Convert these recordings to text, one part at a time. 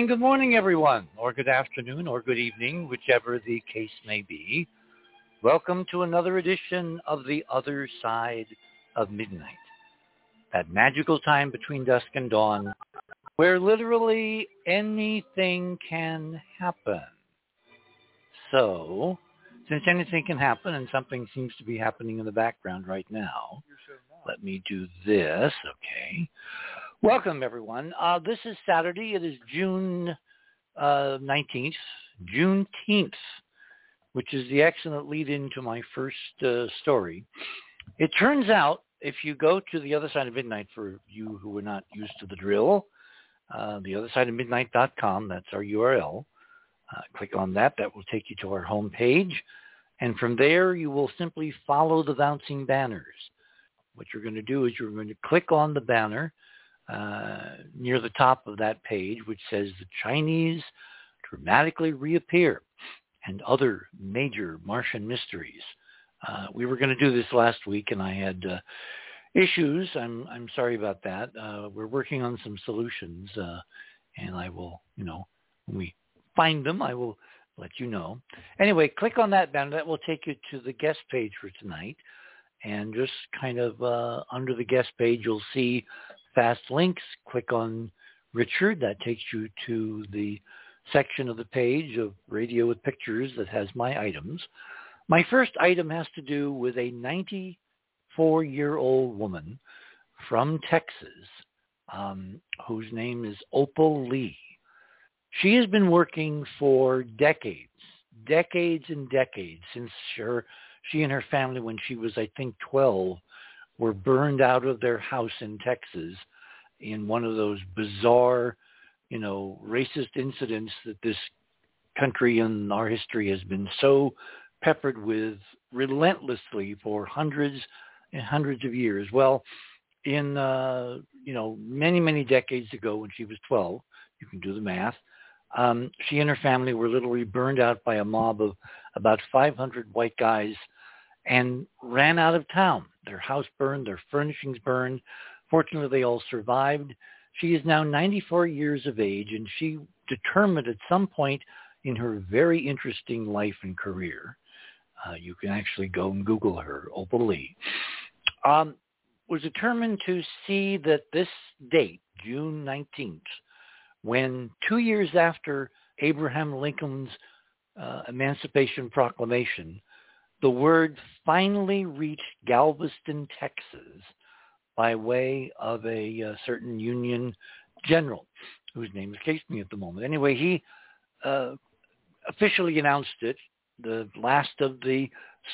And good morning, everyone, or good afternoon, or good evening, whichever the case may be. Welcome to another edition of The Other Side of Midnight, that magical time between dusk and dawn where literally anything can happen. So, since anything can happen and something seems to be happening in the background right now, let me do this, okay? Welcome, everyone. Uh, this is Saturday. It is June uh, 19th, Juneteenth, which is the excellent lead into my first uh, story. It turns out, if you go to the other side of midnight, for you who are not used to the drill, uh, the other side of midnight.com, that's our URL. Uh, click on that. That will take you to our home page. And from there, you will simply follow the bouncing banners. What you're going to do is you're going to click on the banner uh, near the top of that page, which says the Chinese dramatically reappear and other major Martian mysteries. Uh, we were going to do this last week, and I had uh, issues. I'm I'm sorry about that. Uh, we're working on some solutions, uh, and I will, you know, when we find them, I will let you know. Anyway, click on that banner. That will take you to the guest page for tonight, and just kind of uh, under the guest page, you'll see fast links. Click on Richard. That takes you to the section of the page of Radio with Pictures that has my items. My first item has to do with a 94-year-old woman from Texas um, whose name is Opal Lee. She has been working for decades, decades and decades since her, she and her family, when she was, I think, 12, were burned out of their house in Texas in one of those bizarre, you know, racist incidents that this country and our history has been so peppered with relentlessly for hundreds and hundreds of years. Well, in uh, you know many many decades ago, when she was 12, you can do the math. Um, she and her family were literally burned out by a mob of about 500 white guys and ran out of town. Their house burned, their furnishings burned. Fortunately, they all survived. She is now 94 years of age, and she determined at some point in her very interesting life and career, uh, you can actually go and Google her, Opal Lee, um, was determined to see that this date, June 19th, when two years after Abraham Lincoln's uh, Emancipation Proclamation, the word finally reached Galveston, Texas, by way of a uh, certain Union general, whose name escapes me at the moment. Anyway, he uh, officially announced it. The last of the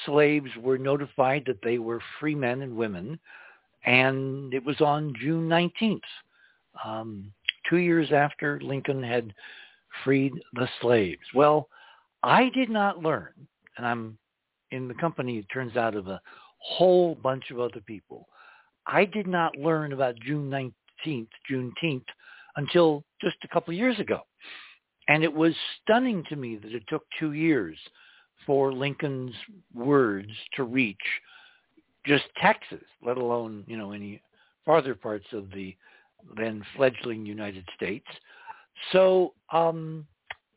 slaves were notified that they were free men and women, and it was on June 19th, um, two years after Lincoln had freed the slaves. Well, I did not learn, and I'm in the company, it turns out, of a whole bunch of other people. I did not learn about June 19th, Juneteenth, until just a couple of years ago. And it was stunning to me that it took two years for Lincoln's words to reach just Texas, let alone, you know, any farther parts of the then fledgling United States. So um,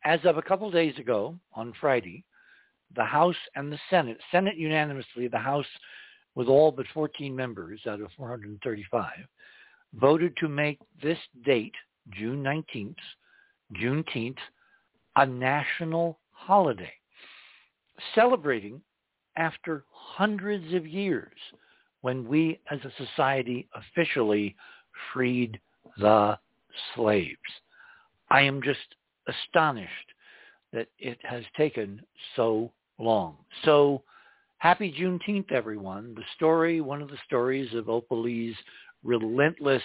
as of a couple of days ago, on Friday, the House and the Senate, Senate unanimously, the House with all but 14 members out of 435, voted to make this date, June 19th, Juneteenth, a national holiday, celebrating after hundreds of years when we as a society officially freed the slaves. I am just astonished that it has taken so long. So happy Juneteenth, everyone. The story, one of the stories of Opal Lee's relentless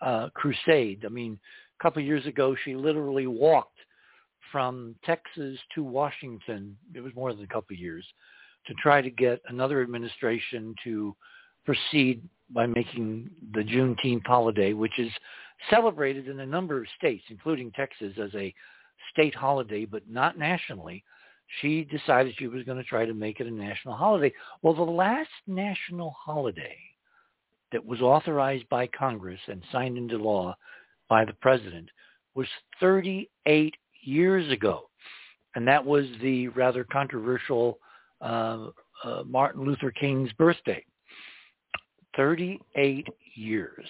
uh, crusade. I mean, a couple of years ago, she literally walked from Texas to Washington. It was more than a couple of years to try to get another administration to proceed by making the Juneteenth holiday, which is celebrated in a number of states, including Texas, as a state holiday, but not nationally she decided she was going to try to make it a national holiday. Well, the last national holiday that was authorized by Congress and signed into law by the president was 38 years ago. And that was the rather controversial uh, uh, Martin Luther King's birthday. 38 years.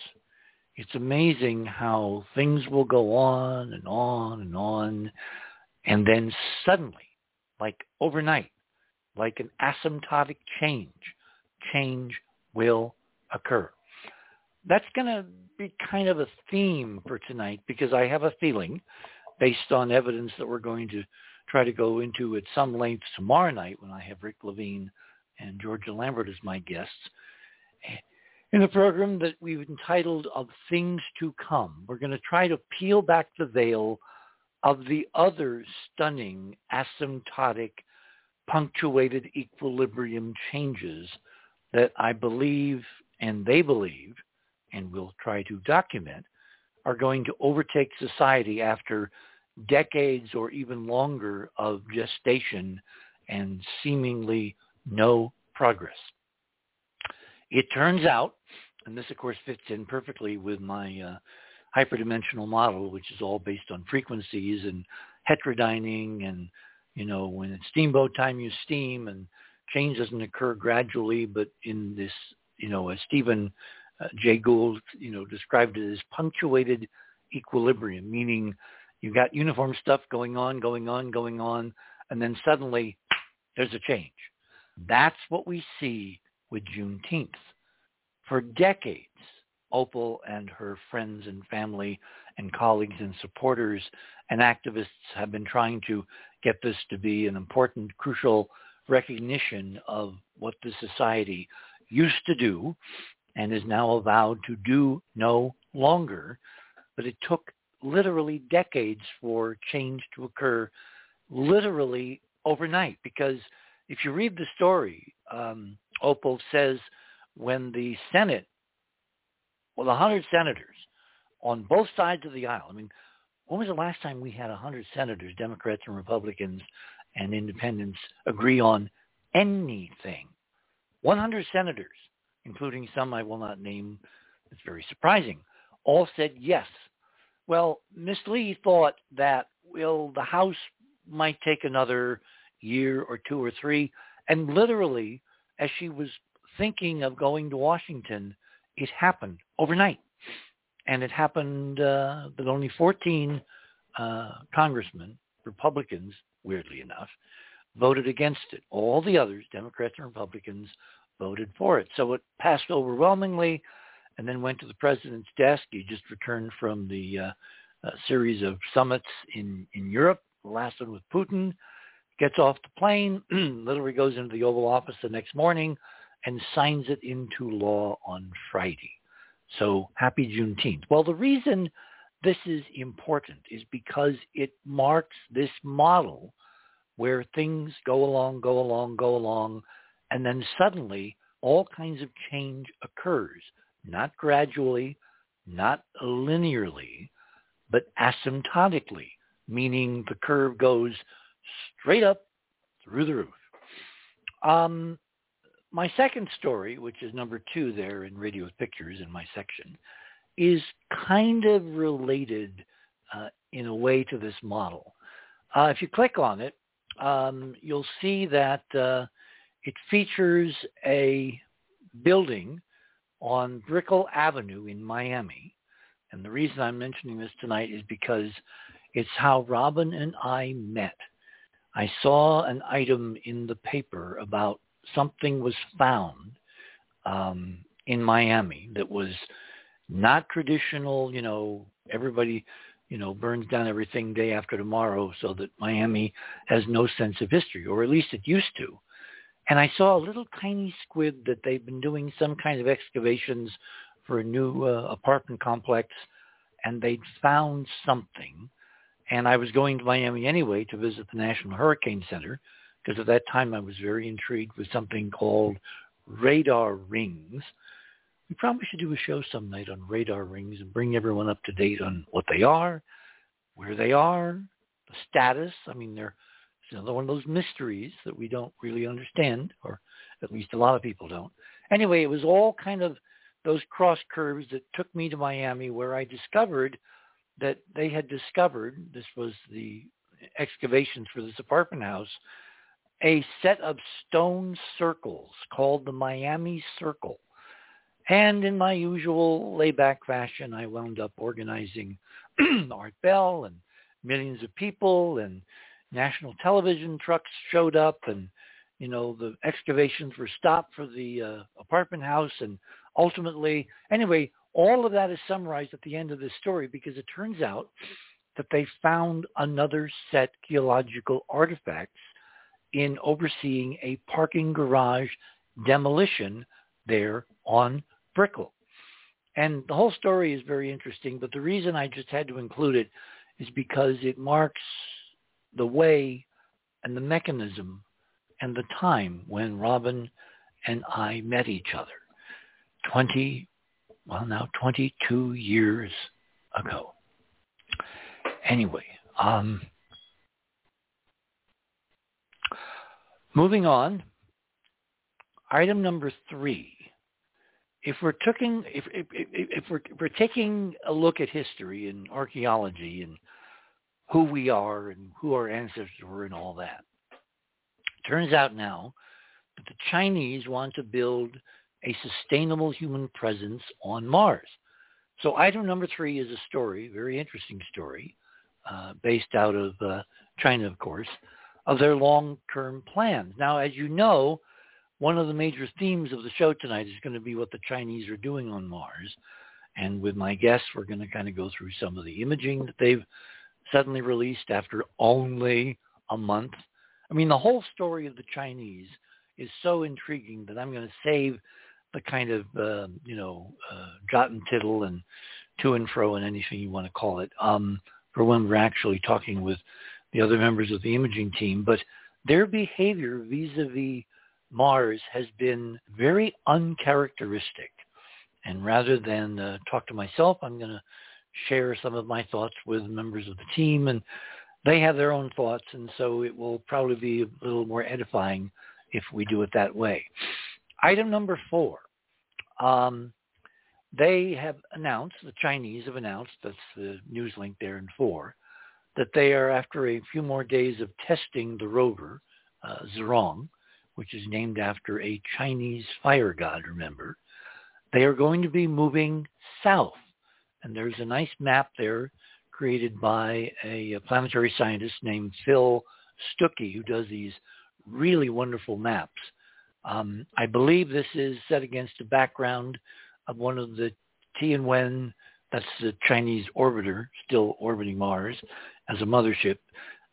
It's amazing how things will go on and on and on. And then suddenly, like overnight, like an asymptotic change, change will occur. That's going to be kind of a theme for tonight because I have a feeling, based on evidence that we're going to try to go into at some length tomorrow night when I have Rick Levine and Georgia Lambert as my guests, in a program that we've entitled Of Things to Come. We're going to try to peel back the veil of the other stunning asymptotic punctuated equilibrium changes that I believe and they believe, and we'll try to document, are going to overtake society after decades or even longer of gestation and seemingly no progress. It turns out, and this of course fits in perfectly with my uh, hyperdimensional model, which is all based on frequencies and heterodyning and, you know, when it's steamboat time, you steam and change doesn't occur gradually, but in this, you know, as Stephen uh, Jay Gould, you know, described it as punctuated equilibrium, meaning you've got uniform stuff going on, going on, going on, and then suddenly there's a change. That's what we see with Juneteenth. For decades, Opal and her friends and family and colleagues and supporters and activists have been trying to get this to be an important, crucial recognition of what the society used to do and is now allowed to do no longer. But it took literally decades for change to occur literally overnight because if you read the story, um, Opal says when the Senate, well, 100 senators on both sides of the aisle, I mean, when was the last time we had 100 senators, Democrats and Republicans and independents, agree on anything? 100 senators, including some I will not name, it's very surprising, all said yes. Well, Ms. Lee thought that, well, the House might take another year or two or three. And literally, as she was thinking of going to Washington, it happened overnight. And it happened uh, that only 14 uh, congressmen, Republicans, weirdly enough, voted against it. All the others, Democrats and Republicans, voted for it. So it passed overwhelmingly and then went to the president's desk. He just returned from the uh, uh, series of summits in, in Europe, the last one with Putin gets off the plane, literally goes into the Oval Office the next morning and signs it into law on Friday. So happy Juneteenth. Well, the reason this is important is because it marks this model where things go along, go along, go along, and then suddenly all kinds of change occurs, not gradually, not linearly, but asymptotically, meaning the curve goes straight up through the roof. Um, my second story, which is number two there in Radio with Pictures in my section, is kind of related uh, in a way to this model. Uh, if you click on it, um, you'll see that uh, it features a building on Brickell Avenue in Miami. And the reason I'm mentioning this tonight is because it's how Robin and I met. I saw an item in the paper about something was found um, in Miami that was not traditional, you know, everybody, you know, burns down everything day after tomorrow so that Miami has no sense of history, or at least it used to. And I saw a little tiny squid that they've been doing some kind of excavations for a new uh, apartment complex, and they'd found something and I was going to Miami anyway to visit the National Hurricane Center because at that time I was very intrigued with something called radar rings. We probably should do a show some night on radar rings and bring everyone up to date on what they are, where they are, the status. I mean, they're it's another one of those mysteries that we don't really understand, or at least a lot of people don't. Anyway, it was all kind of those cross curves that took me to Miami where I discovered that they had discovered, this was the excavations for this apartment house, a set of stone circles called the Miami Circle. And in my usual layback fashion, I wound up organizing Art Bell and millions of people and national television trucks showed up and, you know, the excavations were stopped for the uh, apartment house. And ultimately, anyway, all of that is summarized at the end of this story because it turns out that they found another set geological artifacts in overseeing a parking garage demolition there on Brickell. And the whole story is very interesting, but the reason I just had to include it is because it marks the way and the mechanism and the time when Robin and I met each other 20, well now 22 years ago. Anyway, um, moving on, item number three. If we're taking if, if, if, we're, if we're taking a look at history and archaeology and who we are and who our ancestors were and all that, turns out now that the Chinese want to build a sustainable human presence on Mars. So item number three is a story, very interesting story, uh, based out of uh, China, of course, of their long-term plans. Now, as you know, one of the major themes of the show tonight is going to be what the Chinese are doing on Mars. And with my guests, we're going to kind of go through some of the imaging that they've suddenly released after only a month. I mean, the whole story of the Chinese is so intriguing that I'm going to save the kind of, uh, you know, uh, jot and tittle and to and fro and anything you want to call it um, for when we're actually talking with the other members of the imaging team. But their behavior vis-a-vis Mars has been very uncharacteristic. And rather than uh, talk to myself, I'm going to share some of my thoughts with members of the team. And they have their own thoughts. And so it will probably be a little more edifying if we do it that way. Item number four. Um, they have announced, the Chinese have announced, that's the news link there in four, that they are, after a few more days of testing the rover, uh, Zhurong, which is named after a Chinese fire god, remember, they are going to be moving south. And there's a nice map there created by a, planetary scientist named Phil Stooke, who does these really wonderful maps. Um, I believe this is set against a background of one of the Tianwen, that's the Chinese orbiter still orbiting Mars as a mothership.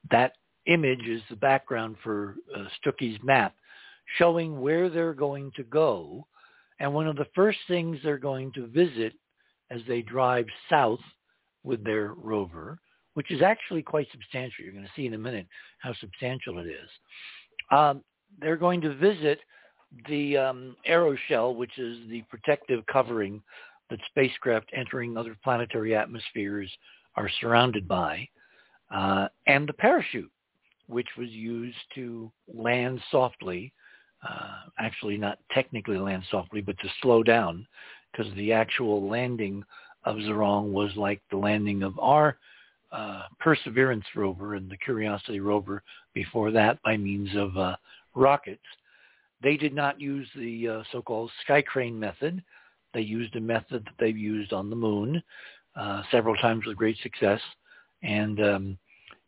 That image is the background for uh, Stooke's map showing where they're going to go. And one of the first things they're going to visit as they drive south with their rover, which is actually quite substantial. You're going to see in a minute how substantial it is. Um, they're going to visit the um, aeroshell, which is the protective covering that spacecraft entering other planetary atmospheres are surrounded by, uh, and the parachute, which was used to land softly, uh, actually not technically land softly, but to slow down, because the actual landing of Zhurong was like the landing of our uh, Perseverance rover and the Curiosity rover before that by means of uh, rockets. They did not use the uh, so-called sky crane method. They used a method that they've used on the moon uh, several times with great success. And um,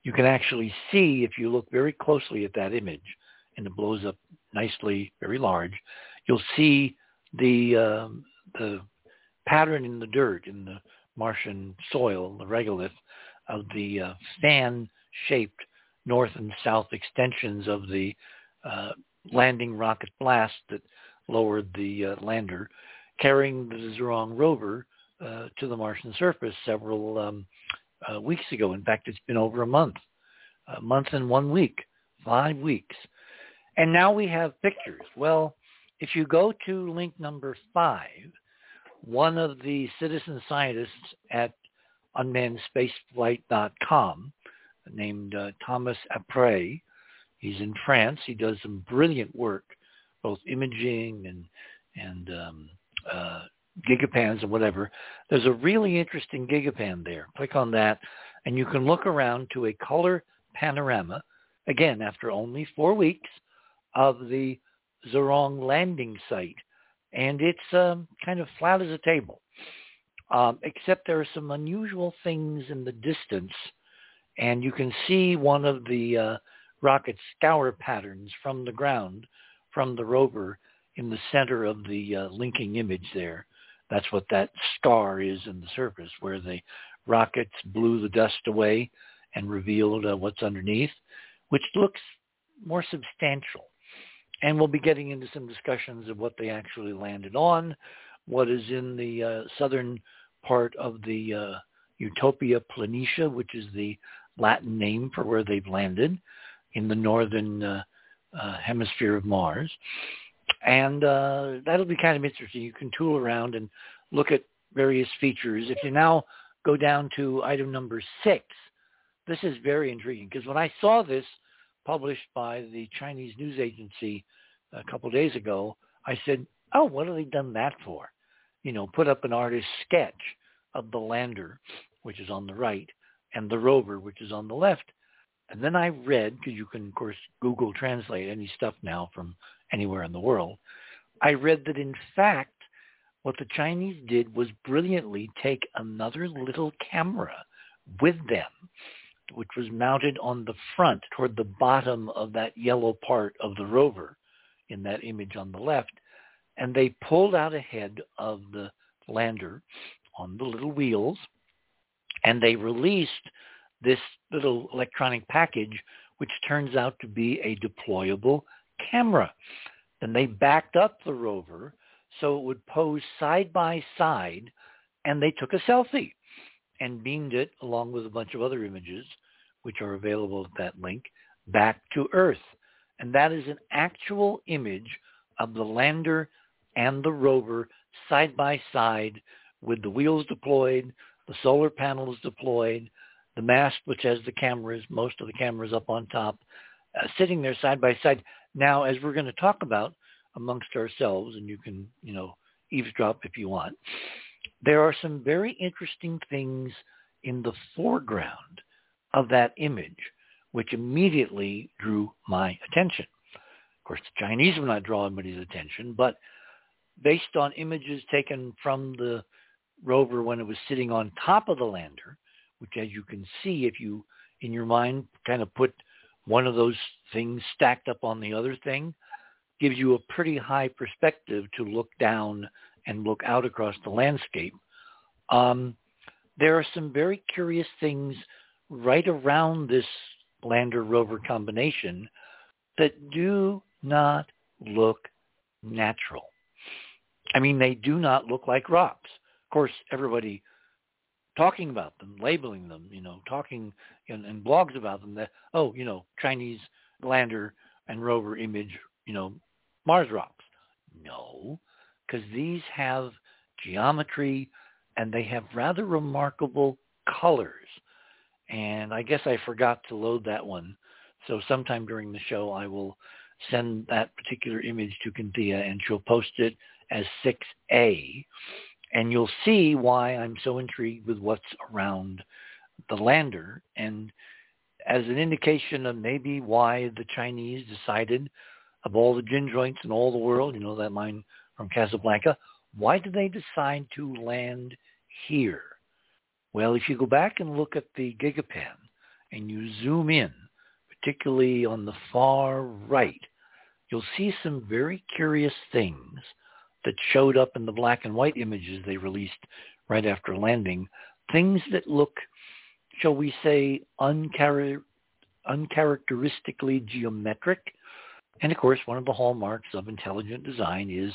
you can actually see, if you look very closely at that image, and it blows up nicely, very large, you'll see the, um, the pattern in the dirt, in the Martian soil, the regolith, of the uh, fan-shaped north and south extensions of the uh, landing rocket blast that lowered the uh, lander, carrying the Zhurong rover uh, to the Martian surface. Several um, uh, weeks ago. In fact, it's been over a month, a month and one week, five weeks. And now we have pictures. Well, if you go to link number five, one of the citizen scientists at unmannedspaceflight.com named uh, Thomas Appéré He's in France. He does some brilliant work, both imaging and and um, uh, gigapans and whatever, there's a really interesting gigapan there. Click on that, and you can look around to a color panorama, again, after only four weeks, of the Zhurong landing site. And it's um, kind of flat as a table, um, except there are some unusual things in the distance. And you can see one of the uh, rocket scour patterns from the ground, from the rover, in the center of the uh, linking image there. That's what that scar is in the surface, where the rockets blew the dust away and revealed uh, what's underneath, which looks more substantial. And we'll be getting into some discussions of what they actually landed on, what is in the uh, southern part of the uh, Utopia Planitia, which is the Latin name for where they've landed in the northern uh, uh, hemisphere of Mars. And uh, that'll be kind of interesting. You can tool around and look at various features. If you now go down to item number six, this is very intriguing because when I saw this published by the Chinese news agency a couple of days ago, I said, oh, what have they done that for? You know, put up an artist's sketch of the lander, which is on the right, and the rover, which is on the left. And then I read, because you can, of course, Google Translate any stuff now from anywhere in the world. I read that, in fact, what the Chinese did was brilliantly take another little camera with them, which was mounted on the front toward the bottom of that yellow part of the rover in that image on the left. And they pulled out ahead of the lander on the little wheels and they released this little electronic package which turns out to be a deployable camera. Then they backed up the rover so it would pose side by side and they took a selfie and beamed it along with a bunch of other images which are available at that link back to Earth. And that is an actual image of the lander and the rover side by side with the wheels deployed, the solar panels deployed, the mast which has the cameras, most of the cameras up on top, uh, sitting there side by side. Now, as we're going to talk about amongst ourselves, and you can, you know, eavesdrop if you want, there are some very interesting things in the foreground of that image, which immediately drew my attention. Of course, the Chinese will not draw anybody's attention, but based on images taken from the rover when it was sitting on top of the lander, which as you can see, if you in your mind kind of put one of those things stacked up on the other thing gives you a pretty high perspective to look down and look out across the landscape. Um, there are some very curious things right around this lander rover combination that do not look natural. I mean, they do not look like rocks. Of course, everybody talking about them, labeling them, you know, talking in, blogs about them that, oh, you know, Chinese lander and rover image, you know, Mars rocks. No, because these have geometry and they have rather remarkable colors. And I guess I forgot to load that one. So sometime during the show, I will send that particular image to Cynthia and she'll post it as 6A and you'll see why I'm so intrigued with what's around the lander and as an indication of maybe why the Chinese decided of all the gin joints in all the world, you know that line from Casablanca, why did they decide to land here? Well, if you go back and look at the Gigapan and you zoom in, particularly on the far right, you'll see some very curious things that showed up in the black and white images they released right after landing, things that look, shall we say, unchar- uncharacteristically geometric. And of course, one of the hallmarks of intelligent design is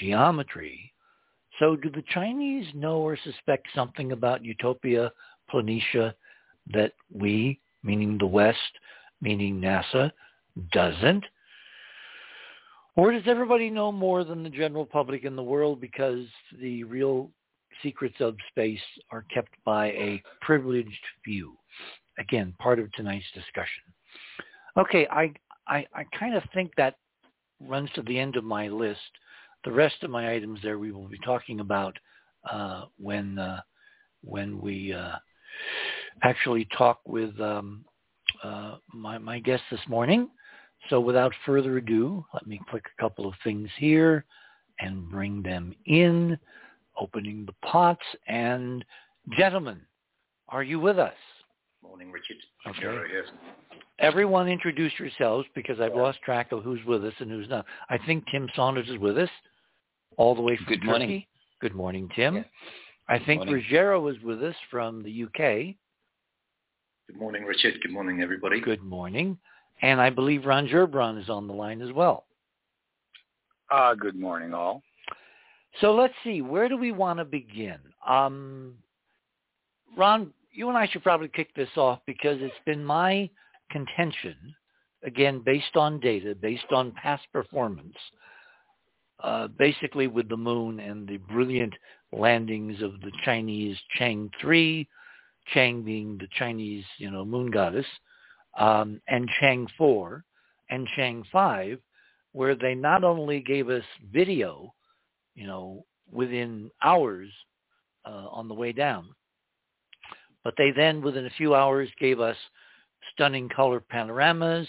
geometry. So do the Chinese know or suspect something about Utopia Planitia that we, meaning the West, meaning NASA, doesn't? Or does everybody know more than the general public in the world because the real secrets of space are kept by a privileged few? Again, part of tonight's discussion. Okay, I, I, I kind of think that runs to the end of my list. The rest of my items there we will be talking about uh, when uh, when we uh, actually talk with um, uh, my, my guest this morning. So without further ado, let me click a couple of things here and bring them in, opening the pots. And gentlemen, are you with us? Morning, Richard. Okay. Everyone introduce yourselves because I've lost track of who's with us and who's not. I think Tim Saunders is with us all the way from Good Turkey. morning. Good morning, Tim. Yeah. I think Morning. Ruggiero is with us from the UK. Good morning, Richard. Good morning, everybody. Good morning. And I believe Ron Gerbron is on the line as well. Uh, good morning, all. So let's see, where do we want to begin? Um, Ron, you and I should probably kick this off because it's been my contention, again, based on data, based on past performance, uh, basically with the moon and the brilliant landings of the Chinese Chang 3, Chang being the Chinese, you know, moon goddess, um, and Chang 4 and Chang 5, where they not only gave us video, you know, within hours uh, on the way down, but they then, within a few hours, gave us stunning color panoramas.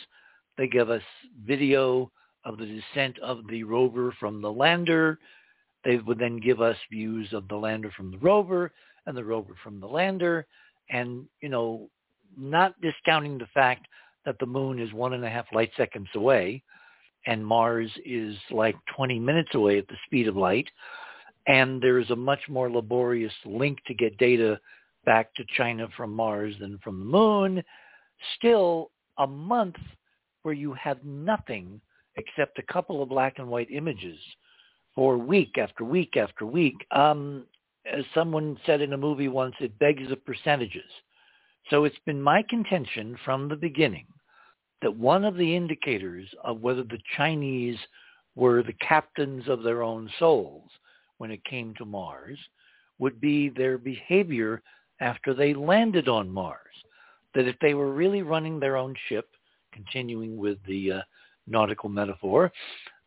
They gave us video of the descent of the rover from the lander. They would then give us views of the lander from the rover and the rover from the lander. And, you know, not discounting the fact that the moon is one and a half light seconds away and Mars is like 20 minutes away at the speed of light. And there's a much more laborious link to get data back to China from Mars than from the moon. Still, a month where you have nothing except a couple of black and white images for week after week after week. Um, as someone said in a movie once, it begs the percentages. So it's been my contention from the beginning that one of the indicators of whether the Chinese were the captains of their own souls when it came to Mars would be their behavior after they landed on Mars. That if they were really running their own ship, continuing with the uh, nautical metaphor,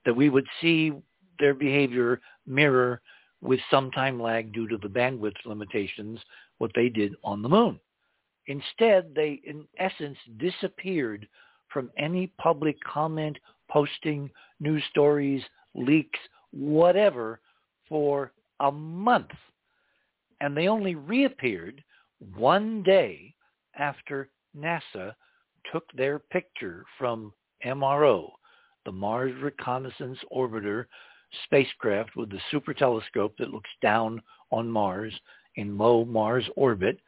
that we would see their behavior mirror with some time lag due to the bandwidth limitations what they did on the moon. Instead, they in essence disappeared from any public comment, posting, news stories, leaks, whatever, for a month. And they only reappeared one day after NASA took their picture from MRO, the Mars Reconnaissance Orbiter spacecraft with the super telescope that looks down on Mars in low Mars orbit.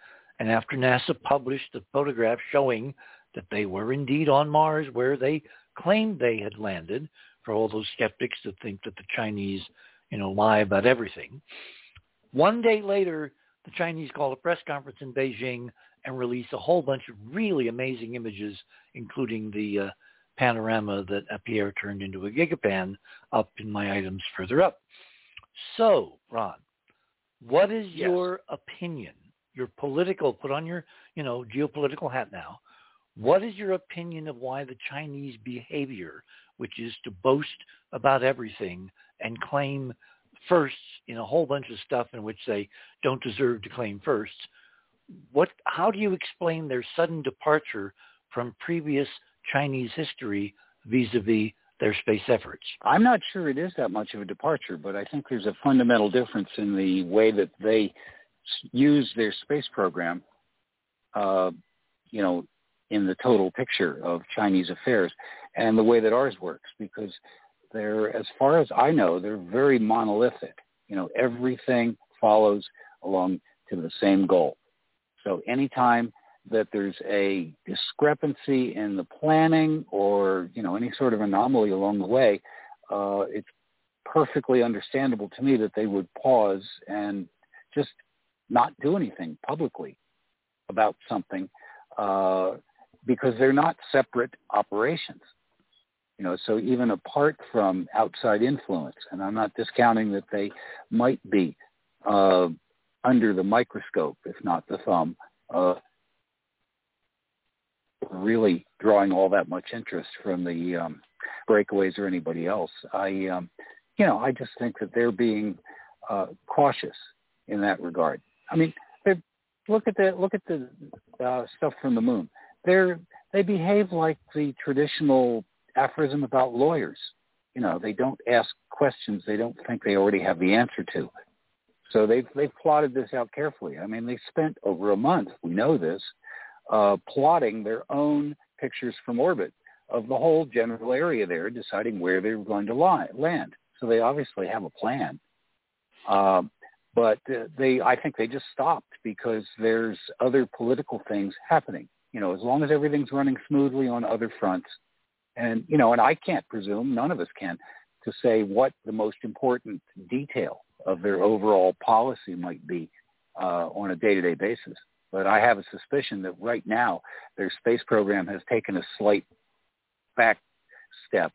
And after NASA published the photograph showing that they were indeed on Mars where they claimed they had landed, for all those skeptics that think that the Chinese, you know, lie about everything. One day later, the Chinese call a press conference in Beijing and release a whole bunch of really amazing images, including the uh, panorama that Pierre turned into a gigapan up in my items further up. So, Ron, what is Yes. your opinion, your political, put on your, you know, geopolitical hat now, what is your opinion of why the Chinese behavior, which is to boast about everything and claim firsts in a whole bunch of stuff in which they don't deserve to claim firsts, what, how do you explain their sudden departure from previous Chinese history vis-a-vis their space efforts? I'm not sure it is that much of a departure, but I think there's a fundamental difference in the way that they use their space program, uh, you know, in the total picture of Chinese affairs and the way that ours works because they're, as far as I know, they're very monolithic. You know, everything follows along to the same goal. So anytime that there's a discrepancy in the planning or you know any sort of anomaly along the way, uh, it's perfectly understandable to me that they would pause and just not do anything publicly about something uh, because they're not separate operations. You know, so even apart from outside influence, and I'm not discounting that they might be uh, under the microscope, if not the thumb, uh, really drawing all that much interest from the um, breakaways or anybody else. I, um, you know, I just think that they're being uh, cautious in that regard. I mean, look at the look at the uh, stuff from the moon. They're they behave like the traditional aphorism about lawyers. You know, they don't ask questions they don't think they already have the answer to. So they've they've plotted this out carefully. I mean, they spent over a month. We know this, uh, plotting their own pictures from orbit of the whole general area there, deciding where they were going to lie, land. So they obviously have a plan. Um, but uh, they, I think they just stopped because there's other political things happening. You know, as long as everything's running smoothly on other fronts, and you know, and I can't presume, none of us can, to say what the most important detail of their overall policy might be uh, on a day-to-day basis. But I have a suspicion that right now their space program has taken a slight back step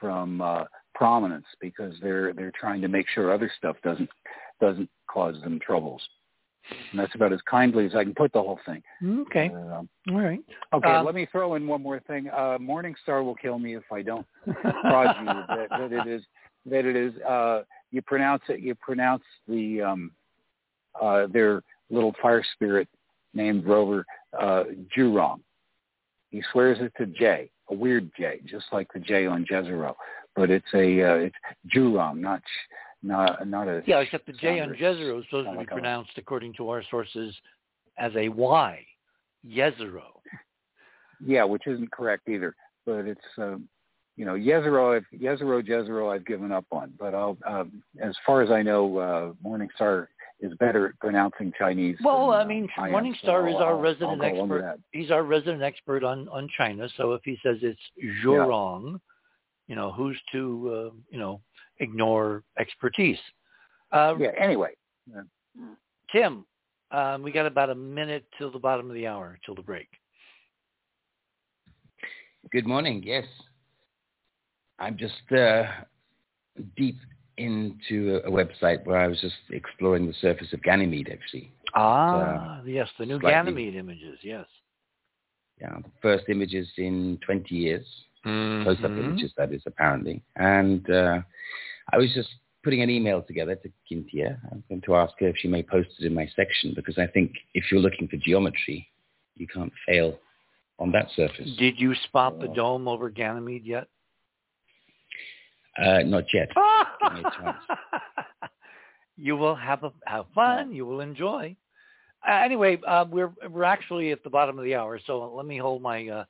from uh, prominence because they're they're trying to make sure other stuff doesn't doesn't cause them troubles. And that's about as kindly as I can put the whole thing. Okay. Um, All right. Okay. Um, let me throw in one more thing. Uh, Morningstar will kill me if I don't prod you that, that it is that it is. Uh, you pronounce it. You pronounce the um, uh, their little fire spirit named Rover uh, Jew He swears it to J, a weird J, just like the J on Jezero, but it's a uh, it's Jurong, not not not a yeah. Except the J on Jezero is supposed to be pronounced, according to our sources, as a Y, Yezero. Yeah, which isn't correct either. But it's um, you know Yezero, I've, Yezero, Jezero, I've given up on. But I'll, um, as far as I know, uh, Morningstar is better at pronouncing Chinese. Well, than, I mean, uh, Morningstar is our I'll, resident expert. He's our resident expert on on China. So if he says it's Zhurong, yeah. you know, who's to uh, you know ignore expertise. Uh, yeah. Anyway, yeah. Tim, um, we got about a minute till the bottom of the hour, till the break. Good morning. Yes, I'm just uh, deep into a, website where I was just exploring the surface of Ganymede, actually. Ah, uh, yes, the new slightly, Ganymede images. Yes. Yeah, the first images in 20 years. Mm-hmm. Close-up images, that is, apparently. And uh, I was just putting an email together to Kintia. I'm going to ask her if she may post it in my section because I think if you're looking for geometry, you can't fail on that surface. Did you spot the dome over Ganymede yet? Uh, not yet. you will have a, have fun. You will enjoy. Uh, anyway, uh, we're we're actually at the bottom of the hour, so let me hold my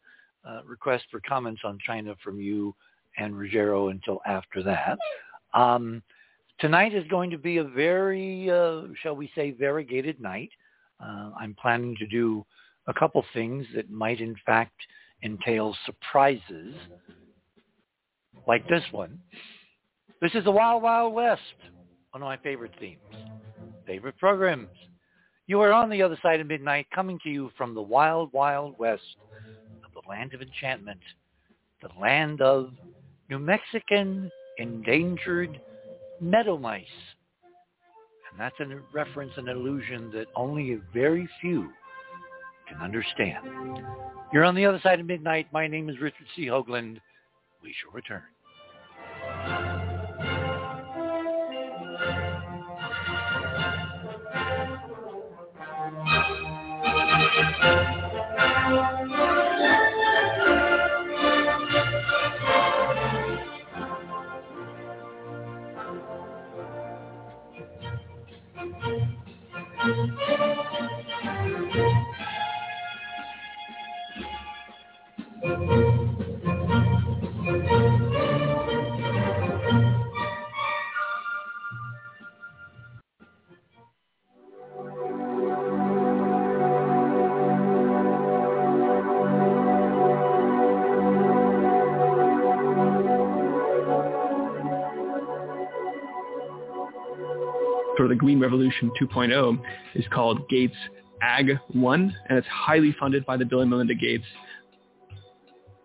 uh, request for comments on China from you and Ruggiero until after that. Um, tonight is going to be a very, uh, shall we say, variegated night. Uh, I'm planning to do a couple things that might, in fact, entail surprises, like this one. This is the Wild Wild West, one of my favorite themes, favorite programs. You are on the other side of midnight, coming to you from the Wild Wild West land of enchantment, the land of New Mexican endangered meadow mice. And that's a reference, an illusion that only a very few can understand. You're on the other side of midnight. My name is Richard C. Hoagland. We shall return. Green Revolution 2.0 is called Gates Ag 1, and it's highly funded by the Bill and Melinda Gates.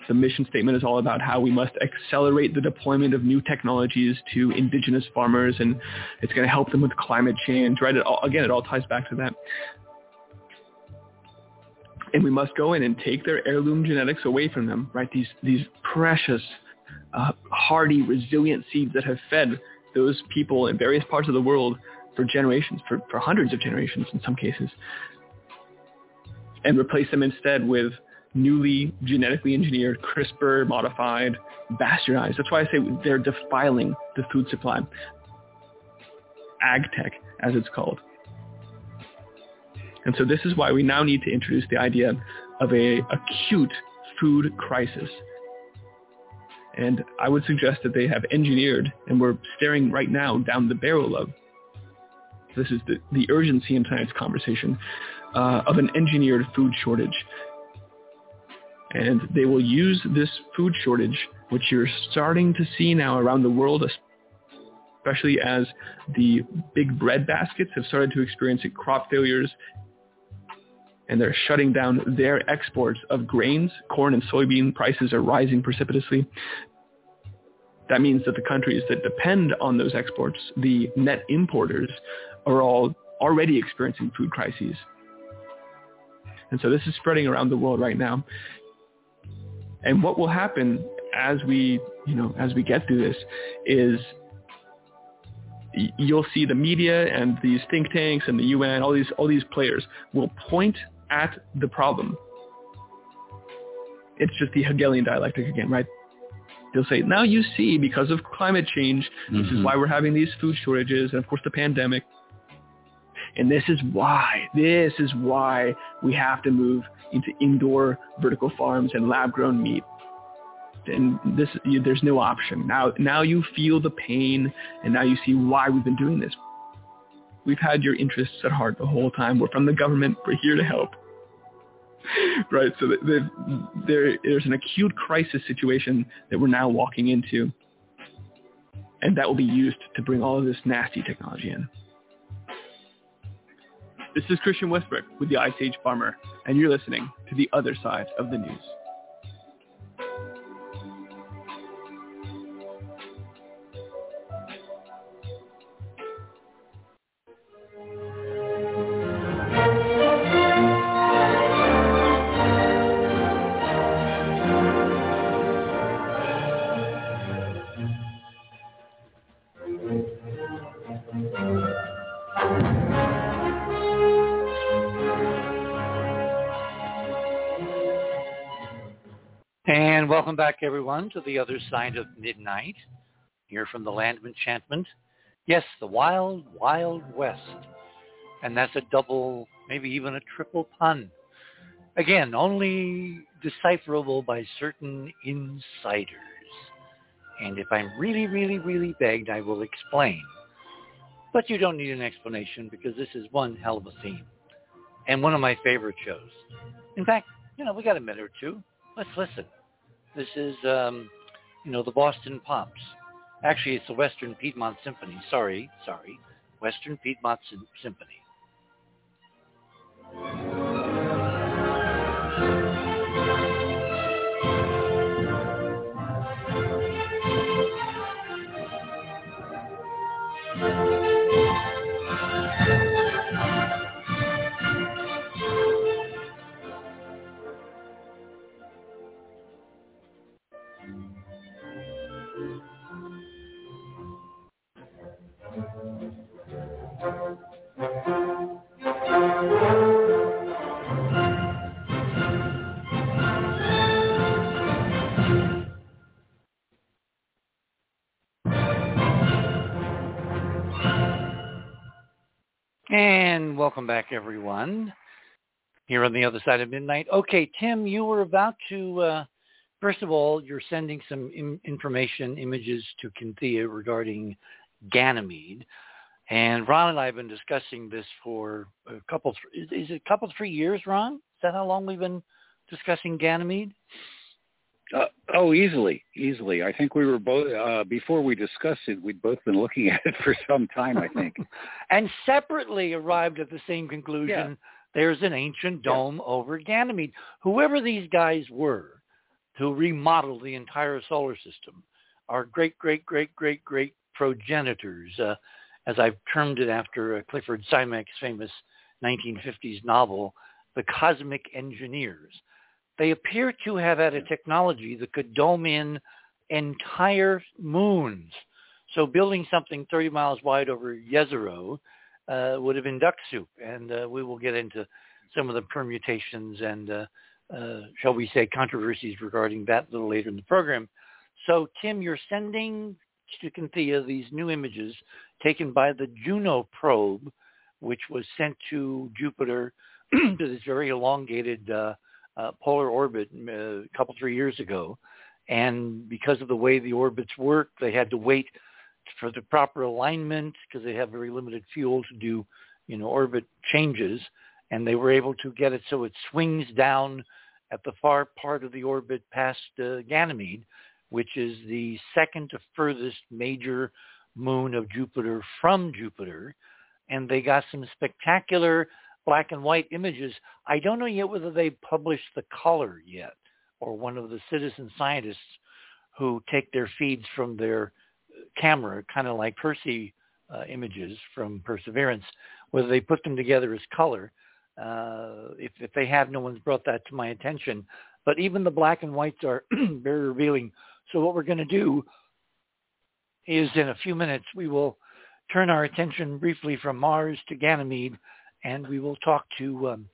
The mission statement is all about how we must accelerate the deployment of new technologies to indigenous farmers, and it's going to help them with climate change. Right? It all, again, it all ties back to that. And we must go in and take their heirloom genetics away from them. Right? These these precious, uh, hardy, resilient seeds that have fed those people in various parts of the world for generations, for, for hundreds of generations in some cases, and replace them instead with newly genetically engineered, CRISPR modified, bastardized. That's why I say they're defiling the food supply. Ag tech, as it's called. And so this is why we now need to introduce the idea of a acute food crisis. And I would suggest that they have engineered, and we're staring right now down the barrel of, this is the, the urgency in tonight's conversation, uh, of an engineered food shortage. And they will use this food shortage, which you're starting to see now around the world, especially as the big bread baskets have started to experience crop failures and they're shutting down their exports of grains. Corn and soybean prices are rising precipitously. That means that the countries that depend on those exports, the net importers, are all already experiencing food crises. And so this is spreading around the world right now. And what will happen as we, you know, as we get through this is you'll see the media and these think tanks and the UN, all these all these players will point at the problem. It's just the Hegelian dialectic again, right? They'll say, now you see, because of climate change, mm-hmm. this is mm-hmm. why we're having these food shortages, and of course the pandemic. And this is why, this is why we have to move into indoor vertical farms and lab-grown meat. And this, you, there's no option. Now, now you feel the pain, and now you see why we've been doing this. We've had your interests at heart the whole time. We're from the government. We're here to help. right. So the, the, there, there's an acute crisis situation that we're now walking into. And that will be used to bring all of this nasty technology in. This is Christian Westbrook with the Ice Age Farmer, and you're listening to the other side of the news. Welcome back, everyone, to the other side of midnight. Here from the land of enchantment. Yes, the wild, wild west. And that's a double, maybe even a triple pun. Again, only decipherable by certain insiders. And if I'm really, really, really begged, I will explain. But you don't need an explanation because this is one hell of a theme. And one of my favorite shows. In fact, you know, we got a minute or two. Let's listen. This is, um, you know, the Boston Pops. Actually, it's the Western Piedmont Symphony. Sorry, sorry. Western Piedmont Symphony. Welcome back, everyone, here on the other side of midnight. Okay, Tim, you were about to, uh, first of all, you're sending some information, images to Cynthia regarding Ganymede. And Ron and I have been discussing this for a couple, is, is it a couple, three years, Ron? Is that how long we've been discussing Ganymede? Uh, oh, easily, easily. I think we were both uh, before we discussed it. We'd both been looking at it for some time. I think, and separately arrived at the same conclusion. Yeah. There's an ancient dome yeah. over Ganymede. Whoever these guys were, to remodel the entire solar system, are great, great, great, great, great progenitors, uh, as I've termed it after uh, Clifford Simak's famous 1950s novel, The Cosmic Engineers they appear to have had a technology that could dome in entire moons. So building something 30 miles wide over Jezero uh, would have been duck soup, and uh, we will get into some of the permutations and, uh, uh, shall we say, controversies regarding that a little later in the program. So, Tim, you're sending to Cynthia these new images taken by the Juno probe, which was sent to Jupiter to this very elongated uh, polar orbit uh, a couple three years ago, and because of the way the orbits work, they had to wait for the proper alignment because they have very limited fuel to do, you know, orbit changes, and they were able to get it so it swings down at the far part of the orbit past uh, Ganymede, which is the second to furthest major moon of Jupiter from Jupiter, and they got some spectacular black and white images. I don't know yet whether they published the color yet, or one of the citizen scientists who take their feeds from their camera, kind of like Percy uh, images from Perseverance, whether they put them together as color. Uh, if, if they have, no one's brought that to my attention. But even the black and whites are very revealing. So what we're going to do is in a few minutes we will turn our attention briefly from Mars to Ganymede, and we will talk to um,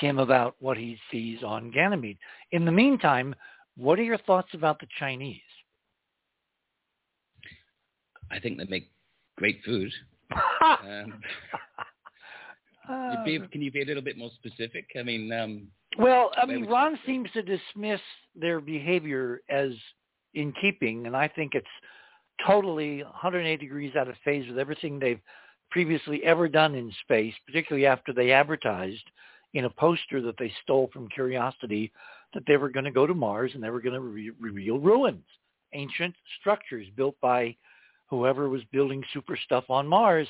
Tim about what he sees on Ganymede. In the meantime, what are your thoughts about the Chinese? I think they make great food. um, uh, can you be a little bit more specific? I mean, um, well, I mean, Ron seems to dismiss their behavior as in keeping, and I think it's totally 180 degrees out of phase with everything they've previously ever done in space, particularly after they advertised in a poster that they stole from Curiosity that they were going to go to Mars and they were going to re- reveal ruins, ancient structures built by whoever was building super stuff on Mars.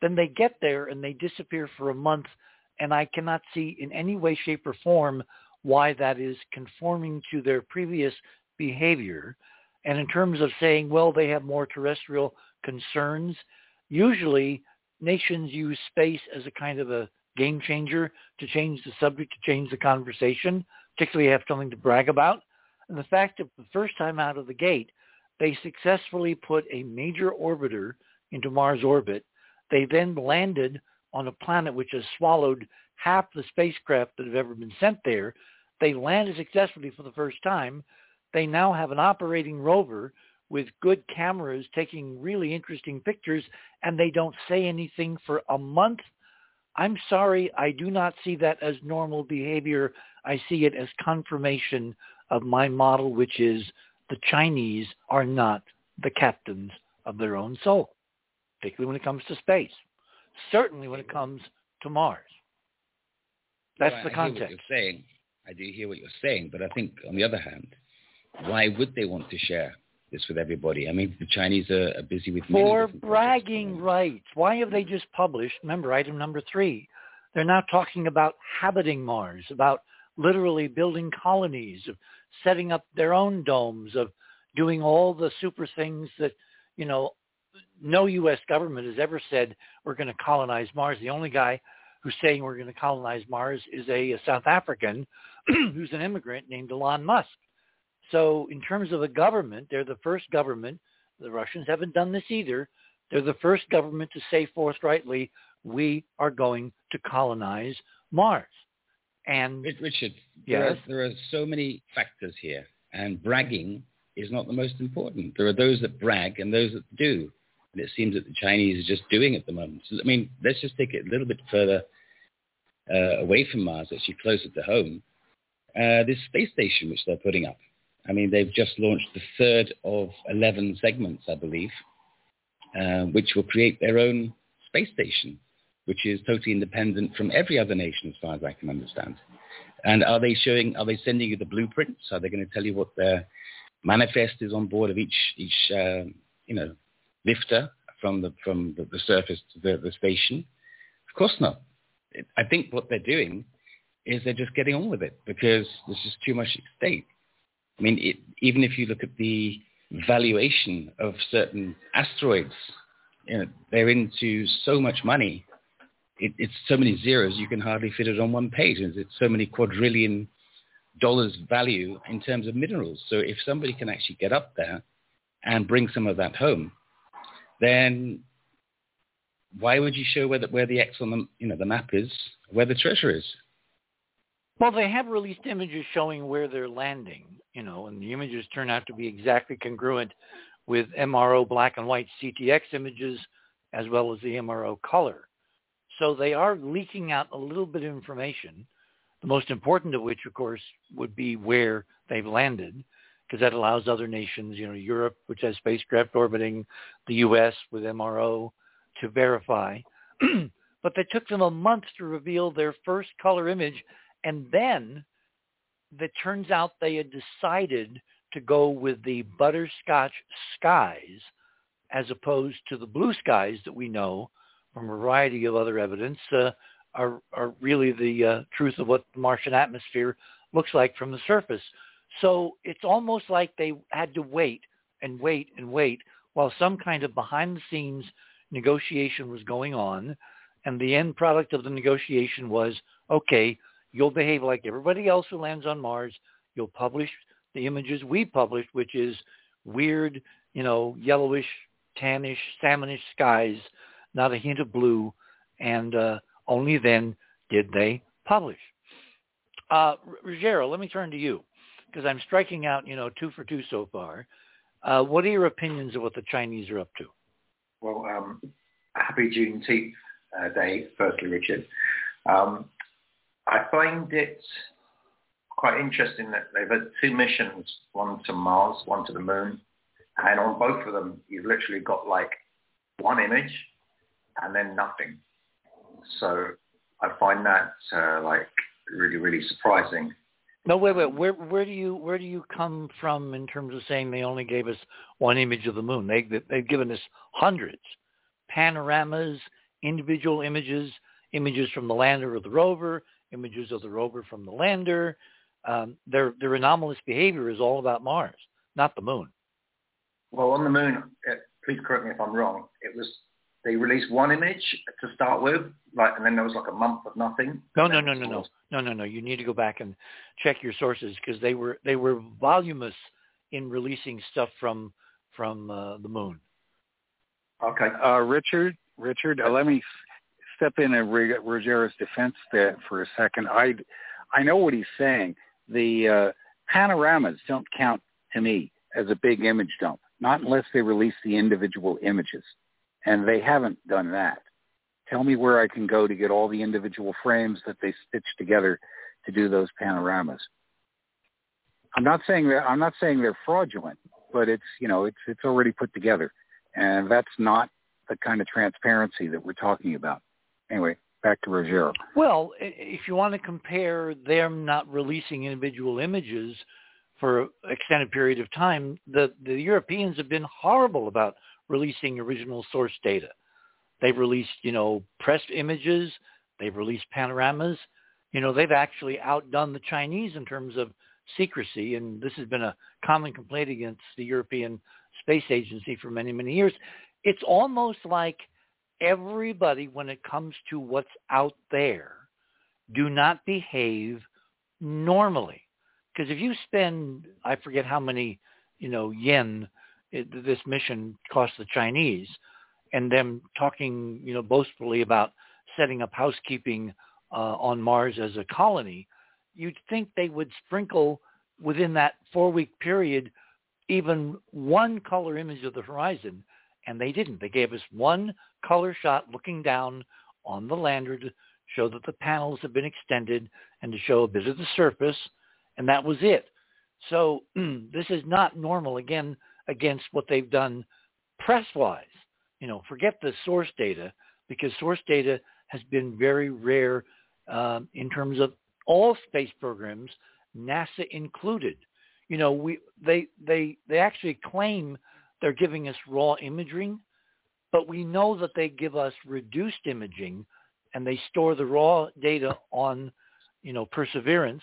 Then they get there and they disappear for a month, and I cannot see in any way, shape, or form why that is conforming to their previous behavior. And in terms of saying, well, they have more terrestrial concerns, usually nations use space as a kind of a game changer to change the subject, to change the conversation, particularly have something to brag about. And the fact that the first time out of the gate, they successfully put a major orbiter into Mars orbit. They then landed on a planet which has swallowed half the spacecraft that have ever been sent there. They landed successfully for the first time. They now have an operating rover with good cameras taking really interesting pictures, and they don't say anything for a month. I'm sorry, I do not see that as normal behavior. I see it as confirmation of my model, which is the Chinese are not the captains of their own soul, particularly when it comes to space. Certainly when it comes to Mars. That's well, the context. I hear what you're saying. I do hear what you're saying, but I think on the other hand, why would they want to share this with everybody? I mean, the Chinese are, are busy with for bragging rights. Why have they just published? Remember, item number three. They're now talking about habiting Mars, about literally building colonies, of setting up their own domes, of doing all the super things that, you know, no U.S. government has ever said we're going to colonize Mars. The only guy who's saying we're going to colonize Mars is a, a South African who's an immigrant named Elon Musk. So in terms of the government, they're the first government. The Russians haven't done this either. They're the first government to say forthrightly, we are going to colonize Mars. And Richard, yes? there, are, there are so many factors here, and bragging is not the most important. There are those that brag and those that do. And it seems that the Chinese are just doing at the moment. So, I mean, let's just take it a little bit further uh, away from Mars, actually closer to home. Uh, this space station which they're putting up. I mean, they've just launched the third of 11 segments, I believe, uh, which will create their own space station which is totally independent from every other nation as far as I can understand. And are they showing, are they sending you the blueprints? Are they going to tell you what their manifest is on board of each, each uh, you know, lifter from the, from the, the surface to the, the station? Of course not. I think what they're doing is they're just getting on with it because there's just too much at stake. I mean, it, even if you look at the valuation of certain asteroids, you know, they're into so much money it, it's so many zeros you can hardly fit it on one page. It's so many quadrillion dollars value in terms of minerals. So if somebody can actually get up there and bring some of that home, then why would you show where the, where the X on the, you know, the map is, where the treasure is? Well, they have released images showing where they're landing, you know, and the images turn out to be exactly congruent with MRO black and white CTX images as well as the MRO color. So they are leaking out a little bit of information, the most important of which, of course, would be where they've landed, because that allows other nations, you know, Europe, which has spacecraft orbiting, the U.S. with MRO, to verify. but they took them a month to reveal their first color image, and then it turns out they had decided to go with the butterscotch skies as opposed to the blue skies that we know from a variety of other evidence uh, are, are really the uh, truth of what the Martian atmosphere looks like from the surface. So it's almost like they had to wait and wait and wait while some kind of behind the scenes negotiation was going on. And the end product of the negotiation was, okay, you'll behave like everybody else who lands on Mars. You'll publish the images we published, which is weird, you know, yellowish, tannish, salmonish skies, not a hint of blue, and uh, only then did they publish. Uh, Ruggiero, let me turn to you because I'm striking out, you know, two for two so far. Uh, what are your opinions of what the Chinese are up to? Well, um, happy Juneteenth uh, Day, firstly, Richard. Um, I find it quite interesting that they've had two missions, one to Mars, one to the moon, and on both of them, you've literally got like one image and then nothing. So I find that uh, like really, really surprising. No, wait, wait. Where where do you where do you come from in terms of saying they only gave us one image of the moon? They they've given us hundreds, panoramas, individual images, images from the lander or the rover, images of the rover from the lander. Um, their their anomalous behavior is all about Mars, not the moon. Well, on the moon, uh, please correct me if I'm wrong. It was they released one image to start with, like, and then there was like a month of nothing. No, no, no, no, no, no, no, no. You need to go back and check your sources because they were they were voluminous in releasing stuff from from uh, the moon. Okay, uh, Richard, Richard, uh, let me step in in Ruggiero's defense there for a second. I I know what he's saying. The uh, panoramas don't count to me as a big image dump, not unless they release the individual images and they haven't done that. Tell me where I can go to get all the individual frames that they stitch together to do those panoramas. I'm not saying that I'm not saying they're fraudulent, but it's you know it's it's already put together, and that's not the kind of transparency that we're talking about. Anyway, back to Ruggiero. Well, if you want to compare them not releasing individual images for an extended period of time, the the Europeans have been horrible about releasing original source data. They've released, you know, pressed images. They've released panoramas. You know, they've actually outdone the Chinese in terms of secrecy, and this has been a common complaint against the European Space Agency for many, many years. It's almost like everybody, when it comes to what's out there, do not behave normally. Because if you spend, I forget how many, you know, yen it, this mission cost the Chinese, and them talking, you know, boastfully about setting up housekeeping uh, on Mars as a colony, you'd think they would sprinkle within that four-week period even one color image of the horizon, and they didn't. They gave us one color shot looking down on the lander to show that the panels have been extended and to show a bit of the surface, and that was it. So this is not normal. Again, against what they've done press-wise. You know, forget the source data because source data has been very rare um, in terms of all space programs, NASA included. You know, we they they they actually claim they're giving us raw imaging, but we know that they give us reduced imaging, and they store the raw data on, you know, Perseverance,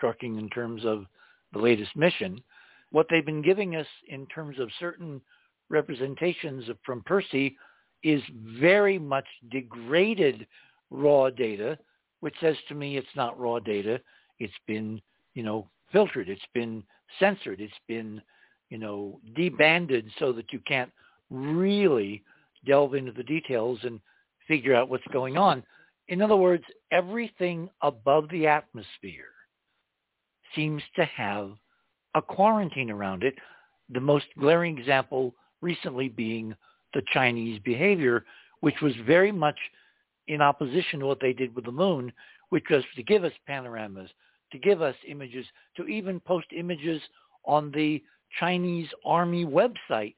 talking in terms of the latest mission, what they've been giving us in terms of certain representations from Percy is very much degraded raw data, which says to me it's not raw data. It's been, you know, filtered. It's been censored. It's been, you know, debanded so that you can't really delve into the details and figure out what's going on. In other words, everything above the atmosphere seems to have a quarantine around it. The most glaring example recently being the Chinese behavior, which was very much in opposition to what they did with the moon, which was to give us panoramas, to give us images, to even post images on the Chinese army website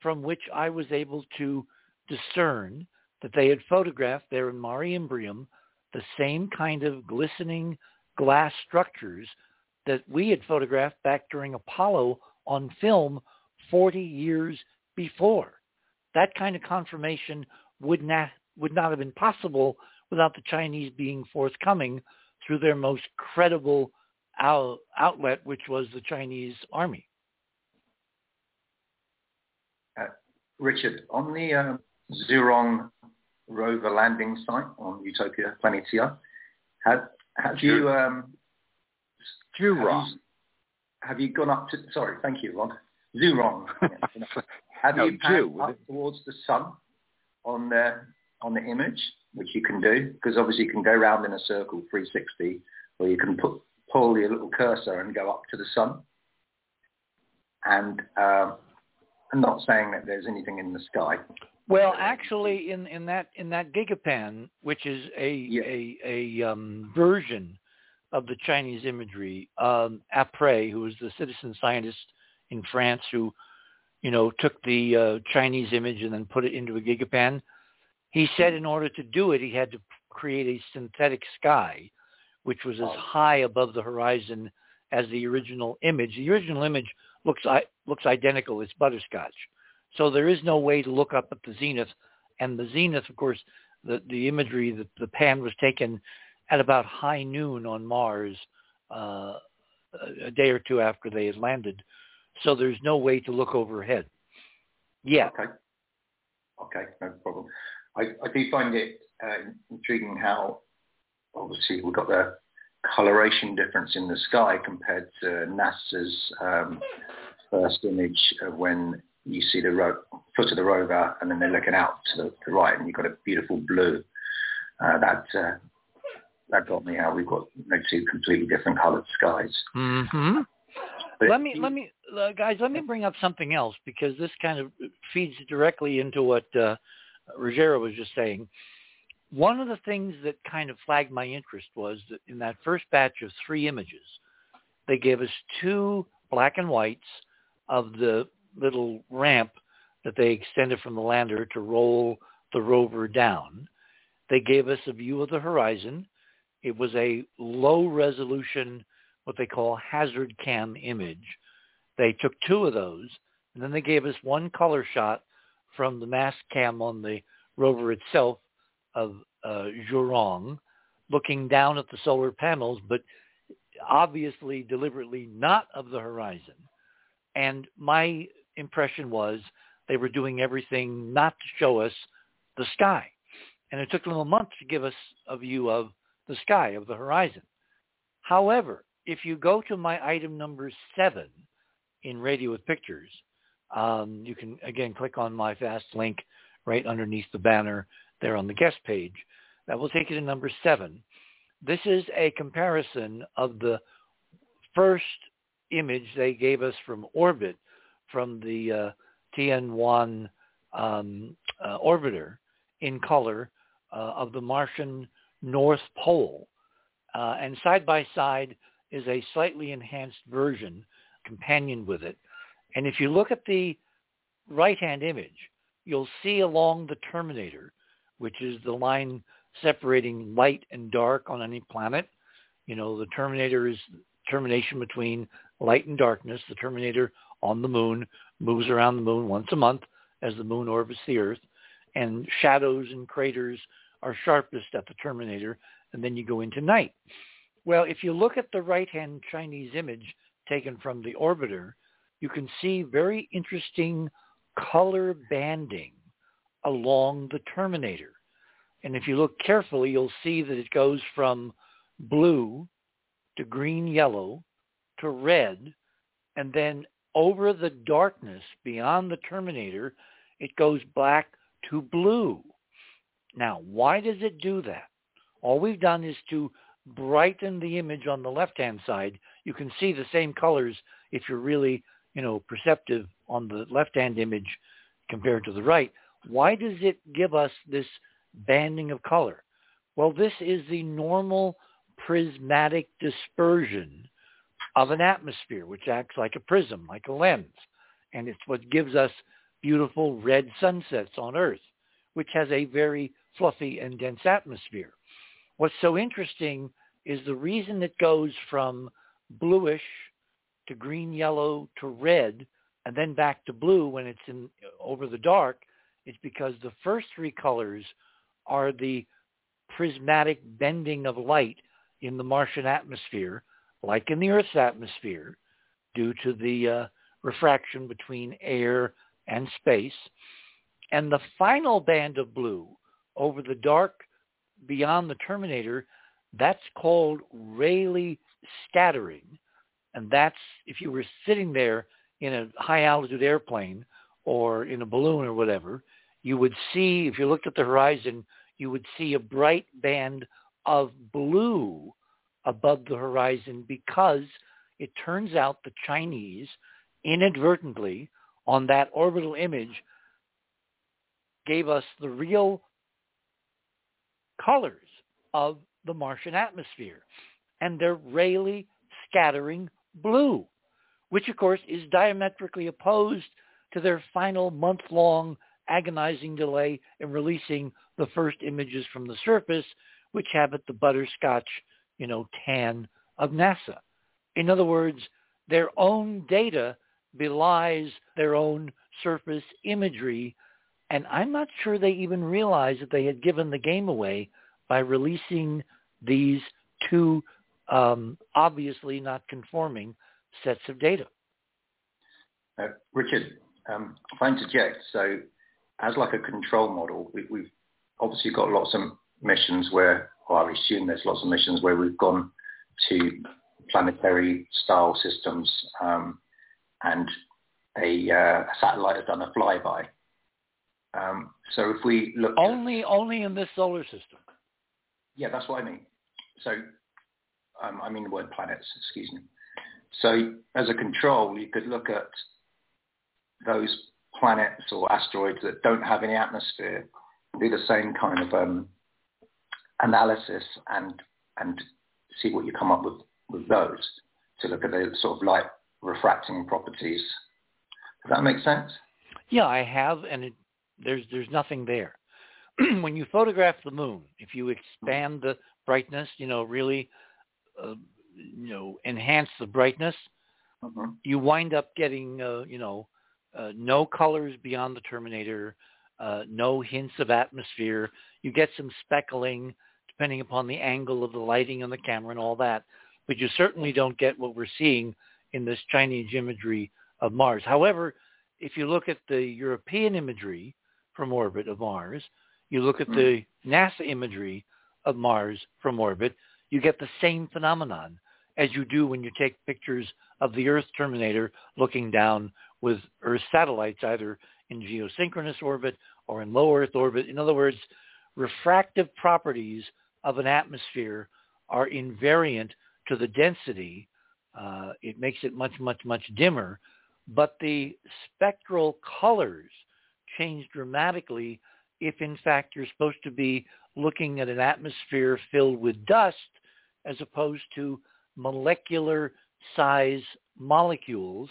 from which I was able to discern that they had photographed there in Mare Imbrium the same kind of glistening glass structures that we had photographed back during Apollo on film 40 years before. That kind of confirmation would not would not have been possible without the Chinese being forthcoming through their most credible out, outlet, which was the Chinese army. Uh, Richard, on the uh, rover landing site on Utopia Planitia, have, have you... Um. Have you, have you gone up to... Sorry, thank you, Rod. Zhurong. have no, you panned up towards the sun on the on the image, which you can do, because obviously you can go around in a circle 360, or you can put, pull your little cursor and go up to the sun. And uh, I'm not saying that there's anything in the sky. Well, actually, in, in that in that Gigapan, which is a Yeah. a, a um, version of the Chinese imagery, um, Appéré, who was the citizen scientist in France who, you know, took the uh, Chinese image and then put it into a Gigapan, he said in order to do it, he had to create a synthetic sky, which was as high above the horizon as the original image. The original image looks looks identical. It's butterscotch. So there is no way to look up at the zenith. And the zenith, of course, the, the imagery, the, the pan was taken at about high noon on Mars uh, a- a day or two after they had landed. So there's no way to look overhead. Yeah. Okay. Okay, no problem. I, I do find it uh, intriguing how obviously we've got the coloration difference in the sky compared to NASA's um, first image of when you see the ro- foot of the rover and then they're looking out to the, the right and you've got a beautiful blue. Uh, that uh, that got me how we've got you know, two completely different coloured skies. Mm-hmm. But let me let me uh, guys let me bring up something else because this kind of feeds directly into what uh, Ruggiero was just saying. One of the things that kind of flagged my interest was that in that first batch of three images, they gave us two black and whites of the little ramp that they extended from the lander to roll the rover down. They gave us a view of the horizon. It was a low resolution what they call hazard cam image. They took two of those, and then they gave us one color shot from the mast cam on the rover itself of uh, Zhurong, looking down at the solar panels, but obviously deliberately not of the horizon. And my impression was they were doing everything not to show us the sky. And it took them a month to give us a view of the sky, of the horizon. However, if you go to my item number seven in Radio with Pictures, um, you can again click on my fast link right underneath the banner there on the guest page. That will take you to number seven. This is a comparison of the first image they gave us from orbit from the uh, TN1 um, uh, orbiter in color uh, of the Martian North Pole. Uh, and side by side is a slightly enhanced version companion with it. And if you look at the right-hand image, you'll see along the terminator, which is the line separating light and dark on any planet. You know, the terminator is termination between light and darkness. The terminator on the moon moves around the moon once a month as the moon orbits the earth. And shadows and craters are sharpest at the terminator, and then you go into night. Well, if you look at the right-hand Chinese image taken from the orbiter, you can see very interesting color banding along the terminator. And if you look carefully, you'll see that it goes from blue to green yellow to red, and then over the darkness beyond the terminator, it goes black to blue. Now, why does it do that? All we've done is to brighten the image on the left-hand side. You can see the same colors if you're really, you know, perceptive on the left-hand image compared to the right. Why does it give us this banding of color? Well, this is the normal prismatic dispersion of an atmosphere, which acts like a prism, like a lens. And it's what gives us beautiful red sunsets on Earth, which has a very fluffy and dense atmosphere. What's so interesting is the reason it goes from bluish to green, yellow to red, and then back to blue when it's in over the dark is because the first three colors are the prismatic bending of light in the Martian atmosphere, like in the Earth's atmosphere, due to the uh, refraction between air and space. And the final band of blue over the dark beyond the terminator, that's called Rayleigh scattering. And that's if you were sitting there in a high altitude airplane or in a balloon or whatever, you would see, if you looked at the horizon, you would see a bright band of blue above the horizon because it turns out the Chinese inadvertently on that orbital image gave us the real colors of the Martian atmosphere. And they're Rayleigh scattering blue, which of course is diametrically opposed to their final month-long agonizing delay in releasing the first images from the surface, which have it the butterscotch, you know, tan of NASA. In other words, their own data belies their own surface imagery, and I'm not sure they even realized that they had given the game away by releasing these two um, obviously not conforming sets of data. Uh, Richard, um, if I interject, so as like a control model, we, we've obviously got lots of missions where, or I assume there's lots of missions where we've gone to planetary style systems um, and a, uh, a, satellite has done a flyby. Um, so if we look only at, only in this solar system. Yeah, that's what I mean. So um, I mean the word planets. Excuse me. So as a control, you could look at those planets or asteroids that don't have any atmosphere, do the same kind of um, analysis and and see what you come up with with those to look at the sort of light refracting properties. Does that make sense? Yeah, I have, and it, there's there's nothing there. when you photograph the moon, if you expand the brightness, you know, really, uh, you know, enhance the brightness, mm-hmm. you wind up getting, uh, you know, uh, no colors beyond the Terminator, uh, no hints of atmosphere. You get some speckling depending upon the angle of the lighting on the camera and all that, but you certainly don't get what we're seeing in this Chinese imagery of Mars. However, if you look at the European imagery from orbit of Mars, you look at the hmm. NASA imagery of Mars from orbit, you get the same phenomenon as you do when you take pictures of the Earth terminator looking down with Earth satellites either in geosynchronous orbit or in low Earth orbit. In other words, refractive properties of an atmosphere are invariant to the density. Uh, it makes it much, much, much dimmer, but the spectral colors change dramatically if in fact you're supposed to be looking at an atmosphere filled with dust as opposed to molecular size molecules,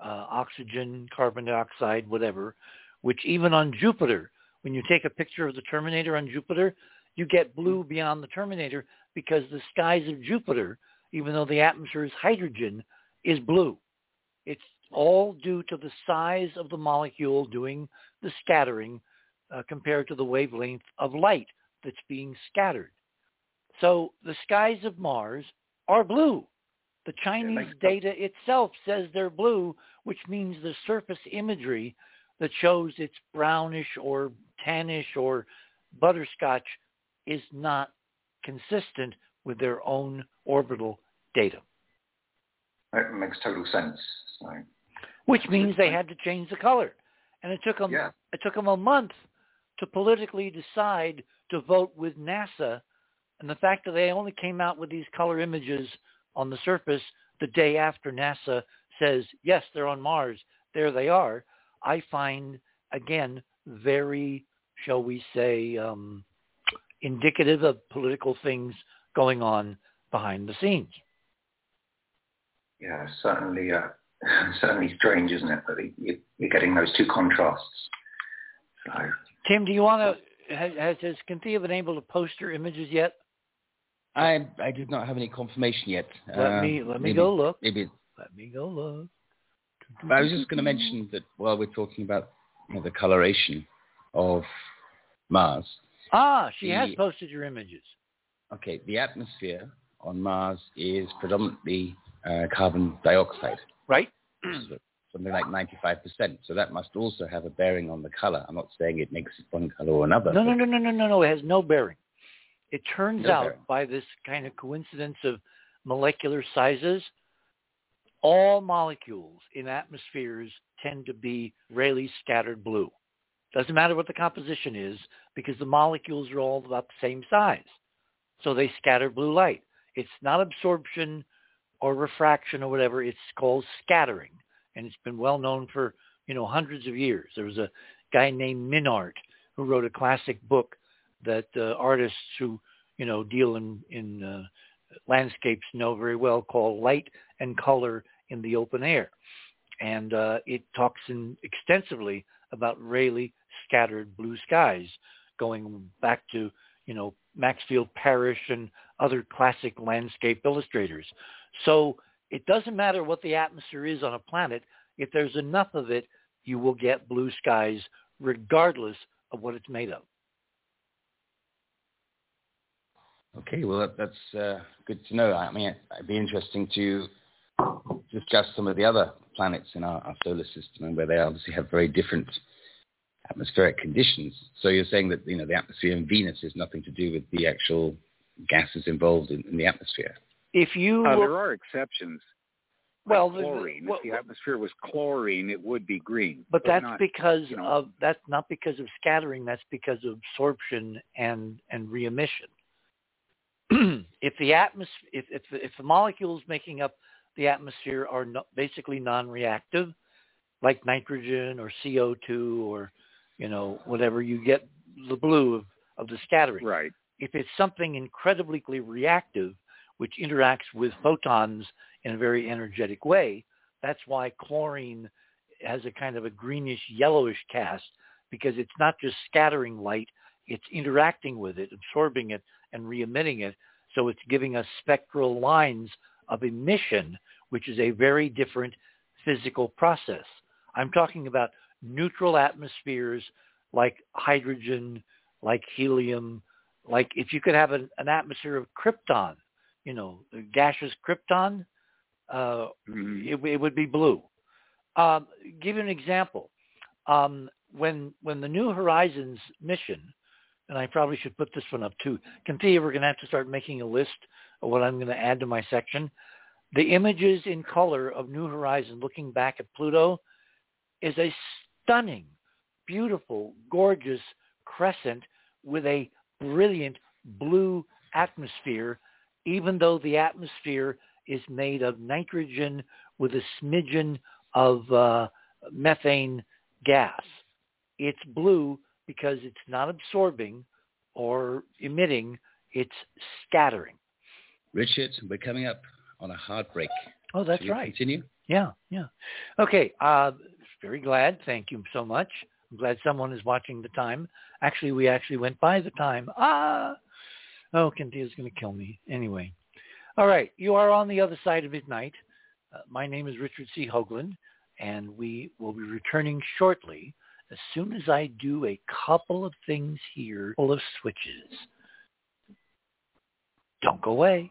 uh, oxygen, carbon dioxide, whatever, which even on Jupiter, when you take a picture of the Terminator on Jupiter, you get blue beyond the Terminator because the skies of Jupiter, even though the atmosphere is hydrogen, is blue. It's all due to the size of the molecule doing the scattering uh, compared to the wavelength of light that's being scattered. So the skies of Mars are blue. The Chinese data itself says they're blue, which means the surface imagery that shows it's brownish or tannish or butterscotch is not consistent with their own orbital data. That makes total sense. which means they had to change the color. And it took them Yeah. it took them a month to politically decide to vote with NASA. And the fact that they only came out with these color images on the surface the day after NASA says, yes, they're on Mars, there they are, I find, again, very, shall we say, um, indicative of political things going on behind the scenes. Yeah, certainly, uh, certainly strange, isn't it? That you- you're getting those two contrasts. So, Tim, do you want to, has, has, has Cynthia been able to post her images yet? I I did not have any confirmation yet. Let Uh, me, let me maybe- go look. Maybe. Let me go look. But I was just going to mention that while we're talking about you know, the coloration of Mars, Ah, she has posted your images. okay, the atmosphere on Mars is predominantly uh, carbon dioxide, Right? so something like 95%. So that must also have a bearing on the color. I'm not saying it makes it one color or another. No, no, no, no, no, no, no. It has no bearing. It turns No out by this kind of coincidence of molecular sizes, all molecules in atmospheres tend to be Rayleigh scattered blue. Doesn't matter what the composition is because the molecules are all about the same size. So they scatter blue light. It's not absorption or refraction or whatever. It's called scattering. And it's been well known for, you know, hundreds of years. There was a guy named Minnaert who wrote a classic book that uh, artists who, you know, deal in, in uh, landscapes know very well called Light and Color in the Open Air. And uh, it talks in, extensively about Rayleigh scattered blue skies going back to, you know, Maxfield Parrish and other classic landscape illustrators. So it doesn't matter what the atmosphere is on a planet. If there's enough of it, you will get blue skies regardless of what it's made of. Okay, well that, that's uh, good to know. I mean, it'd be interesting to discuss some of the other planets in our, our solar system, and where they obviously have very different atmospheric conditions. So you're saying that you know the atmosphere in Venus has nothing to do with the actual gases involved in, in the atmosphere. If you Uh, there are exceptions. well, the- chlorine. well, if the atmosphere was chlorine, it would be green. but that's not, because you know. of that's not because of scattering. That's because of absorption and and re-emission. if the atmosphere, if if if the molecules making up the atmosphere are no, basically non-reactive, like nitrogen or CO2 or you know whatever, you get the blue of, of the scattering. right. if it's something incredibly reactive, which interacts with photons in a very energetic way, that's why chlorine has a kind of a greenish yellowish cast because it's not just scattering light, it's interacting with it, absorbing it and re-emitting it. So it's giving us spectral lines of emission, which is a very different physical process. I'm talking about neutral atmospheres like hydrogen, like helium, like if you could have an, an atmosphere of krypton, you know, gaseous krypton, uh, Mhm. it, it would be blue. Um, give you an example. Um, when when the New Horizons mission, and I probably should put this one up too. Cynthia, we're going to have to start making a list of what I'm going to add to my section. The images in color of New Horizons looking back at Pluto is a stunning, beautiful, gorgeous crescent with a brilliant blue atmosphere, even though the atmosphere is made of nitrogen with a smidgen of uh, methane gas. It's blue because it's not absorbing or emitting, it's scattering. Richard, we're coming up on a hard break. Oh, that's right. Continue. Yeah, yeah. Okay, uh, very glad. Thank you so much. I'm glad someone is watching the time. Actually, we actually went by the time. Ah, oh, Cynthia's going to kill me. Anyway, all right. You are on the other side of midnight. Uh, my name is Richard C. Hoagland, and we will be returning shortly as soon as I do a couple of things here full of switches. Don't go away.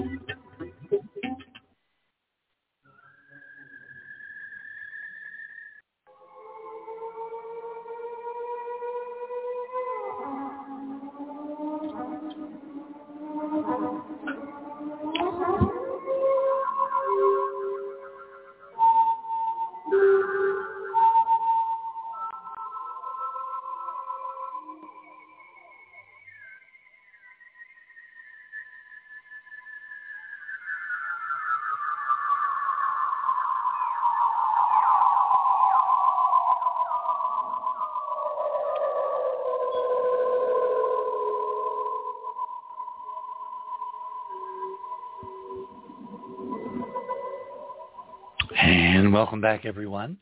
welcome back, everyone.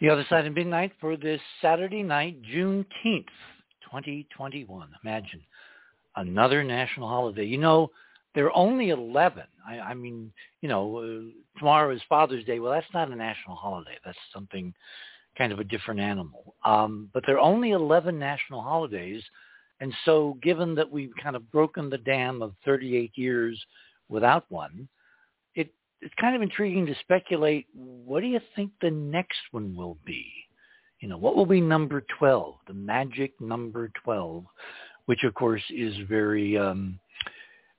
The other side of midnight for this Saturday night, Juneteenth, 2021. Imagine another national holiday. You know, there are only 11. I, I mean, you know, uh, tomorrow is Father's Day. Well, that's not a national holiday. That's something kind of a different animal. Um, but there are only 11 national holidays. And so given that we've kind of broken the dam of 38 years without one, it's kind of intriguing to speculate. What do you think the next one will be? You know, what will be number 12, the magic number 12, which of course is very, um,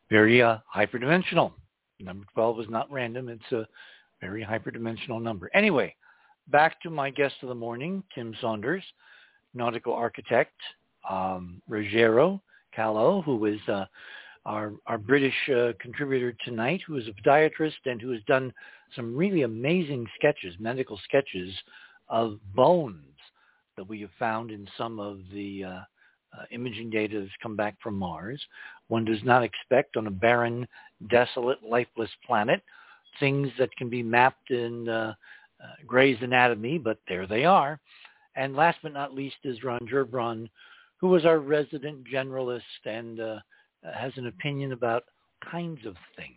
very uh, hyperdimensional. Number 12 is not random. It's a very hyperdimensional number. Anyway, back to my guest of the morning, Tim Saunders, nautical architect, um, Ruggiero Callo, who is uh, our, our British uh, contributor tonight, who is a podiatrist and who has done some really amazing sketches, medical sketches of bones that we have found in some of the uh, uh, imaging data that's come back from Mars. One does not expect on a barren, desolate, lifeless planet things that can be mapped in uh, uh, Gray's Anatomy, but there they are. And last but not least is Ron Gerbron, who was our resident generalist and uh, has an opinion about kinds of things.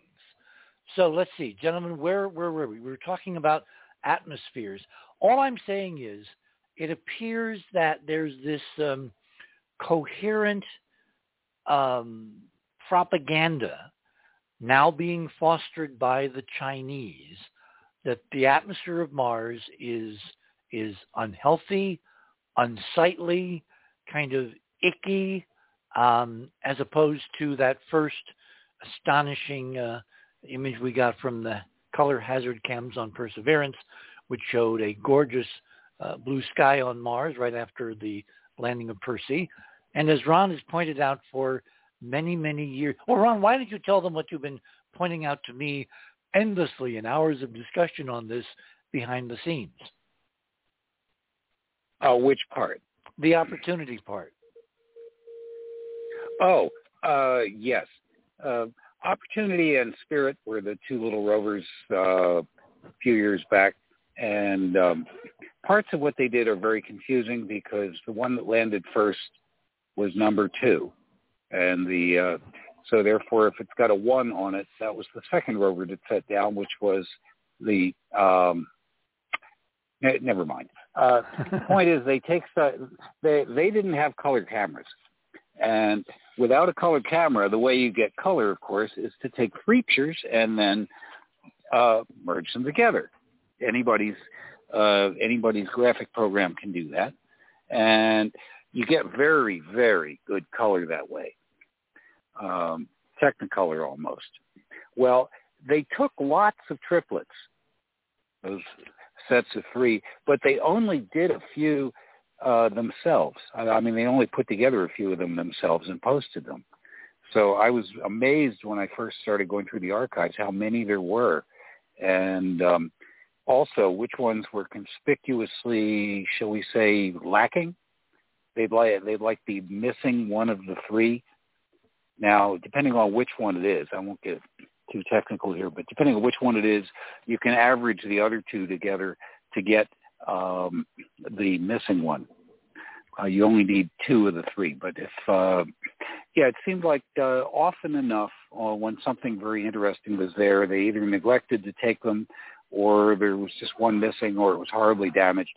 So let's see, gentlemen, where, where were we? We were talking about atmospheres. All I'm saying is it appears that there's this um, coherent um, propaganda now being fostered by the Chinese that the atmosphere of Mars is is unhealthy, unsightly, kind of icky, um, as opposed to that first astonishing uh, image we got from the color hazard cams on Perseverance, which showed a gorgeous uh, blue sky on Mars right after the landing of Percy. And as Ron has pointed out for many, many years, well, Ron, why don't you tell them what you've been pointing out to me endlessly in hours of discussion on this behind the scenes? Oh, which part? The opportunity part. Oh, uh, yes. Uh, Opportunity and Spirit were the two little rovers uh, a few years back, and um, parts of what they did are very confusing because the one that landed first was number two, and the uh, so therefore, if it's got a one on it, that was the second rover that set down, which was the um, never mind. Uh, the point is, they take they they didn't have color cameras, and without a color camera, the way you get color, of course, is to take features and then uh, merge them together. Anybody's uh, anybody's graphic program can do that, and you get very, very good color that way. Um, Technicolor almost. Well, they took lots of triplets those sets of three, but they only did a few uh, themselves. I, I mean, they only put together a few of them themselves and posted them. So I was amazed when I first started going through the archives how many there were, and um, also which ones were conspicuously, shall we say, lacking. They'd like they'd like be missing one of the three. Now, depending on which one it is, I won't get too technical here, but depending on which one it is, you can average the other two together to get um, the missing one. Uh, you only need two of the three, but if uh, yeah, it seemed like uh, often enough uh, when something very interesting was there, they either neglected to take them, or there was just one missing, or it was horribly damaged.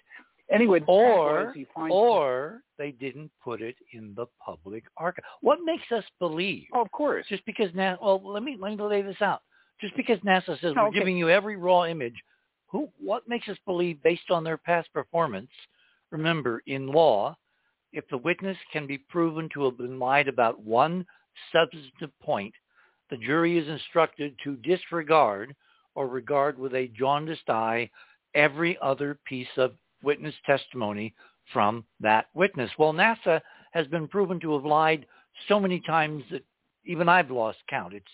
Anyway, or or they didn't put it in the public archive. What makes us believe? Oh, of course. Just because NASA. Well, let me let me lay this out. Just because NASA says we're Okay. giving you every raw image, who? What makes us believe based on their past performance? Remember, in law, if the witness can be proven to have been lied about one substantive point, the jury is instructed to disregard or regard with a jaundiced eye every other piece of witness testimony from that witness. Well, NASA has been proven to have lied so many times that even I've lost count. It's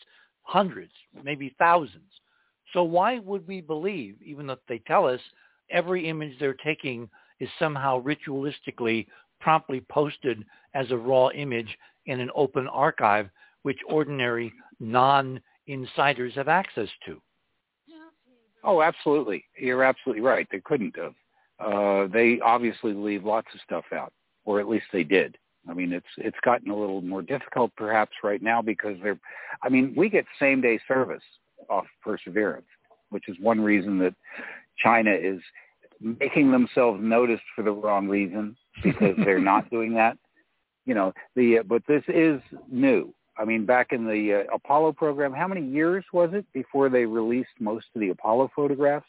hundreds, maybe thousands. So why would we believe, even though they tell us every image they're taking is somehow ritualistically promptly posted as a raw image in an open archive, which ordinary non-insiders have access to? Oh, absolutely. You're absolutely right. They couldn't have. Uh, they obviously leave lots of stuff out, or at least they did. I mean, it's it's gotten a little more difficult perhaps right now because they're. I mean, we get same day service off Perseverance, which is one reason that China is making themselves noticed for the wrong reason because they're not doing that. You know, the but this is new. I mean, back in the uh, Apollo program, how many years was it before they released most of the Apollo photographs?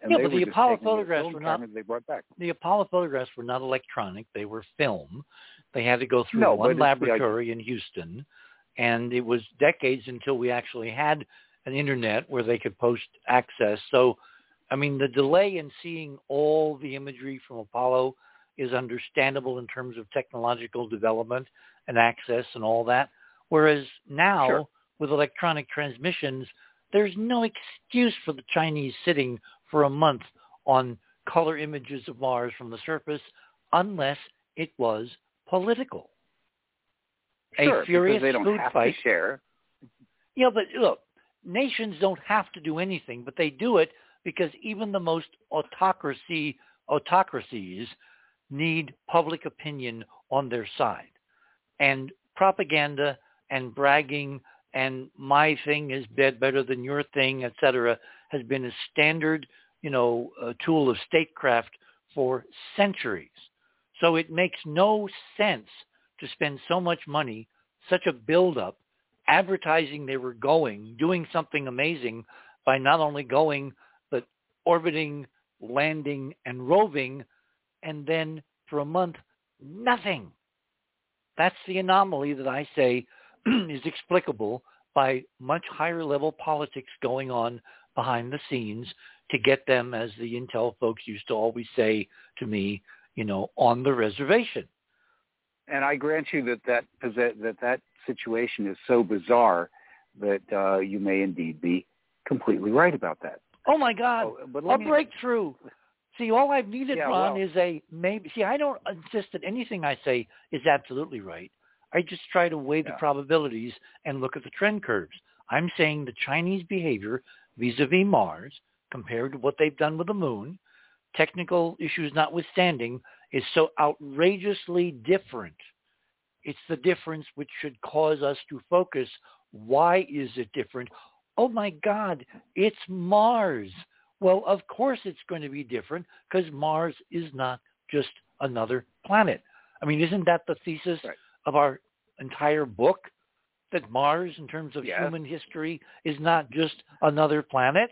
And Yeah, but the Apollo photographs were not. They brought back. the Apollo photographs were not electronic; they were film. They had to go through No, one laboratory in Houston, and it was decades until we actually had an internet where they could post access. So, I mean, the delay in seeing all the imagery from Apollo is understandable in terms of technological development and access and all that. Whereas now, Sure. with electronic transmissions, there's no excuse for the Chinese sitting for a month on color images of Mars from the surface unless it was political. Sure, a furious because they don't food have fight. to share. Yeah, but look, nations don't have to do anything, but they do it because even the most autocracy autocracies need public opinion on their side. And propaganda and bragging and my thing is bed better than your thing, etc., has been a standard, you know, uh, tool of statecraft for centuries. So it makes no sense to spend so much money, such a buildup, advertising they were going, doing something amazing by not only going, but orbiting, landing, and roving, and then for a month, nothing. That's the anomaly that I say is explicable by much higher level politics going on behind the scenes to get them, as the intel folks used to always say to me, you know, on the reservation. And I grant you that that that that situation is so bizarre that uh, you may indeed be completely right about that. Oh my God, Oh, but a me, breakthrough. See, all I've needed, Yeah, Ron, well- is a maybe. See, I don't insist that anything I say is absolutely right. I just try to weigh the probabilities and look at the trend curves. I'm saying the Chinese behavior vis-a-vis Mars compared to what they've done with the moon, technical issues notwithstanding, is so outrageously different. It's the difference which should cause us to focus. Why is it different? Oh my God, it's Mars. Well, of course it's going to be different because Mars is not just another planet. I mean, isn't that the thesis Right. of our entire book? That Mars, in terms of Yes. human history, is not just another planet?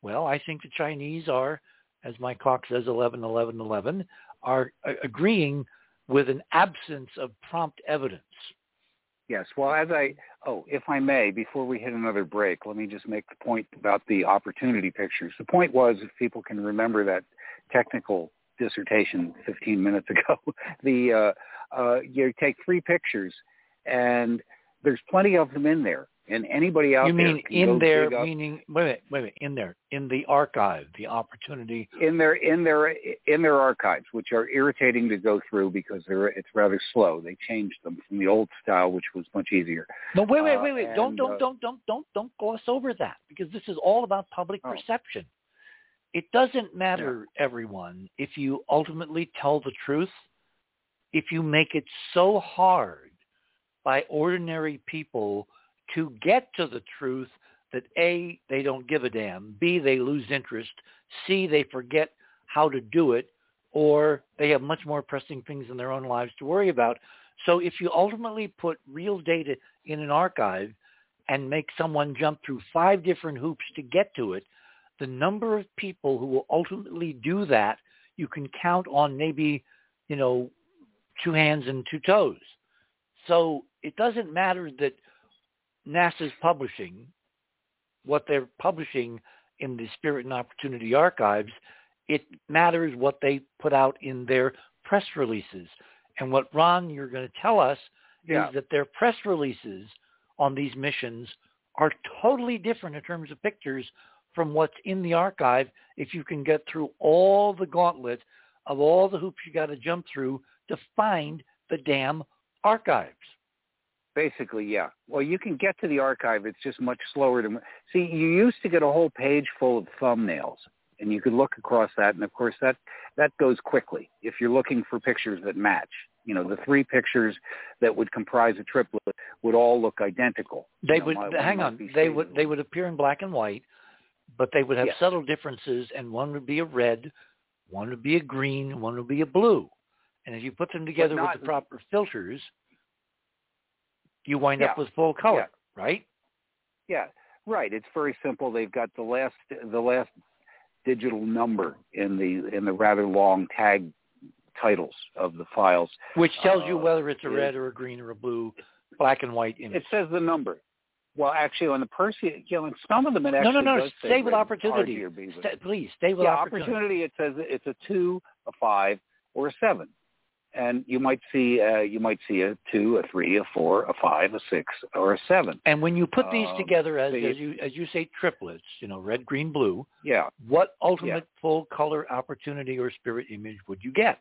Well, I think the Chinese are, as my clock says, 11, 11, 11, are agreeing with an absence of prompt evidence. Yes. Well, as I Oh, if I may, before we hit another break, let me just make the point about the opportunity pictures. The point was, if people can remember that technical dissertation 15 minutes ago, the uh, uh, you take three pictures, and there's plenty of them in there and anybody out you there mean in there meaning wait a minute wait a minute in there in the archive the opportunity in their in their in their archives, which are irritating to go through because they're it's rather slow. They changed them from the old style, which was much easier. no wait wait Uh, wait wait don't and, don't uh, don't don't don't don't gloss over that because this is all about public Oh. perception it doesn't matter everyone if you ultimately tell the truth if you make it so hard by ordinary people to get to the truth that A, they don't give a damn, B, they lose interest, C, they forget how to do it, or they have much more pressing things in their own lives to worry about. So if you ultimately put real data in an archive and make someone jump through five different hoops to get to it, the number of people who will ultimately do that, you can count on maybe, you know, two hands and two toes. So it doesn't matter that NASA's publishing what they're publishing in the Spirit and Opportunity archives. It matters what they put out in their press releases. And what Ron, you're going to tell us Yeah. is that their press releases on these missions are totally different in terms of pictures from what's in the archive if you can get through all the gauntlet of all the hoops you got to jump through to find the damn archives. Basically, yeah. Well, you can get to the archive. It's just much slower to see. You used to get a whole page full of thumbnails, and you could look across that. And of course, that that goes quickly if you're looking for pictures that match. You know, the three pictures that would comprise a triplet would all look identical. They You know, would one hang on. They shaded would they would appear in black and white, but they would have Yes. subtle differences, and one would be a red, one would be a green, one would be a blue. And if you put them together not- with the proper filters, you wind up with full color, Yeah. right? Yeah, right. It's very simple. They've got the last the last digital number in the in the rather long tag titles of the files. Which tells you Uh, whether it's a red or a green or a blue, black and white image. It says the number. Well, actually, on the Percy, you know, in some of them it no, actually no, no. does say Stay with opportunity. RG or B, but- Sta- please stay with yeah, opportunity. opportunity. It says it's a two, a five, or a seven, and you might see uh, you might see a two, a three, a four, a five, a six, or a seven. And when you put these Um, together as, you- as you as you say triplets, you know, red, green, blue, Yeah, what ultimate full color opportunity or spirit image would you get?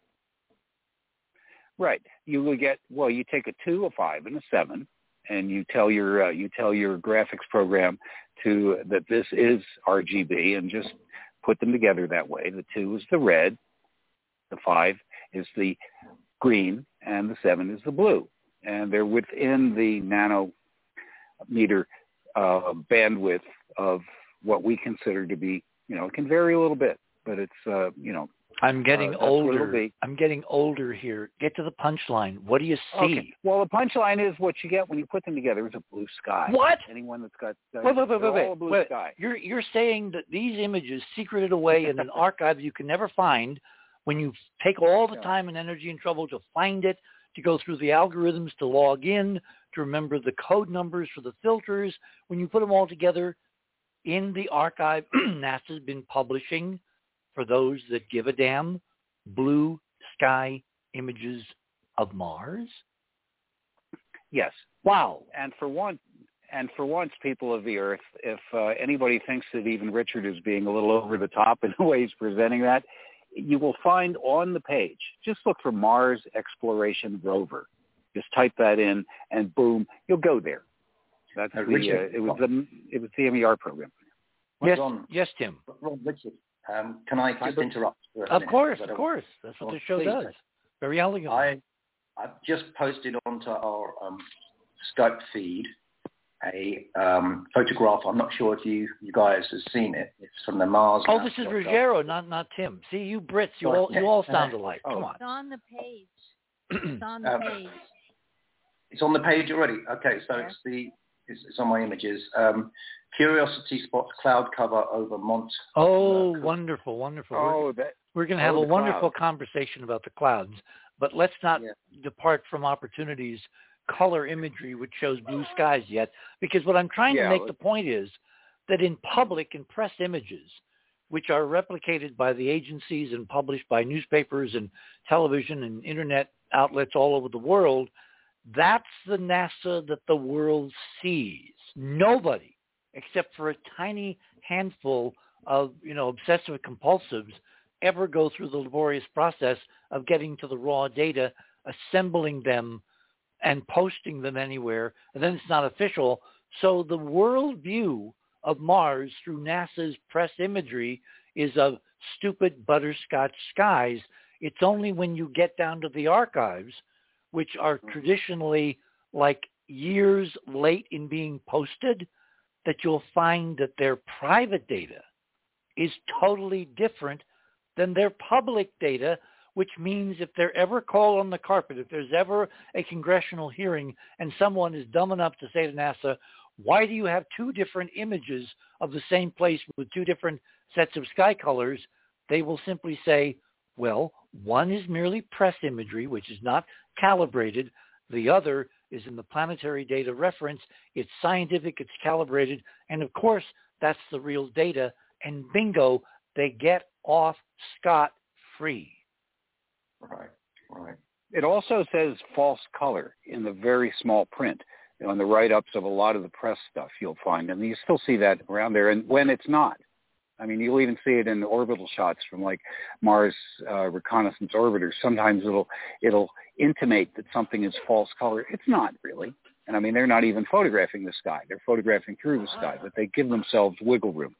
right. You will get well. You take a two, a five, and a seven, and you tell your uh, you tell your graphics program to that this is RGB, and just put them together that way. The two is the red, the five is the green, and the seven is the blue, and they're within the nanometer uh, bandwidth of what we consider to be. You know, it can vary a little bit, but it's uh, you know I'm getting that's older. I'm getting older here. Get to the punchline. What do you see? Okay. Well, the punchline is what you get when you put them together is a blue sky. What? Anyone that's got uh, Wait, wait, wait, wait, blue wait. sky. You're you're saying that these images secreted away in an archive you can never find when you take all the time and energy and trouble to find it, to go through the algorithms, to log in, to remember the code numbers for the filters. When you put them all together in the archive, NASA's been publishing, for those that give a damn, blue sky images of Mars. Yes. Wow. And for one, and for once, people of the Earth, if uh, anybody thinks that even Richard is being a little over the top in the way he's presenting that, you will find on the page. Just look for Mars Exploration Rover. Just type that in, and boom, you'll go there. That's Uh, the. Richard, uh, it was the it was the MER program. Yes, Ron, yes, Tim. Ron Richard, um, can I just interrupt? For a Of minute? course, of course. That's what the show please. does. Very elegant. I I've just posted onto our um, Skype feed a um, photograph. I'm not sure if you you guys have seen it. It's from the Mars. oh, this is dot gov. Ruggiero, not not Tim. See, you Brits, you all you all sound alike. Oh. Come It's on the page. It's on. on the Um, page. It's on the page already. Okay, so Yeah. it's the it's, it's on my images. Um, Curiosity spots cloud cover over Mont. oh, Uh, wonderful, wonderful. we're, Oh, that we're going to have oh, a wonderful clouds. conversation about the clouds, but let's not Yeah. depart from opportunities color imagery which shows blue skies yet. Because what I'm trying Yeah, to make but- the point is that in public and press images, which are replicated by the agencies and published by newspapers and television and internet outlets all over the world, that's the NASA that the world sees. Nobody, except for a tiny handful of, you know, obsessive compulsives, ever go through the laborious process of getting to the raw data, assembling them, and posting them anywhere, and then it's not official. So the world view of Mars through NASA's press imagery is of stupid butterscotch skies. It's only when you get down to the archives, which are traditionally like years late in being posted, that you'll find that their private data is totally different than their public data, which means if they're ever called on the carpet, if there's ever a congressional hearing and someone is dumb enough to say to NASA, why do you have two different images of the same place with two different sets of sky colors? They will simply say, well, one is merely press imagery, which is not calibrated. The other is in the planetary data reference. It's scientific, it's calibrated, and of course, that's the real data. And bingo, they get off scot-free. Right, right. It also says false color in the very small print on the write-ups of a lot of the press stuff you'll find, and you still see that around there. And when it's not, I mean, you'll even see it in orbital shots from like Mars uh, reconnaissance orbiters. Sometimes it'll it'll intimate that something is false color. It's not really. And I mean, they're not even photographing the sky; they're photographing through the sky, but they give themselves wiggle room.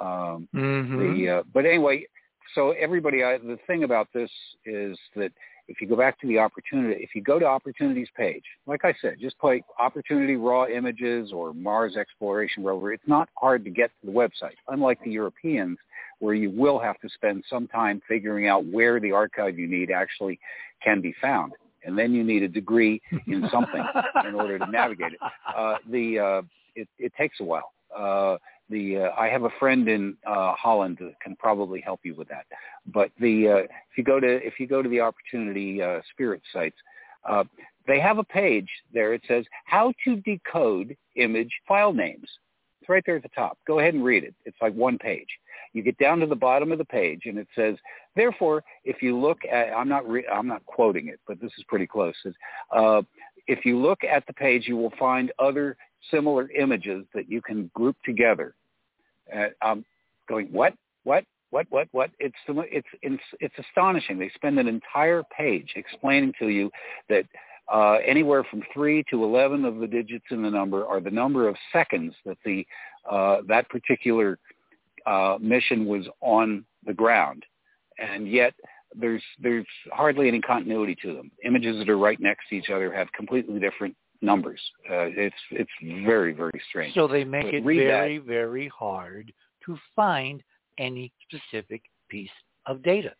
Um, the uh, but anyway, so everybody, I, the thing about this is that if you go back to the opportunity, if you go to opportunities page, like I said, just play opportunity raw images or Mars exploration rover. It's not hard to get to the website, unlike the Europeans, where you will have to spend some time figuring out where the archive you need actually can be found. And then you need a degree in something in order to navigate it. Uh, the uh, it, it takes a while. Uh, the uh, I have a friend in uh, Holland that can probably help you with that. But the uh, if you go to if you go to the Opportunity uh, Spirit sites, uh, they have a page there. It says how to decode image file names. It's right there at the top. Go ahead and read it. It's like one page. You get down to the bottom of the page, and it says, therefore, if you look at, I'm not re- I'm not quoting it, but this is pretty close. Uh, if you look at the page, you will find other similar images that you can group together. Uh, I'm going, what, what, what, what, what? It's, it's, it's, it's astonishing. They spend an entire page explaining to you that uh, anywhere from 3 to 11 of the digits in the number are the number of seconds that the, uh, that particular uh, mission was on the ground. And yet there's, there's hardly any continuity to them. Images that are right next to each other have completely different numbers. Uh, it's it's very very strange. So they make But it very, very hard to find any specific piece of data.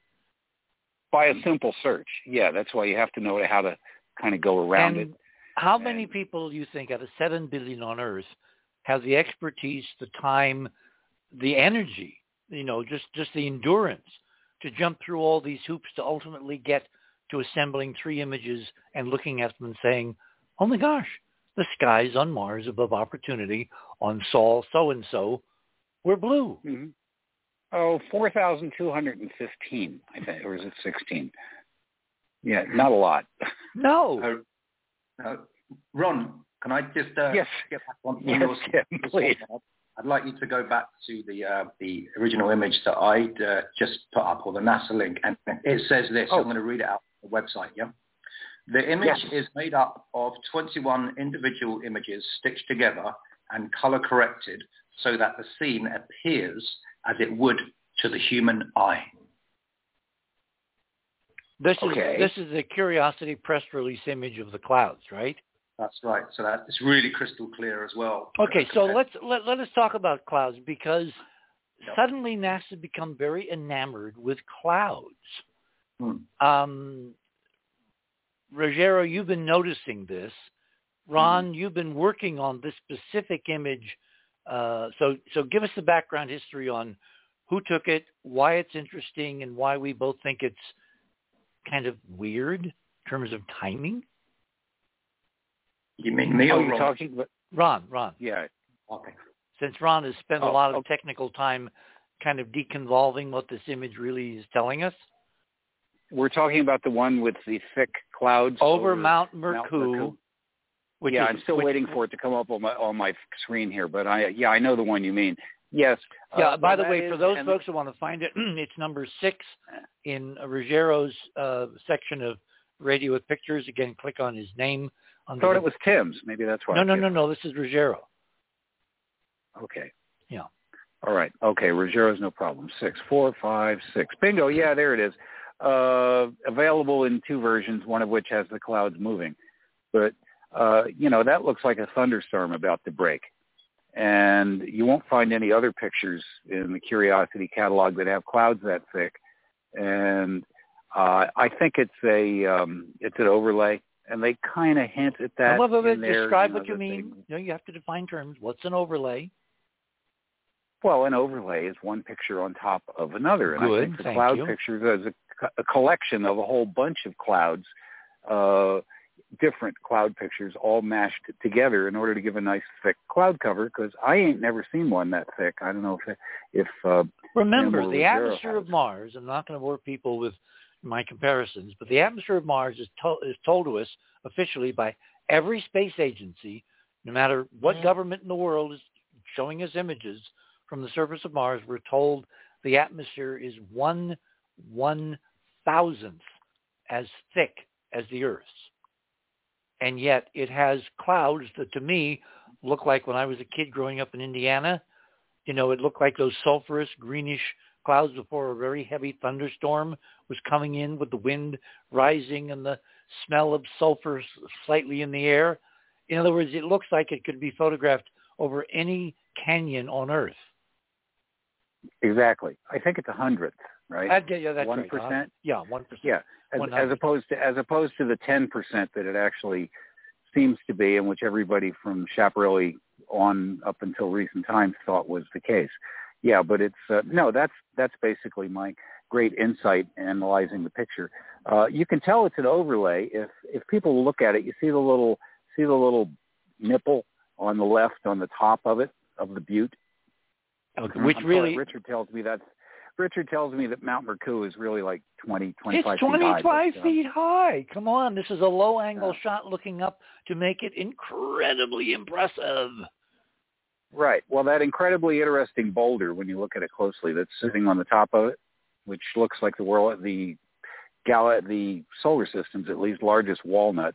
By a simple search, yeah, that's why you have to know how to kind of go around and it. how many people do you think out of 7 billion on Earth have the expertise, the time, the energy, you know, just, just the endurance to jump through all these hoops to ultimately get to assembling three images and looking at them and saying, oh my gosh, the skies on Mars above opportunity on Sol so-and-so were blue. hmm Oh, four thousand two hundred and fifteen, I think, or is it sixteen? Yeah, not a lot. No. Uh, uh, Ron, can I just uh, Yes. get back on, on Yes, your Tim, please. I'd like you to go back to the uh, the original image that I'd uh, just put up, or the NASA link, and it says this. Oh. I'm going to read it out on the website. Yeah. The image Yes. is made up of 21 individual images stitched together and color corrected so that the scene appears as it would to the human eye. This Okay. is this is the Curiosity press release image of the clouds, right? That's right. So that it's really crystal clear as well. Okay, so let's let, let us talk about clouds because Yep. suddenly NASA become very enamored with clouds. Hmm. Um, Ruggiero, you've been noticing this. Ron, you've been working on this specific image. Uh, so so give us the background history on who took it, why it's interesting, and why we both think it's kind of weird in terms of timing. You mean me or you're Ron? talking about Ron, Ron. yeah. Okay. Since Ron has spent a Oh, lot of okay. technical time kind of deconvolving what this image really is telling us. We're talking about the one with the thick clouds Over Mount Mount which yeah, is, I'm still which- waiting for it to come up on my on my screen here, but I yeah I know the one you mean. Yes. Yeah, uh, by the way, for those folks who want to find it, it's number six in Ruggiero's uh, section of Radio with Pictures. Again, click on his name. I thought the- it was Tim's. Maybe that's why. no, no, no, no. This is Ruggiero. Okay. Yeah. All right. Okay. Ruggiero's no problem. Six, four, five, six. Bingo. Yeah, there it is. Uh, available in two versions, one of which has the clouds moving. But, uh, you know, that looks like a thunderstorm about to break. And you won't find any other pictures in the Curiosity catalog that have clouds that thick. And uh, I think it's a um, it's an overlay, and they kind of hint at that. Some of it there, describe you know, what you mean. You know, you have to define terms. What's an overlay? Well, an overlay is one picture on top of another, and I think the cloud you. pictures is a, a collection of a whole bunch of clouds, uh, different cloud pictures, all mashed together in order to give a nice thick cloud cover. Because I ain't never seen one that thick. I don't know if if uh, Remember, Remember the Ruggiero atmosphere of. Mars, I'm not going to bore people with my comparisons, but the atmosphere of Mars is, to- is told to us officially by every space agency, no matter what government in the world is showing us images from the surface of Mars, we're told the atmosphere is one one thousandth as thick as the Earth's. And yet it has clouds that to me look like when I was a kid growing up in Indiana, you know, it looked like those sulfurous greenish clouds before a very heavy thunderstorm was coming in with the wind rising and the smell of sulfur slightly in the air. In other words, it looks like it could be photographed over any canyon on Earth. exactly, I think it's a hundredth, right? Uh, yeah, yeah, that's One right. Uh. Yeah, one percent. Yeah, as, as opposed to as opposed to the ten percent that it actually seems to be, and which everybody from Schiaparelli on up until recent times thought was the case. Yeah, but it's uh, no. That's that's basically my great insight analyzing the picture. Uh, you can tell it's an overlay if if people look at it. You see the little see the little nipple on the left on the top of it of the butte. Okay, which I'm sorry, really Richard tells me that's Richard tells me that Mount Mercou is really like 20, 25 it's feet high. 25 but, uh, feet high. Come on, this is a low angle Yeah. shot looking up to make it incredibly impressive. Right. Well, that incredibly interesting boulder, when you look at it closely, that's sitting on the top of it, which looks like the world, the gal, the solar system's at least largest walnut,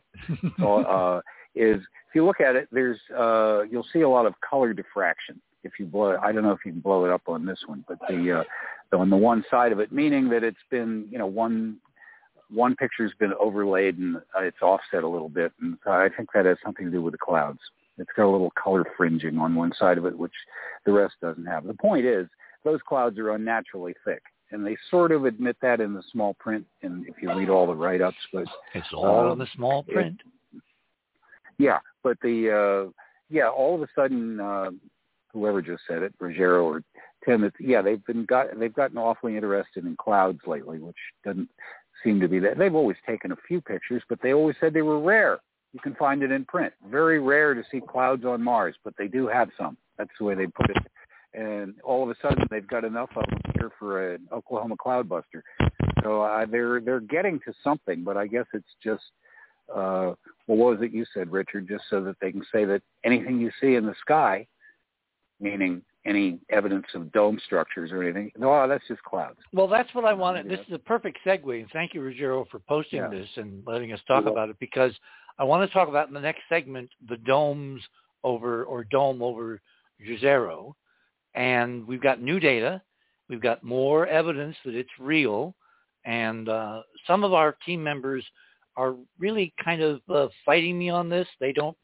so, uh, is if you look at it, there's uh, you'll see a lot of color diffraction. If you blow it, I don't know if you can blow it up on this one, but the uh, the- on the one side of it, meaning that it's been, you know, one one picture's been overlaid and uh, it's offset a little bit, and so I think that has something to do with the clouds. It's got a little color fringing on one side of it, which the rest doesn't have. The point is, those clouds are unnaturally thick, and they sort of admit that in the small print, and if you read all the write-ups. But It's all in Um, the small it- print. yeah, but the uh, yeah, all of a sudden, uh, whoever just said it, Ruggiero or Tim, it's, yeah, they've been got they've gotten awfully interested in clouds lately, which doesn't seem to be that. They've always taken a few pictures, but they always said they were rare. You can find it in print. Very rare to see clouds on Mars, but they do have some. That's the way they put it. And all of a sudden, they've got enough of them here for an Oklahoma cloudbuster. So uh, they're they're getting to something, but I guess it's just uh, well, what was it you said, Richard? Just so that they can say that anything you see in the sky, meaning any evidence of dome structures or anything, no, that's just clouds. Well, that's what I wanted. Yeah. This is a perfect segue, and thank you, Ruggiero, for posting Yeah. this and letting us talk about it because I want to talk about in the next segment the domes over or dome over Jezero, and we've got new data, we've got more evidence that it's real, and uh, some of our team members are really kind of uh, fighting me on this. They don't.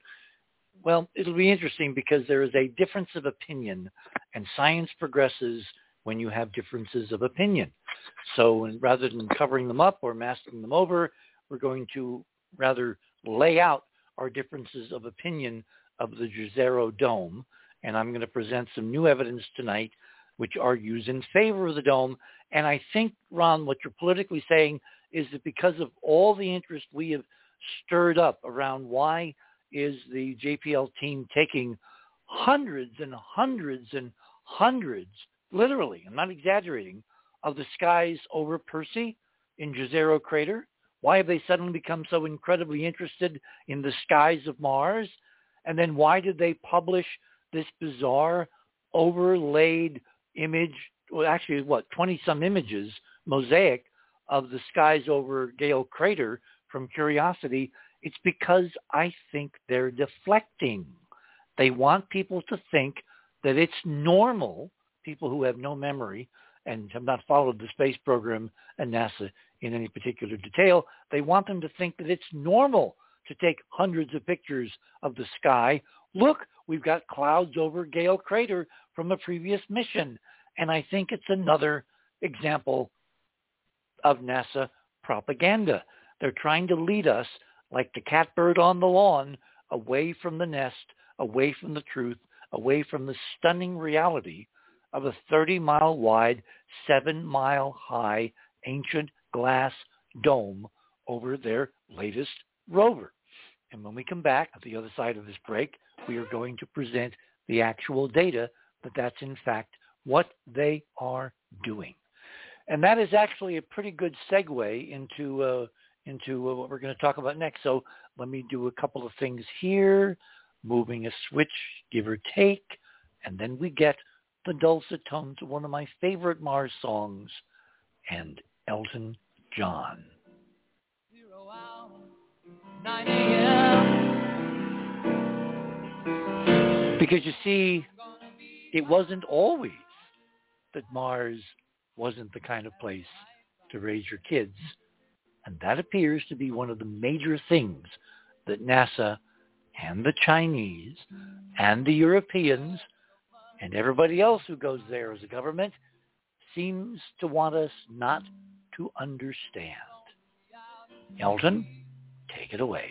Well, it'll be interesting because there is a difference of opinion, and science progresses when you have differences of opinion. So rather than covering them up or masking them over, we're going to rather lay out our differences of opinion of the Jezero Dome. And I'm going to present some new evidence tonight which argues in favor of the dome. And I think, Ron, what you're politically saying is that because of all the interest we have stirred up around why is the JPL team taking hundreds and hundreds and hundreds, literally, I'm not exaggerating, of the skies over Percy in Jezero Crater? Why have they suddenly become so incredibly interested in the skies of Mars? And then why did they publish this bizarre overlaid image, well actually what, 20 some images, mosaic of the skies over Gale Crater from Curiosity? It's because I think they're deflecting. They want people to think that it's normal, people who have no memory and have not followed the space program and NASA in any particular detail, they want them to think that it's normal to take hundreds of pictures of the sky. Look, we've got clouds over Gale Crater from a previous mission. And I think it's another example of NASA propaganda. They're trying to lead us like the catbird on the lawn away from the nest, away from the truth, away from the stunning reality of a 30-mile wide, 7-mile high ancient glass dome over their latest rover. And when we come back at the other side of this break, we are going to present the actual data that that's in fact what they are doing. And that is actually a pretty good segue into uh, into uh, what we're going to talk about next. So let me do a couple of things here, moving a switch, give or take, and then we get the dulcet tones of one of my favorite Mars songs and Elton John. Because you see, it wasn't always that Mars wasn't the kind of place to raise your kids. And that appears to be one of the major things that NASA and the Chinese and the Europeans and everybody else who goes there as a government seems to want us not to understand. Elton, take it away.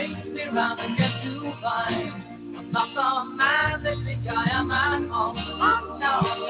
Brings me round and get to find. Not the man that think I am at home. Oh, no.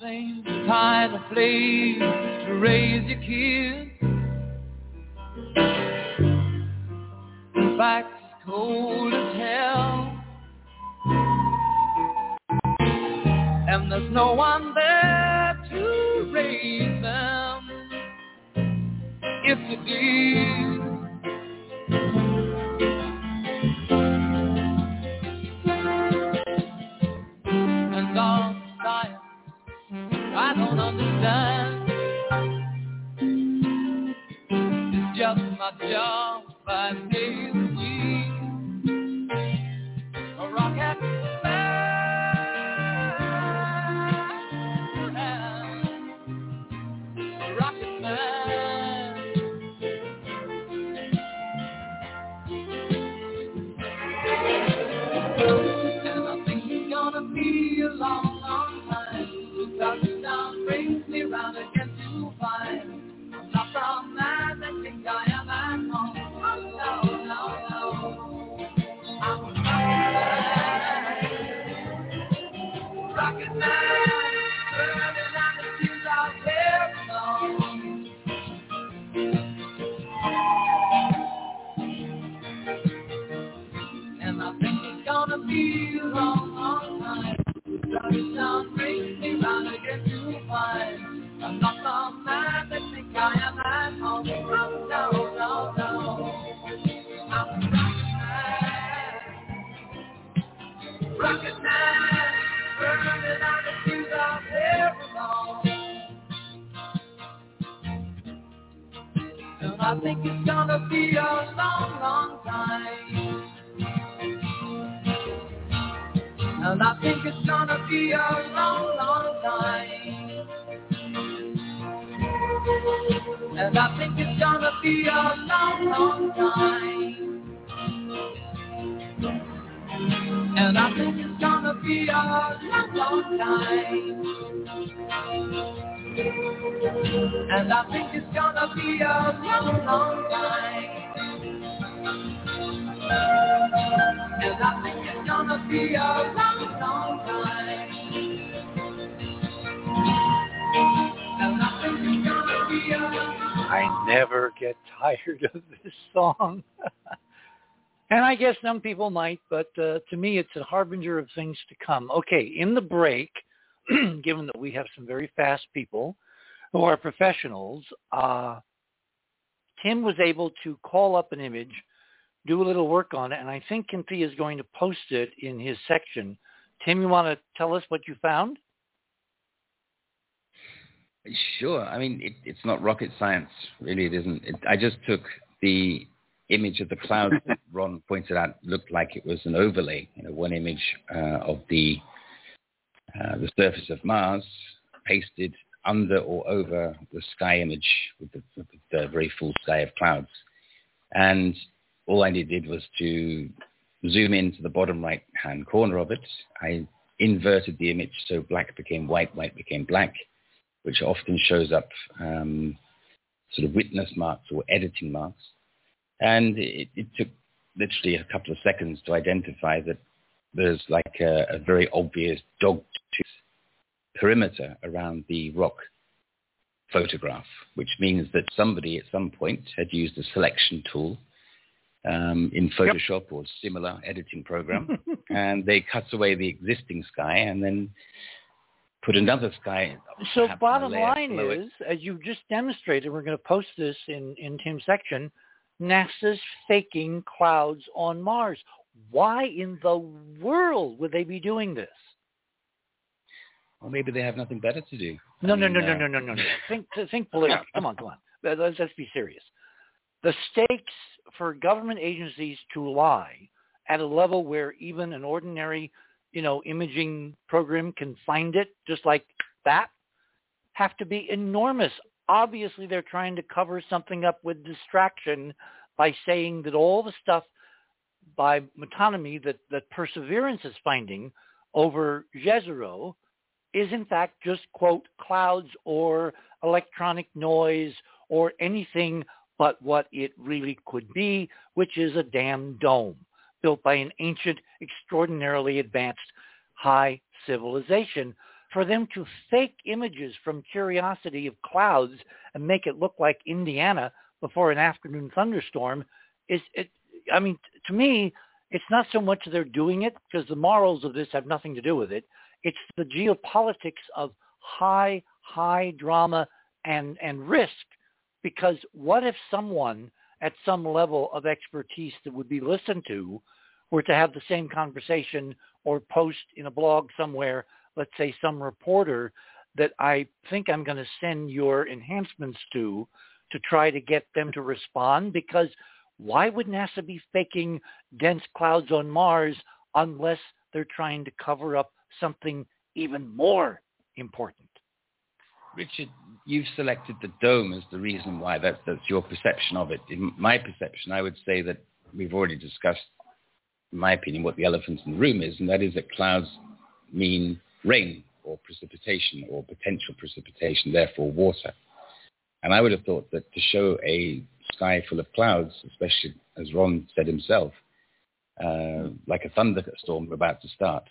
The kind of place to raise your kids. back cold as hell. And there's no one there to raise them if you did. Some people might, but uh, to me it's a harbinger of things to come. Okay, in the break, given that we have some very fast people who are professionals, uh, Tim was able to call up an image, do a little work on it, and I think Cynthia is going to post it in his section. Tim, you want to tell us what you found? Sure. I mean, it, it's not rocket science, really. It isn't. It, I just took the image of the cloud that Ron pointed out looked like it was an overlay. You know, one image uh, of the uh, the surface of Mars pasted under or over the sky image with the, with the very full sky of clouds. And all I did was to zoom into the bottom right-hand corner of it. I inverted the image so black became white, white became black, which often shows up um, sort of witness marks or editing marks. And it, it took literally a couple of seconds to identify that there's like a, a very obvious dog tooth perimeter around the rock photograph, which means that somebody at some point had used a selection tool um, in Photoshop yep. or similar editing program, and they cut away the existing sky and then put another sky. So bottom line is, as you just demonstrated, we're going to post this in, in Tim's section, NASA's faking clouds on Mars. Why in the world would they be doing this? Or maybe they have nothing better to do. Uh, no, no, no, no, no, no, no, no. Think, think politically. Come on, come on. Let's, let's be serious. The stakes for government agencies to lie at a level where even an ordinary, you know, imaging program can find it just like that have to be enormous. Obviously, they're trying to cover something up with distraction by saying that all the stuff by metonymy that, that Perseverance is finding over Jezero is in fact just, quote, clouds or electronic noise or anything but what it really could be, which is a damn dome built by an ancient, extraordinarily advanced high civilization. For them to fake images from curiosity of clouds and make it look like Indiana before an afternoon thunderstorm is, it, I mean, to me, it's not so much they're doing it because the morals of this have nothing to do with it. It's the geopolitics of high, high drama and, and risk. Because what if someone at some level of expertise that would be listened to were to have the same conversation or post in a blog somewhere, let's say some reporter that I think I'm going to send your enhancements to to try to get them to respond because why would NASA be faking dense clouds on Mars unless they're trying to cover up something even more important. Richard, you've selected the dome as the reason why. That's, that's your perception of it. In my perception, I would say that we've already discussed, in my opinion, what the elephant in the room is, and that is that clouds mean rain or precipitation or potential precipitation, therefore water. And I would have thought that to show a sky full of clouds, especially as Ron said himself, uh, like a thunderstorm about to start,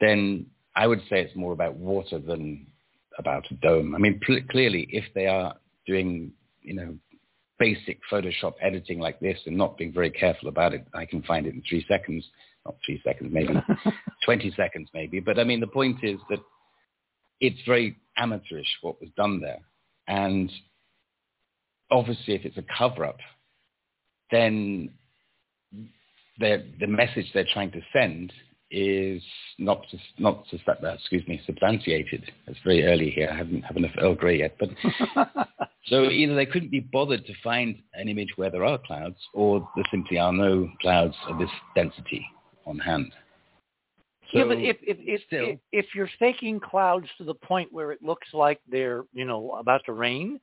then I would say it's more about water than about a dome. I mean, pl- clearly, if they are doing, you know, basic Photoshop editing like this and not being very careful about it, I can find it in three seconds. Not three seconds, maybe 20 seconds, maybe. But I mean, the point is that it's very amateurish what was done there. And obviously, if it's a cover-up, then the message they're trying to send is not not just uh, excuse me substantiated. It's very early here. I haven't have enough Earl Grey yet, but so either they couldn't be bothered to find an image where there are clouds, or there simply are no clouds of this density on hand. So yeah, but if if if, still, if if you're faking clouds to the point where it looks like they're you know about to rain,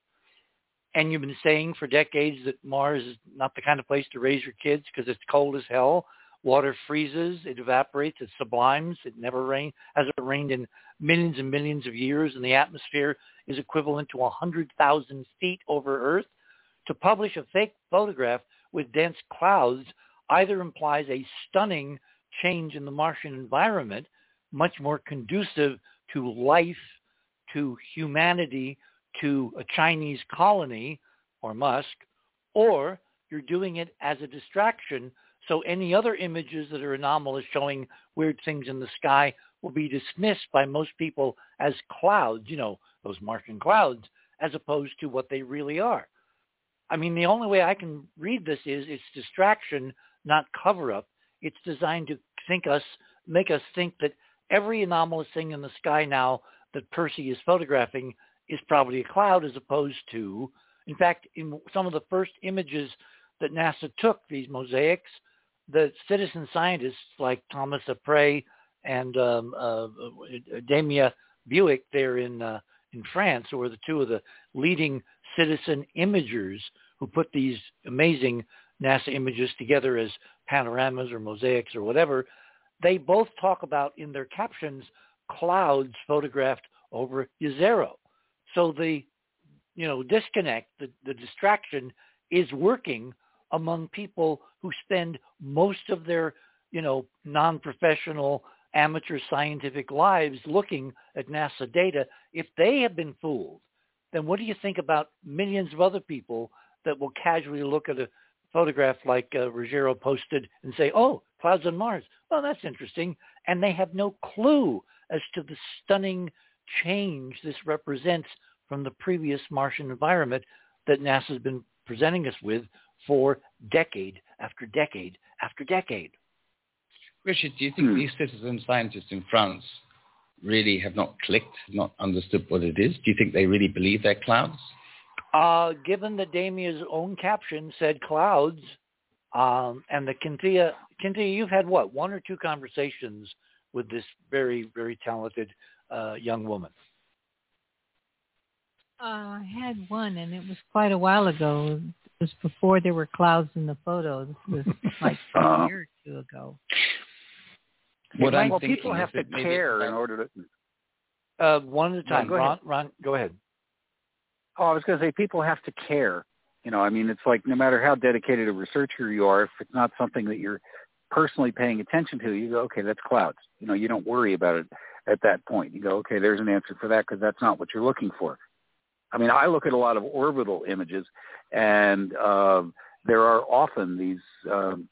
and you've been saying for decades that Mars is not the kind of place to raise your kids because it's cold as hell, water freezes, it evaporates, it sublimes, it never rains, hasn't rained in millions and millions of years, and the atmosphere is equivalent to 100,000 feet over Earth. To publish a fake photograph with dense clouds either implies a stunning change in the Martian environment, much more conducive to life, to humanity, to a Chinese colony or Musk, or you're doing it as a distraction so any other images that are anomalous showing weird things in the sky will be dismissed by most people as clouds, you know, those Martian clouds, as opposed to what they really are. I mean, the only way I can read this is it's distraction, not cover-up. It's designed to think us, make us think that every anomalous thing in the sky now that Percy is photographing is probably a cloud as opposed to, in fact, in some of the first images that NASA took, these mosaics, the citizen scientists like Thomas Appéré and um, uh, Damia Bouic there in uh, in France, who are the two of the leading citizen imagers who put these amazing NASA images together as panoramas or mosaics or whatever, they both talk about in their captions clouds photographed over Jezero. So the you know disconnect, the, the distraction is working among people who spend most of their, you know, non-professional amateur scientific lives looking at NASA data, if they have been fooled, then what do you think about millions of other people that will casually look at a photograph like uh, Ruggiero posted and say, oh, clouds on Mars. Well, that's interesting. And they have no clue as to the stunning change this represents from the previous Martian environment that NASA has been presenting us with for decade after decade after decade. Richard, do you think hmm. these citizen scientists in France really have not clicked, not understood what it is? Do you think they really believe they're clouds? Uh, given that Damia's own caption said clouds, um, and the Kintia, Kintia, you've had what, one or two conversations with this very, very talented uh, young woman? Uh, I had one, and it was quite a while ago It was before there were clouds in the photo. This was like a uh, year or two ago. What well, people have to care in order to. Uh, one at a time. No, Ron, Ron, go ahead. Oh, I was going to say people have to care. You know, I mean, it's like no matter how dedicated a researcher you are, if it's not something that you're personally paying attention to, you go, okay, that's clouds. You know, you don't worry about it at that point. You go, okay, there's an answer for that because that's not what you're looking for. I mean, I look at a lot of orbital images, and uh, there are often these um,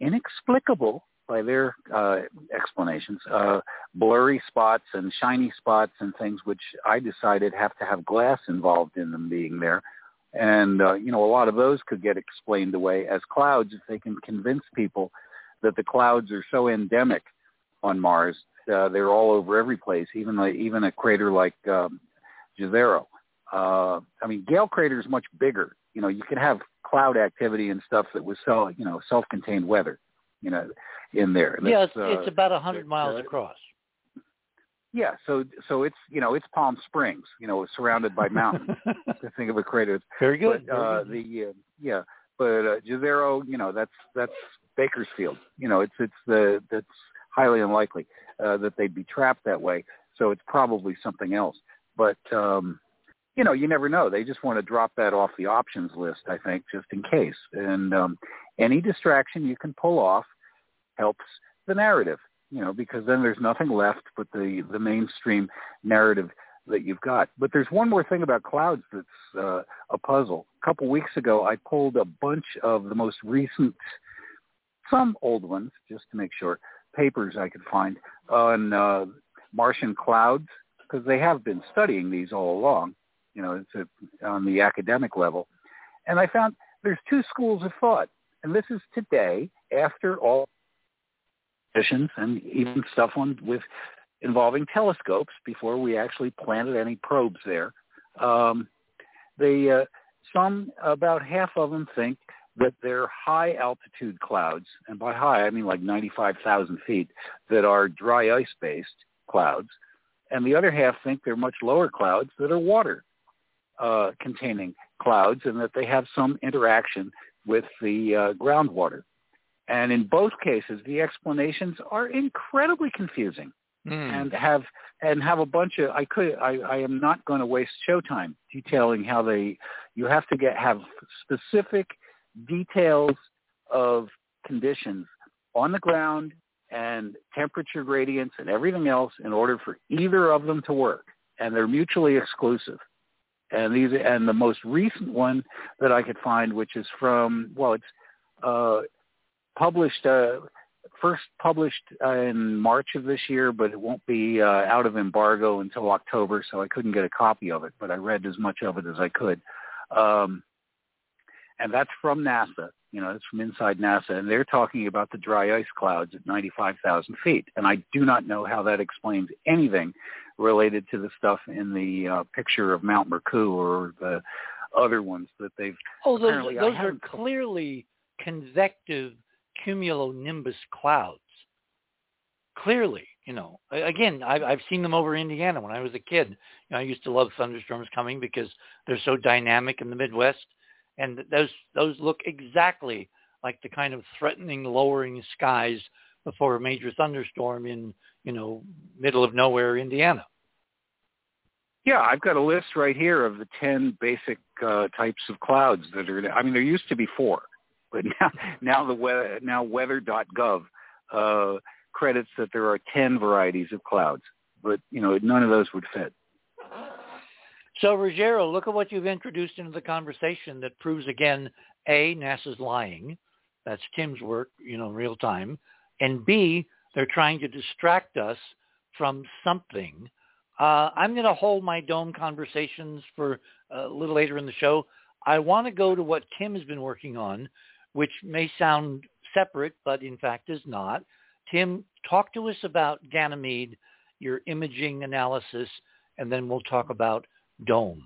inexplicable, by their uh, explanations, uh, blurry spots and shiny spots and things which I decided have to have glass involved in them being there. And, uh, you know, a lot of those could get explained away as clouds if they can convince people that the clouds are so endemic on Mars. Uh, they're all over every place, even like, even a crater like um, Jezero uh, I mean, Gale crater is much bigger. You know, you can have cloud activity and stuff that was so, you know, self-contained weather, you know, in there. yeah, it's, uh, it's about a hundred miles uh, across. Yeah, so so it's you know it's Palm Springs, you know, surrounded by mountains. to think of a crater. Very good. But, uh, Very good. The uh, yeah, but uh, Jezero, you know, that's that's Bakersfield. You know, it's it's the that's highly unlikely uh, that they'd be trapped that way. So it's probably something else. But um, you know, you never know. They just want to drop that off the options list, I think, just in case. And um, any distraction you can pull off helps the narrative, you know, because then there's nothing left but the the mainstream narrative that you've got. But there's one more thing about clouds that's uh, a puzzle. A couple weeks ago, I pulled a bunch of the most recent, some old ones, just to make sure, papers I could find on uh, Martian clouds, because they have been studying these all along. You know, it's a, on the academic level, and I found there's two schools of thought, and this is today after all missions and even stuff on with involving telescopes before we actually planted any probes there. Um, they, uh, some, about half of them think that they're high altitude clouds, and by high I mean like 95,000 feet, that are dry ice based clouds, and the other half think they're much lower clouds that are water uh, containing clouds, and that they have some interaction with the uh, groundwater. And in both cases, the explanations are incredibly confusing mm. and have and have a bunch of I could I, I am not going to waste showtime detailing how they you have to get have specific details of conditions on the ground and temperature gradients and everything else in order for either of them to work and they're mutually exclusive and these and the most recent one that I could find which is from well it's uh published uh first published uh, in March of this year, but it won't be uh, out of embargo until October, so I couldn't get a copy of it. But I read as much of it as I could, um, and that's from NASA. You know, it's from inside NASA, and they're talking about the dry ice clouds at 95,000 feet. And I do not know how that explains anything related to the stuff in the uh, picture of Mount Mercou or the other ones that they've. Oh, those, those are clearly convective cumulonimbus clouds. Clearly, you know, again, I've, I've seen them over Indiana when I was a kid. You know, I used to love thunderstorms coming because they're so dynamic in the Midwest, and those those look exactly like the kind of threatening lowering skies before a major thunderstorm in you know middle of nowhere Indiana. Yeah, I've got a list right here of the ten basic uh, types of clouds that are. I mean, there used to be four, but now now the weather now weather.gov uh, credits that there are 10 varieties of clouds, but you know none of those would fit. So Ruggiero, look at what you've introduced into the conversation that proves again, A, NASA's lying. That's Tim's work, you know, real time. And B, they're trying to distract us from something. Uh, I'm going to hold my dome conversations for a little later in the show. I want to go to what Tim has been working on, which may sound separate, but in fact is not. Tim, talk to us about Ganymede, your imaging analysis, and then we'll talk about domes.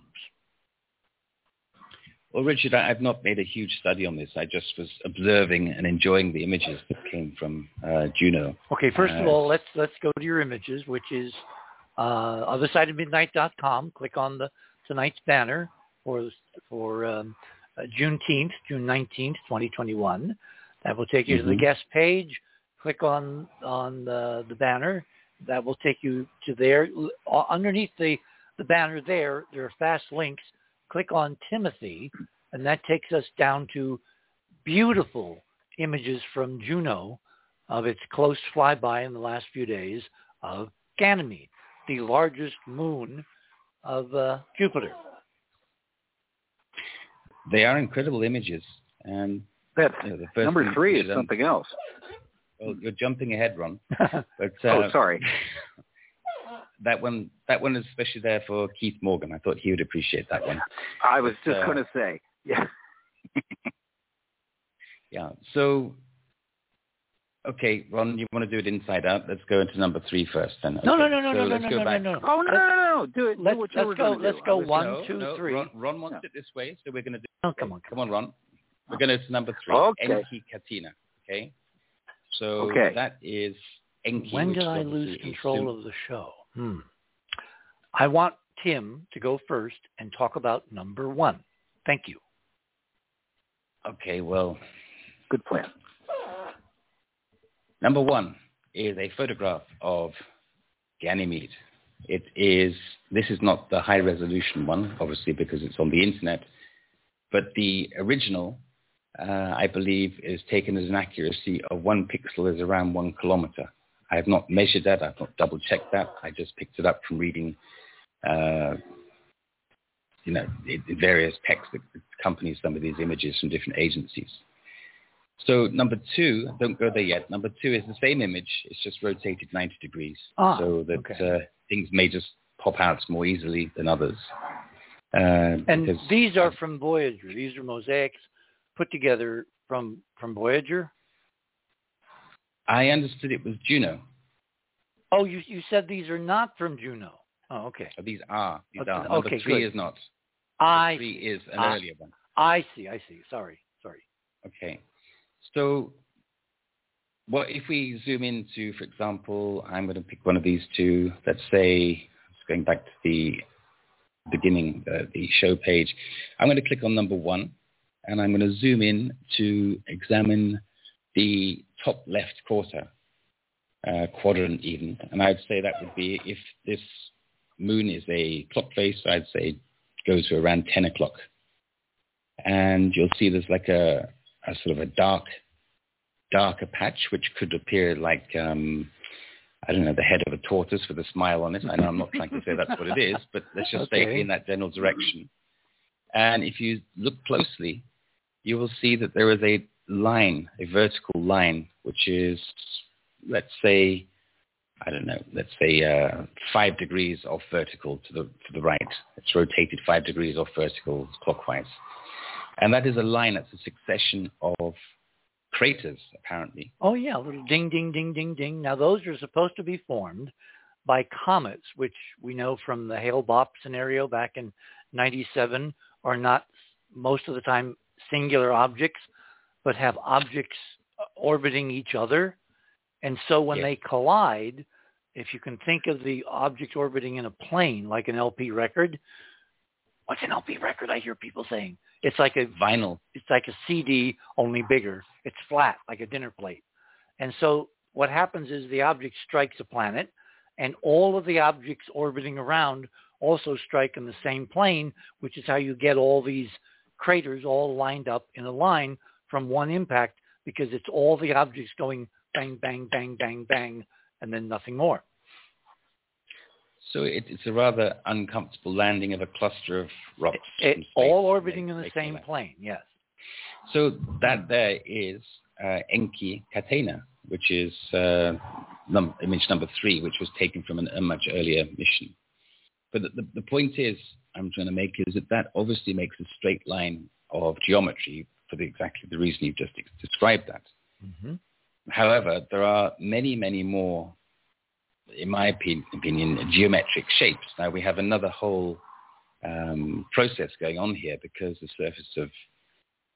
Well, Richard, I've not made a huge study on this. I just was observing and enjoying the images that came from uh, Juno. Okay, first uh, of all, let's let's go to your images, which is uh, othersideofmidnight.com. Click on the tonight's banner for for um, uh, Juneteenth, June 19th, 2021. That will take you mm-hmm. to the mm-hmm. guest page. Click on on the, the banner. That will take you to there. Uh, underneath the, the banner there, there are fast links. Click on Timothy, and that takes us down to beautiful images from Juno of its close flyby in the last few days of Ganymede, the largest moon of uh, Jupiter. They are incredible images. And that you know, number three is something else. Well, you're jumping ahead, Ron. But, uh, oh, sorry. that one, that one is especially there for Keith Morgan. I thought he would appreciate that one. I was but, just uh, going to say, yeah. yeah. So, okay, Ron, you want to do it inside out? Let's go into number three first, then. Okay. No, no, no, no, so no, no, no, no, no, no. Oh no, no, no, no! Do it. Let's, do let's go. Let's do. go. One, no, two, no, three. Ron, Ron wants no. it this way, so we're going to do. Oh, come on, come on, Ron. We're going to number three. Okay. Enki Catena. Okay. So okay. that is Enki. When did I lose control of the show? Hmm. I want Tim to go first and talk about number one. Thank you. Okay. Well, good plan. Number one, is a photograph of Ganymede. It is, this is not the high resolution one, obviously, because it's on the internet, but the original, uh, I believe, is taken as an accuracy of one pixel is around one kilometer. I have not measured that. I've not double checked that. I just picked it up from reading, uh, you know, various texts that accompany some of these images from different agencies. So number two, don't go there yet. Number two is the same image. It's just rotated 90 degrees Ah, so that okay. uh, things may just pop out more easily than others. Uh, And because- these are from Voyager. These are mosaics put together from from Voyager. I understood it was Juno. Oh, you you said these are not from Juno. Oh, okay. Oh, these are. These Okay, are. Number okay, three good. is not. I three see. is an I- earlier one. I see. I see. Sorry. Sorry. Okay. So what if we zoom into, for example, I'm going to pick one of these two. Let's say, just going back to the beginning, uh, the show page. I'm going to click on number one, and I'm going to zoom in to examine the top left quarter, uh, quadrant even. And I'd say that would be if this moon is a clock face, I'd say go to around 10 o'clock. And you'll see there's like a, a sort of a dark, darker patch, which could appear like, um, I don't know, the head of a tortoise with a smile on it. I know I'm not trying to say that's what it is, but let's just Okay. say in that general direction. And if you look closely, you will see that there is a line, a vertical line, which is, let's say, I don't know, let's say uh, five degrees off vertical to the to the right. It's rotated five degrees off vertical clockwise, and that is a line that's a succession of craters, apparently. Oh yeah, little ding ding ding ding ding. Now those are supposed to be formed by comets, which we know from the Hale-Bopp scenario back in 97 are not most of the time singular objects, but have objects orbiting each other. And so when Yes. they collide, if you can think of the object orbiting in a plane like an LP record, what's an LP record? I hear people saying it's like a Vinyl. it's like a CD only bigger. It's flat like a dinner plate. And so what happens is the object strikes a planet and all of the objects orbiting around also strike in the same plane, which is how you get all these craters all lined up in a line from one impact because it's all the objects going bang, bang, bang, bang, bang, and then nothing more. So it, it's a rather uncomfortable landing of a cluster of rocks. It, space all orbiting they- in the same plane, yes. So that there is uh, Enki Catena, which is uh, num- image number three, which was taken from an, a much earlier mission. But the, the, the point is, I'm trying to make is that that obviously makes a straight line of geometry for the, exactly the reason you've just described that. Mm-hmm. However, there are many, many more, in my opinion, geometric shapes. Now we have another whole um, process going on here because the surface of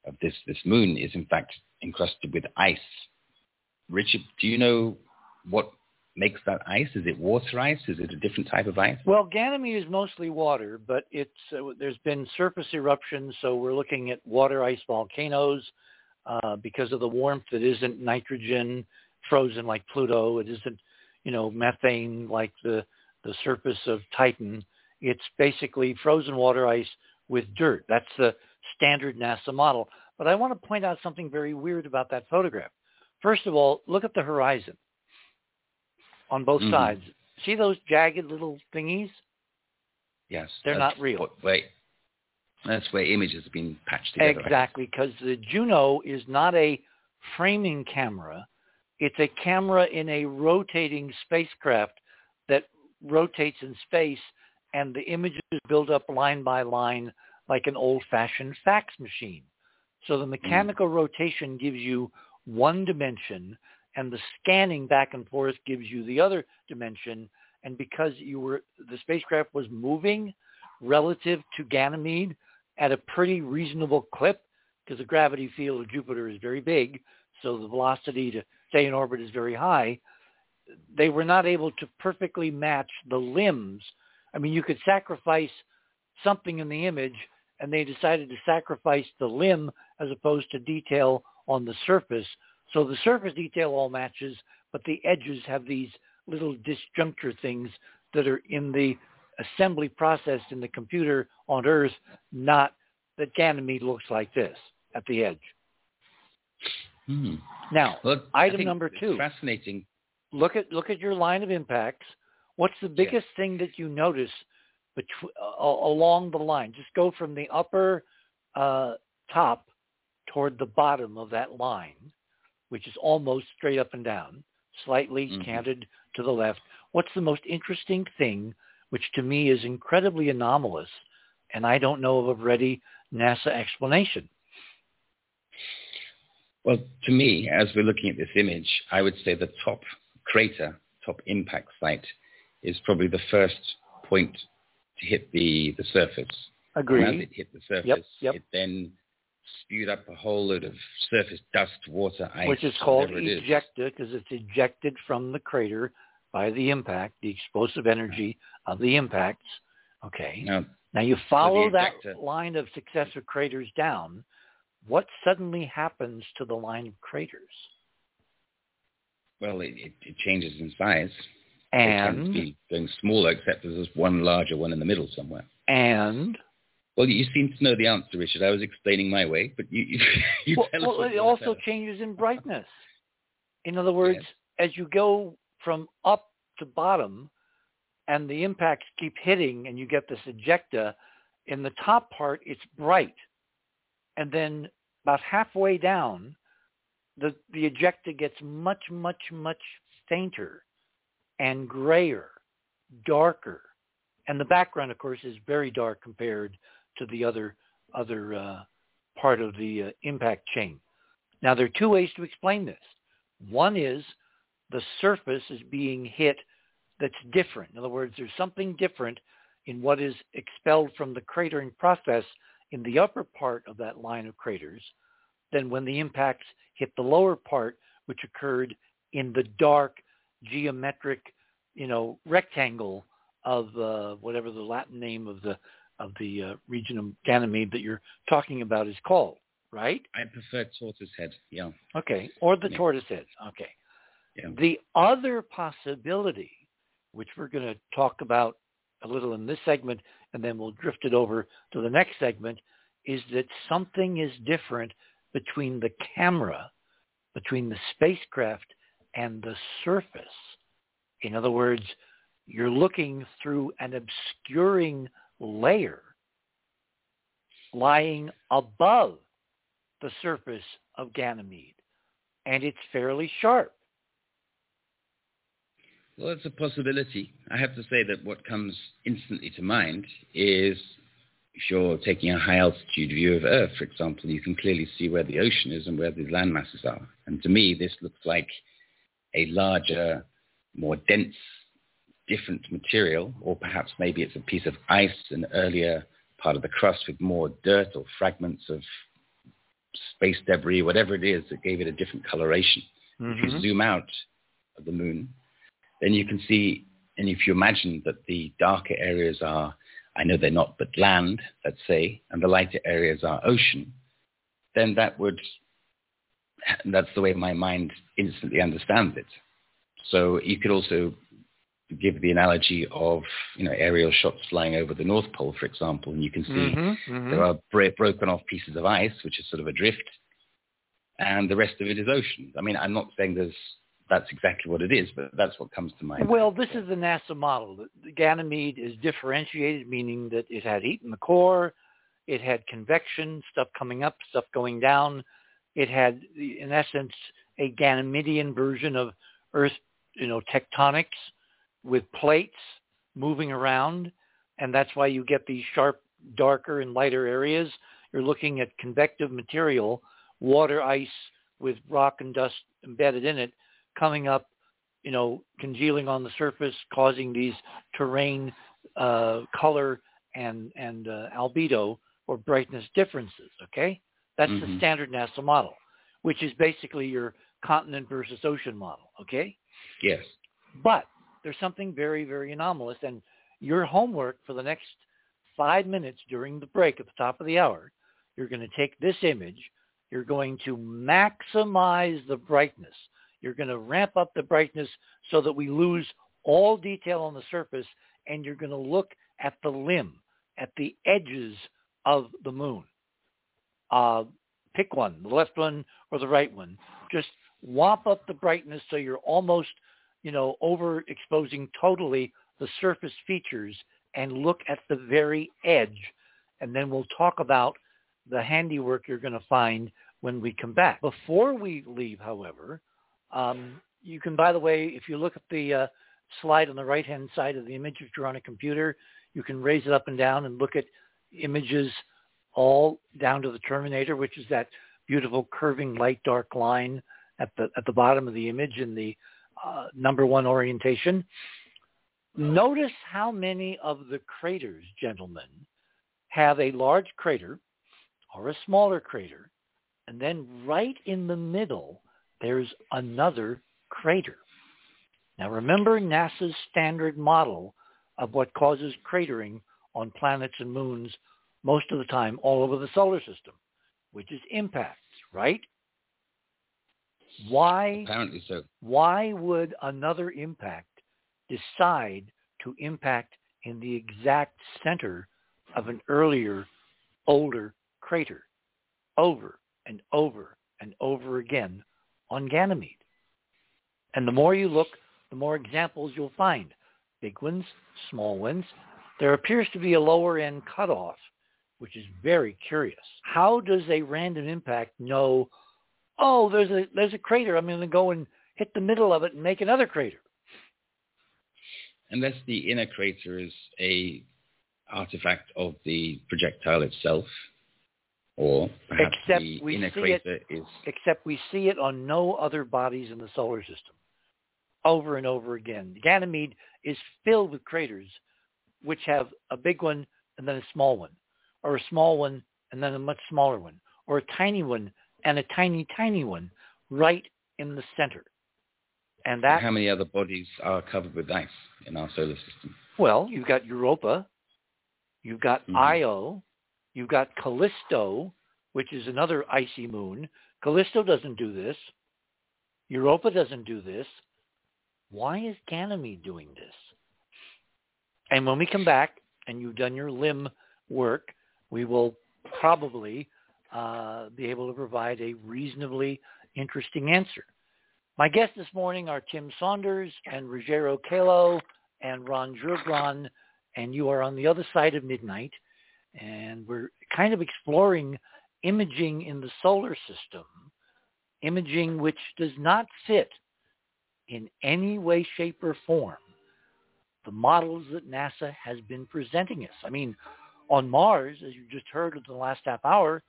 of this this moon is in fact encrusted with ice. Richard, do you know what makes that ice? Is it water ice? Is it a different type of ice? Well, Ganymede is mostly water, but it's uh, there's been surface eruptions, so we're looking at water ice volcanoes uh, because of the warmth. It isn't nitrogen frozen like Pluto. It isn't, you know, methane like the the surface of Titan. It's basically frozen water ice with dirt. That's the standard NASA model. But I want to point out something very weird about that photograph. First of all, look at the horizon on both Mhm. sides. See those jagged little thingies? Yes. They're not real. Wait. That's where images have been patched together. Exactly, because the Juno is not a framing camera. It's a camera in a rotating spacecraft that rotates in space, and the images build up line by line like an old-fashioned fax machine. So the mechanical rotation gives you one dimension, and the scanning back and forth gives you the other dimension. And because you were the spacecraft was moving relative to Ganymede at a pretty reasonable clip, because the gravity field of Jupiter is very big, so the velocity to stay in orbit is very high. They were not able to perfectly match the limbs. I mean, you could sacrifice something in the image, and they decided to sacrifice the limb as opposed to detail on the surface, So the surface detail all matches, but the edges have these little disjuncture things that are in the assembly process in the computer on Earth, not that Ganymede looks like this at the edge. Hmm. Now, Well, item number two. Fascinating. Look at look at your line of impacts. What's the biggest thing that you notice between, uh, along the line? Just go from the upper uh, top toward the bottom of that line, which is almost straight up and down, slightly Mhm. canted to the left. What's the most interesting thing, which to me is incredibly anomalous, and I don't know of a ready NASA explanation? Well, to me, as we're looking at this image, I would say the top crater, top impact site, is probably the first point to hit the, the surface. And as it hit the surface, yep. it then spewed up a whole load of surface dust, water, ice, which is called it ejecta because it's ejected from the crater by the impact, the explosive energy of the impacts. Okay. Now, Now you follow that line of successive craters down. What suddenly happens to the line of craters? well, it, it, it changes in size. They tend to And be going smaller, except there's one larger one in the middle somewhere. and Well, you seem to know the answer, Richard. I was explaining my way, but you you, you well, well, it also changes in brightness. In other words, Yes. as you go from up to bottom, and the impacts keep hitting, and you get this ejecta, in the top part it's bright, and then about halfway down, the the ejecta gets much much much fainter, and grayer, darker, and the background, of course, is very dark compared to the other other uh, part of the uh, impact chain. Now, there are two ways to explain this. One is the surface is being hit that's different. In other words, there's something different in what is expelled from the cratering process in the upper part of that line of craters than when the impacts hit the lower part, which occurred in the dark geometric, you know, rectangle of uh, whatever the Latin name of the of the uh, region of Ganymede that you're talking about is called, right? I prefer tortoise head. Yeah. Okay, or the Yeah. tortoise head. Okay. Yeah. The other possibility, which we're going to talk about a little in this segment, and then we'll drift it over to the next segment, is that something is different between the camera, between the spacecraft, and the surface. In other words, you're looking through an obscuring layer lying above the surface of Ganymede, and it's fairly sharp. Well, it's a possibility. I have to say that what comes instantly to mind is if you're taking a high altitude view of Earth, for example, you can clearly see where the ocean is and where the land masses are. And to me, this looks like a larger, more dense, different material, or perhaps maybe it's a piece of ice, an earlier part of the crust with more dirt or fragments of space debris, whatever it is that gave it a different coloration. If you mm-hmm. zoom out of the moon, then you can see, and if you imagine that the darker areas are, I know they're not, but land, let's say, and the lighter areas are ocean, then that would, that's the way my mind instantly understands it. So you could also give the analogy of, you know, aerial shots flying over the North Pole, for example, and you can see Mhm, mhm. there are bra- broken off pieces of ice, which is sort of a drift, and the rest of it is ocean. I mean, I'm not saying there's that's exactly what it is, but that's what comes to mind. Well, this is the NASA model. Ganymede is differentiated, meaning that it had heat in the core, it had convection, stuff coming up, stuff going down. It had, in essence, a Ganymedean version of Earth, you know, tectonics with plates moving around, and that's why you get these sharp, darker and lighter areas. You're looking at convective material, water ice with rock and dust embedded in it, coming up, you know, congealing on the surface, causing these terrain uh, color and and uh, albedo or brightness differences. Okay, that's the Mhm. standard NASA model, which is basically your continent versus ocean model. Okay, Yes. but there's something very very anomalous, and your homework for the next five minutes during the break at the top of the hour, you're going to take this image You're going to maximize the brightness. You're going to ramp up the brightness so that we lose all detail on the surface and you're going to look at the limb, at the edges of the moon. Uh, pick one, the left one or the right one. Just whop up the brightness so you're almost, you know, overexposing totally the surface features and look at the very edge. And then we'll talk about the handiwork you're going to find when we come back. Before we leave, however, um, you can, by the way, if you look at the uh, slide on the right-hand side of the image, if you're on a computer, you can raise it up and down and look at images all down to the terminator, which is that beautiful curving light dark line at the at the bottom of the image in the uh, number one orientation. Notice how many of the craters, gentlemen, have a large crater or a smaller crater, and then right in the middle there's another crater. Now remember NASA's standard model of what causes cratering on planets and moons most of the time all over the solar system, which is impacts, right? Why Apparently so. Why would another impact decide to impact in the exact center of an earlier, older crater over and over and over again on Ganymede? And the more you look, the more examples you'll find. Big ones, small ones. There appears to be a lower end cutoff, which is very curious. How does a random impact know, oh, there's a there's a crater. I'm going to go and hit the middle of it and make another crater. Unless the inner crater is a artifact of the projectile itself, or perhaps Except the we inner see crater is Except we see it on no other bodies in the solar system. Over and over again. Ganymede is filled with craters which have a big one and then a small one, or a small one and then a much smaller one, or a tiny one and a tiny, tiny one right in the center. And that, how many other bodies are covered with ice in our solar system? well, you've got Europa, you've got Mhm. Io, you've got Callisto, which is another icy moon. Callisto doesn't do this. Europa doesn't do this. Why is Ganymede doing this? And when we come back and you've done your limb work, we will probably uh, be able to provide a reasonably interesting answer. My guests this morning are Tim Saunders and Ruggiero Calo and Ron Jurgron, and you are on the other side of midnight, and we're kind of exploring imaging in the solar system, imaging which does not fit in any way, shape, or form the models that NASA has been presenting us. I mean, on Mars, as you just heard in the last half hour,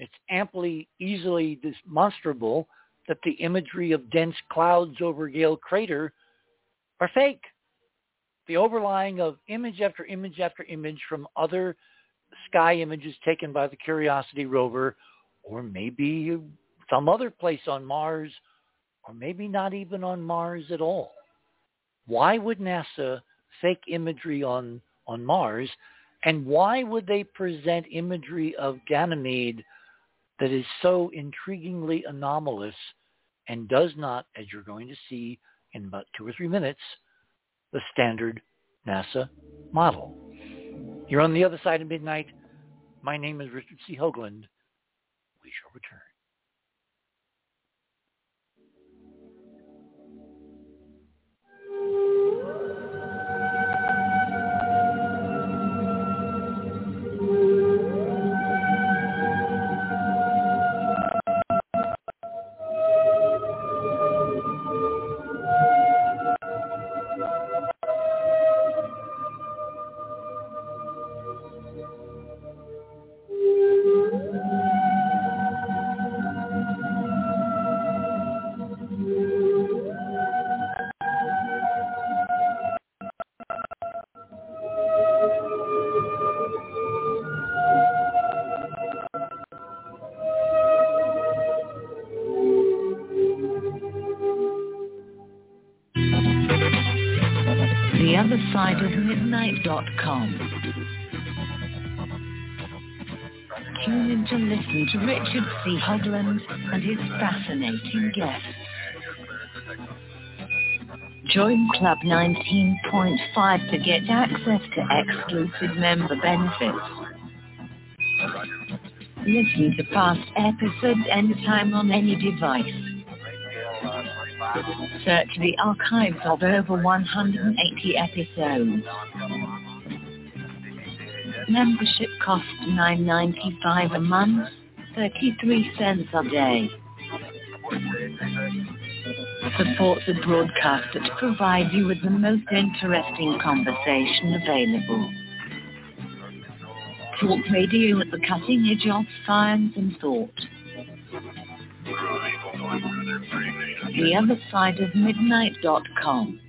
it's amply, easily demonstrable that the imagery of dense clouds over Gale Crater are fake. The overlying of image after image after image from other sky images taken by the Curiosity rover, or maybe some other place on Mars, or maybe not even on Mars at all. Why would NASA fake imagery on, on Mars? And why would they present imagery of Ganymede that is so intriguingly anomalous and does not, as you're going to see in about two or three minutes, the standard NASA model? You're on the other side of midnight. My name is Richard C. Hoagland. We shall return. C. Hoagland and his fascinating guests. Join Club 19.5 to get access to exclusive member benefits. Listen to past episodes anytime on any device. Search the archives of over 180 episodes. Membership costs $9.95 a month, 33 cents a day. Support the broadcast that provide you with the most interesting conversation available. Talk radio at the cutting edge of science and thought. The other side of midnight.com.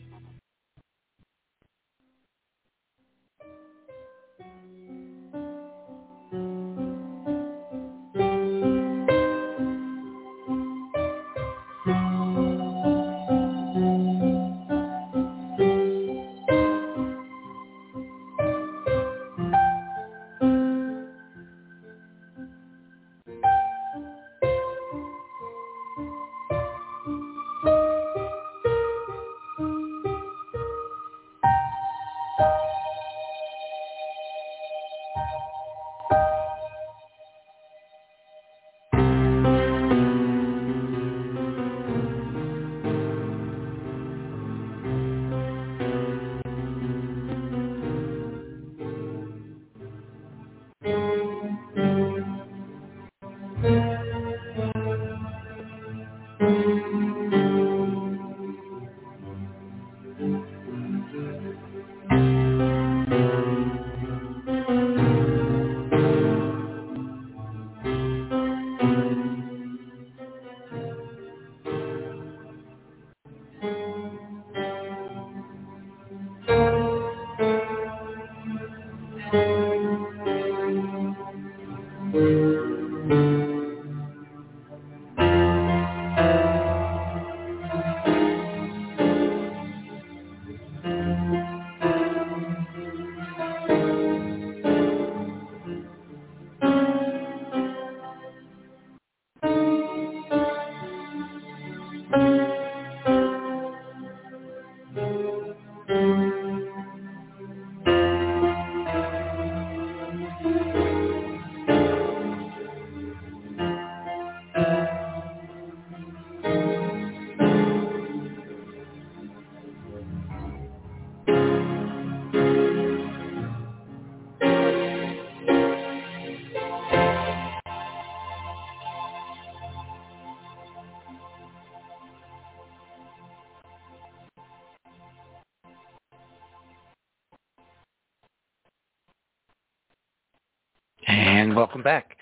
And welcome back.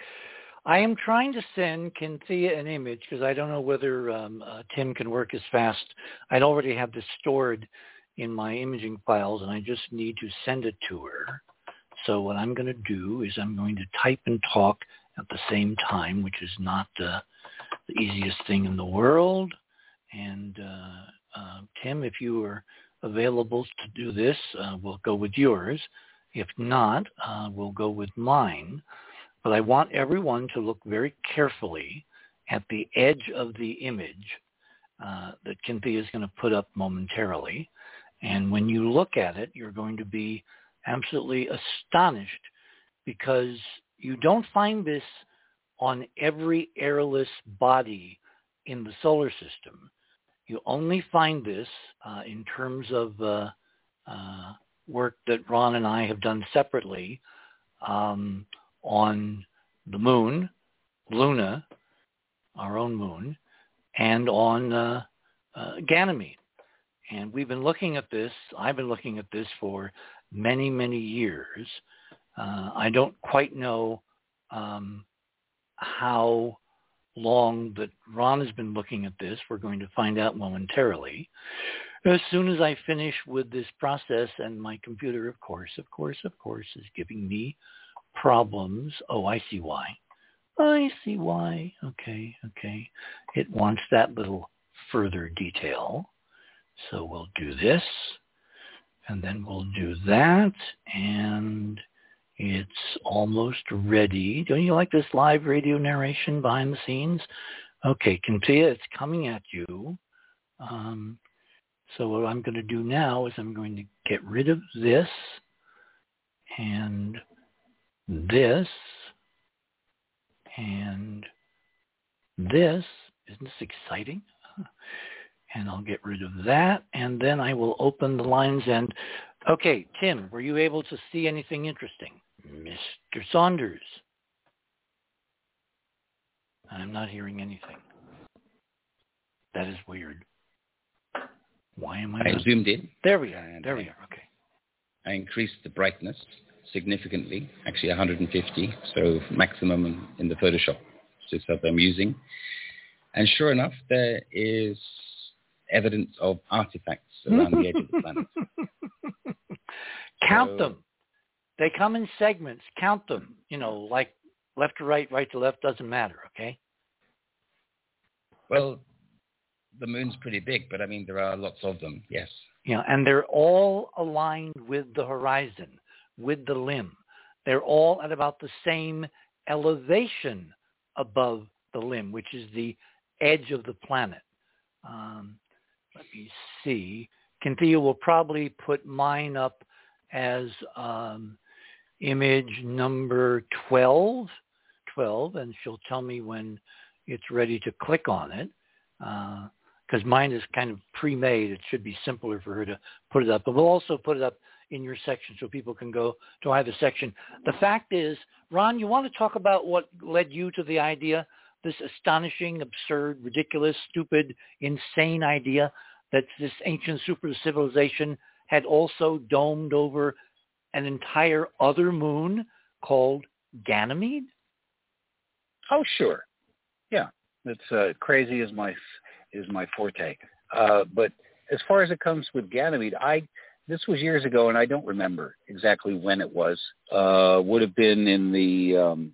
I am trying to send Cynthia an image because I don't know whether um, uh, Tim can work as fast. I'd already have this stored in my imaging files and I just need to send it to her. So what I'm going to do is I'm going to type and talk at the same time, which is not uh, the easiest thing in the world. And uh, uh, Tim, if you are available to do this, uh, we'll go with yours. If not, uh, we'll go with mine. But I want everyone to look very carefully at the edge of the image uh, that Cynthia is going to put up momentarily. And when you look at it, you're going to be absolutely astonished because you don't find this on every airless body in the solar system. You only find this uh, in terms of uh, uh, work that Ron and I have done separately um, on the moon, Luna, our own moon, and on uh, uh, Ganymede. And we've been looking at this. I've been looking at this for many, many years. Uh, I don't quite know um, how long that Ron has been looking at this. We're going to find out momentarily. As soon as I finish with this process and my computer, of course, of course, of course, is giving me problems. Oh, I see why. I see why. Okay, okay. It wants that little further detail. So we'll do this, and then we'll do that, and It's almost ready. Don't you like this live radio narration behind the scenes? Okay, Cynthia, it's coming at you. Um, so what I'm going to do now is I'm going to get rid of this and this and this. Isn't this exciting? And I'll get rid of that and then I will open the lines and okay, Tim, were you able to see anything interesting? Mr. Saunders. I'm not hearing anything. That is weird. Why am I? I zoomed in. There we are. There we are. Okay. I increased the brightness significantly, actually 150, so maximum in, the Photoshop setup I'm using. And sure enough, there is evidence of artifacts around the edge of the planet. Count So- them. They come in segments. Count them. You know, like left to right, right to left doesn't matter. Okay. Well, the moon's pretty big, but I mean, there are lots of them, yes. Know, and they're all aligned with the horizon, with the limb. They're all at about the same elevation above the limb, which is the edge of the planet. Um, let me see. Cynthia will probably put mine up as um, image number 12, 12, and she'll tell me when it's ready to click on it. Because mine is kind of pre-made. It should be simpler for her to put it up. But we'll also put it up in your section so people can go to either section. The fact is, Ron, you want to talk about what led you to the idea, this astonishing, absurd, ridiculous, stupid, insane idea that this ancient super civilization had also domed over an entire other moon called Ganymede? Oh, sure. Yeah, it's uh, crazy is my is my forte. Uh, but as far as it comes with Ganymede, I this was years ago, and I don't remember exactly when it was. Uh, would have been in the um,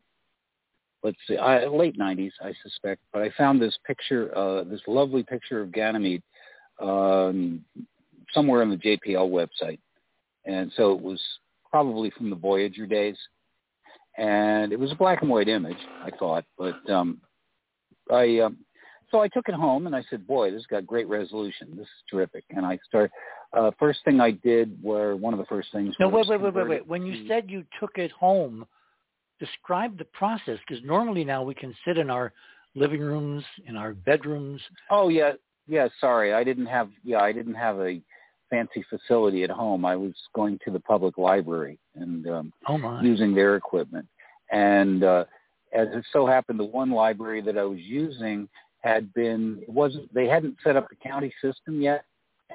let's see, I, late '90s, I suspect. But I found this picture, uh, this lovely picture of Ganymede, um, somewhere on the JPL website, and so it was probably from the Voyager days and it was a black and white image, I thought, but um, I um, so I took it home and I said, "Boy, this has got great resolution. This is terrific." And I start. Uh, first thing I did were one of the first things. No, wait, wait, wait, wait, wait. When you to- said you took it home, describe the process because normally now we can sit in our living rooms, in our bedrooms. Oh yeah, yeah. Sorry, I didn't have. Yeah, I didn't have a fancy facility at home. I was going to the public library and um, Oh my! using their equipment. And uh, as it so happened, the one library that I was using had been wasn't they hadn't set up the county system yet,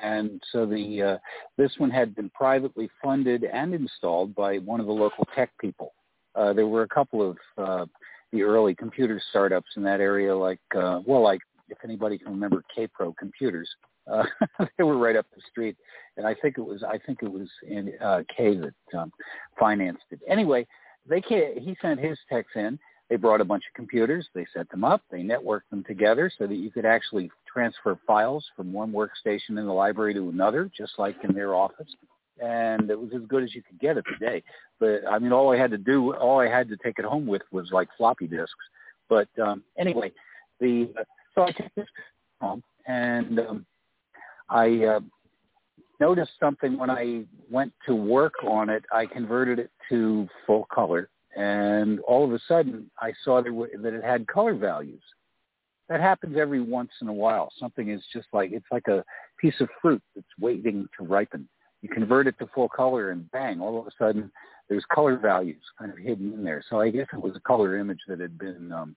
and so the uh, this one had been privately funded and installed by one of the local tech people. Uh, there were a couple of uh, the early computer startups in that area, like uh, well, like if anybody can remember Kaypro Computers. Uh, they were right up the street, and I think it was I think it was in uh, K that um, financed it. Anyway, they can he sent his techs in. They brought a bunch of computers. They set them up. They networked them together so that you could actually transfer files from one workstation in the library to another, just like in their office. And it was as good as you could get it today. But I mean, all I had to do, all I had to take it home with was like floppy disks. But um, anyway, the so I took this home and um, I uh, noticed something when I went to work on it. I converted it to full color, and all of a sudden, I saw that it had color values. That happens every once in a while. Something is just like it's like a piece of fruit that's waiting to ripen. You convert it to full color, and bang! All of a sudden, there's color values kind of hidden in there. So I guess it was a color image that had been um,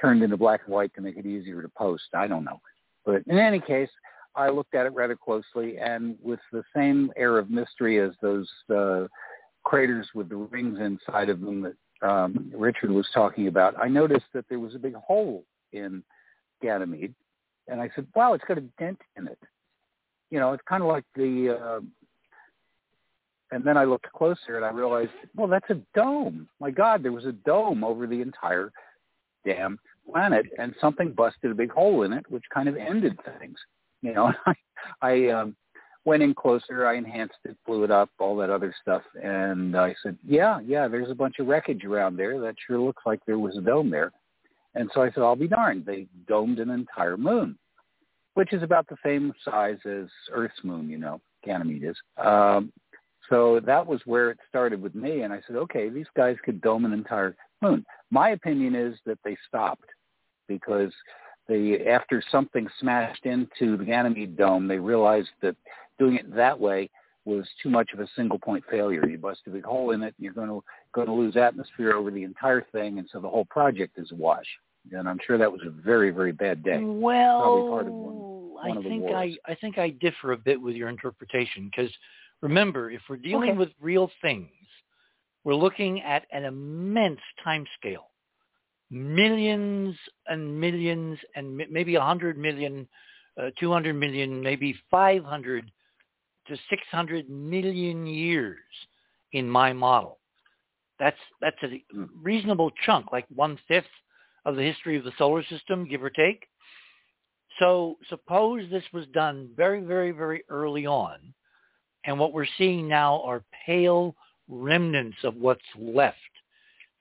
turned into black and white to make it easier to post. I don't know, but in any case, I looked at it rather closely, and with the same air of mystery as those uh, craters with the rings inside of them that um, Richard was talking about, I noticed that there was a big hole in Ganymede, and I said, "Wow, it's got a dent in it." You know, it's kind of like the. Uh, and then I looked closer, and I realized, well, that's a dome. My God, there was a dome over the entire damn planet, and something busted a big hole in it, which kind of ended things. You know, I, I um, went in closer. I enhanced it, blew it up, all that other stuff, and I said, "Yeah, yeah, there's a bunch of wreckage around there. That sure looks like there was a dome there." And so I said, "I'll be darned. They domed an entire moon, which is about the same size as Earth's moon. You know, Ganymede is." Um, so that was where it started with me, and I said, "Okay, these guys could dome an entire moon." My opinion is that they stopped because they after something smashed into the Ganymede dome, they realized that doing it that way was too much of a single point failure. You bust a big hole in it, and you're going to going to lose atmosphere over the entire thing, and so the whole project is a wash. And I'm sure that was a very very bad day. Well, Probably part of one, one I of think. I I think I differ a bit with your interpretation because remember, if we're dealing Okay. with real things, we're looking at an immense time scale. Millions and millions and mi- maybe 100 million, uh, 200 million, maybe 500 to 600 million years in my model. That's that's a reasonable chunk, like one fifth of the history of the solar system, give or take. So suppose this was done very, very, very early on, and what we're seeing now are pale remnants of what's left.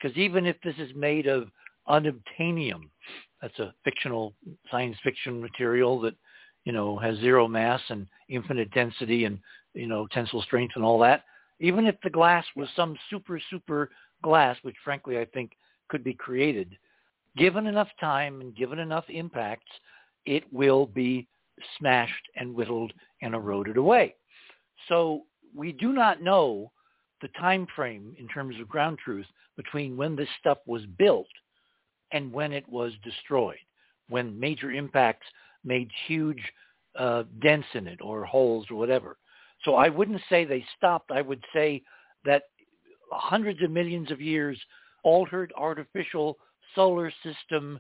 Because even if this is made of unobtainium, that's a fictional science fiction material that, you know, has zero mass and infinite density and, you know, tensile strength and all that. Even if the glass was some super, super glass, which frankly I think could be created, given enough time and given enough impacts, it will be smashed and whittled and eroded away. So we do not know the time frame in terms of ground truth between when this stuff was built and when it was destroyed, when major impacts made huge uh, dents in it or holes or whatever. So I wouldn't say they stopped. I would say that hundreds of millions of years altered artificial solar system,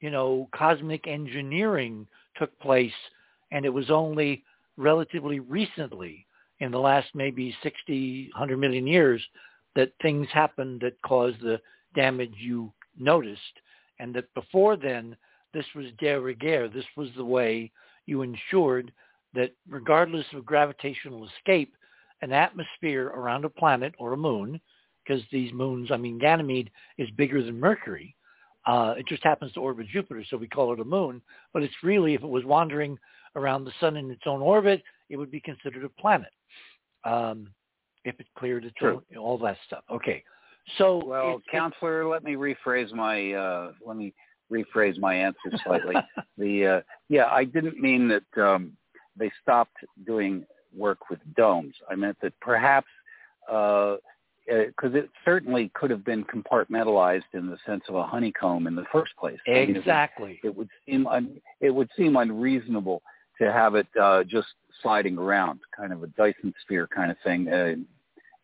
you know, cosmic engineering took place, and it was only relatively recently, in the last maybe 60, 100 million years, that things happened that caused the damage you noticed, and that before then, this was de rigueur. This was the way you ensured that regardless of gravitational escape, an atmosphere around a planet or a moon, because these moons, I mean, Ganymede is bigger than Mercury. Uh, it just happens to orbit Jupiter, so we call it a moon. But it's really, if it was wandering around the sun in its own orbit, it would be considered a planet. Um, if it cleared its True. own, all that stuff. Okay. So Well, it's- counselor, let me rephrase my uh, let me rephrase my answer slightly. the uh, yeah, I didn't mean that um, they stopped doing work with domes. I meant that perhaps because it certainly could have been compartmentalized in the sense of a honeycomb in the first place. I mean, it would- exactly. it would seem un, it would seem unreasonable to have it uh, just sliding around, kind of a Dyson sphere kind of thing, uh,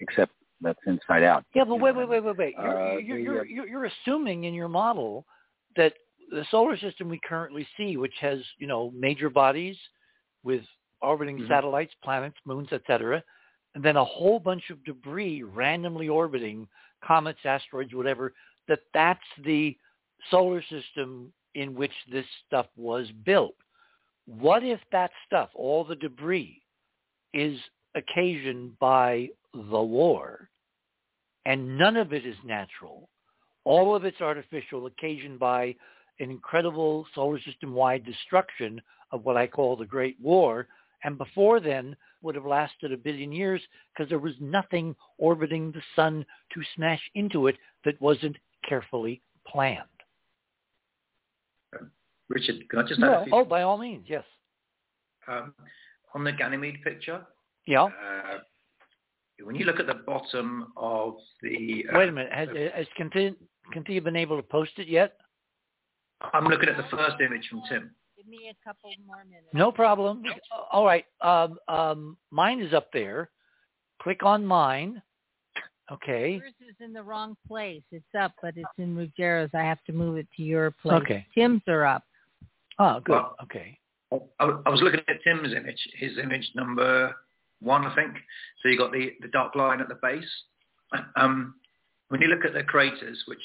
except that's inside out. Yeah, but wait, wait, wait, wait, wait. You're, Uh, you're, you're, uh, you're, you're assuming in your model that the solar system we currently see, which has, you know, major bodies with orbiting Mhm. satellites, planets, moons, etc., and then a whole bunch of debris randomly orbiting comets, asteroids, whatever, that that's the solar system in which this stuff was built. What if that stuff, all the debris, is occasioned by the war and none of it is natural. All of it's artificial, occasioned by an incredible solar system-wide destruction of what I call the Great War, and before then would have lasted a billion years because there was nothing orbiting the sun to smash into it that wasn't carefully planned. Richard, can I just add a No, few oh, by all means, yes. um, on the Ganymede picture? Yeah. Uh, when you look at the bottom of the, uh, Wait a minute. Has, has Cynthia, Cynthia been able to post it yet? I'm looking at the first image from Tim. Give me a couple more minutes. No problem. All right. Um, um, mine is up there. Click on mine. Okay. Yours is in the wrong place. It's up, but it's in Ruggiero's. I have to move it to your place. Okay. Tim's are up. Oh, good. Well- Okay. I, I was looking at Tim's image, his image number one, I think. So you got the, the dark line at the base. Um, when you look at the craters, which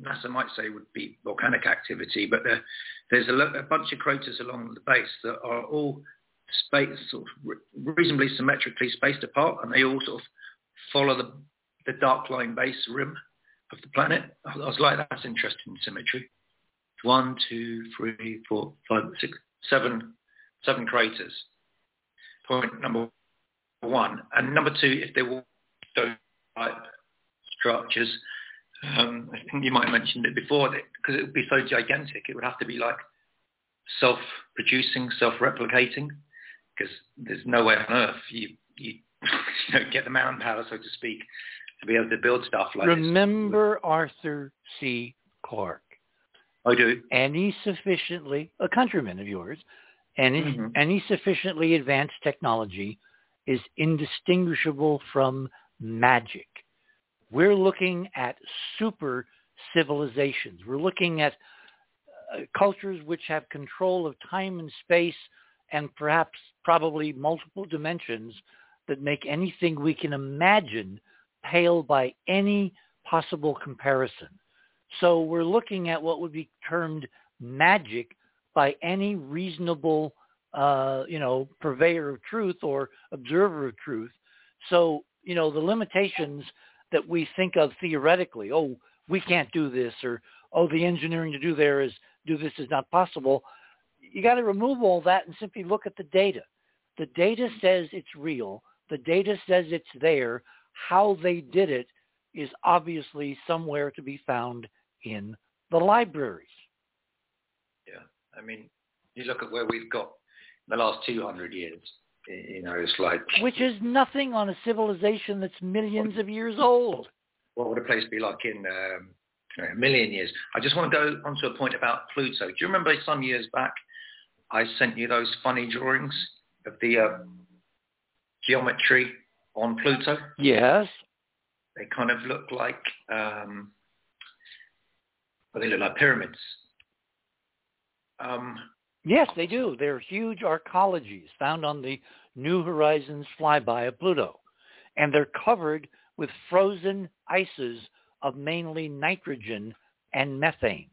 NASA might say would be volcanic activity, but there, there's a, lo- a bunch of craters along the base that are all space, sort of re- reasonably symmetrically spaced apart, and they all sort of follow the, the dark line base rim of the planet. I was like, that's interesting symmetry. One, two, three, four, five, six, seven, seven craters. Point number one. And number two, if they were type structures, um, I think you might have mentioned it before, because it would be so gigantic, it would have to be like self-producing, self-replicating, because there's no way on earth you, you, you don't get the manpower, so to speak, to be able to build stuff like this. Remember this. Arthur C. Clarke. I do. Any sufficiently, a countryman of yours, any, Mhm. any sufficiently advanced technology is indistinguishable from magic. We're looking at super civilizations. We're looking at uh, cultures which have control of time and space and perhaps probably multiple dimensions that make anything we can imagine pale by any possible comparison. So we're looking at what would be termed magic by any reasonable, uh, you know, purveyor of truth or observer of truth. So, you know, the limitations that we think of theoretically, oh, we can't do this, or oh, the engineering to do there is do this is not possible. You got to remove all that and simply look at the data. The data says it's real. The data says it's there. How they did it is obviously somewhere to be found in the libraries. Yeah. I mean, you look at where we've got in the last 200 years, you know, it's like, which is nothing on a civilization that's millions of years old. what would a place be like in um, a million years? I just want to go on to a point about Pluto. Do you remember some years back I sent you those funny drawings of the uh, geometry on Pluto? Yes. They kind of look like, um, well, they look like pyramids. Um, Yes, they do. They're huge arcologies found on the New Horizons flyby of Pluto. And they're covered with frozen ices of mainly nitrogen and methane.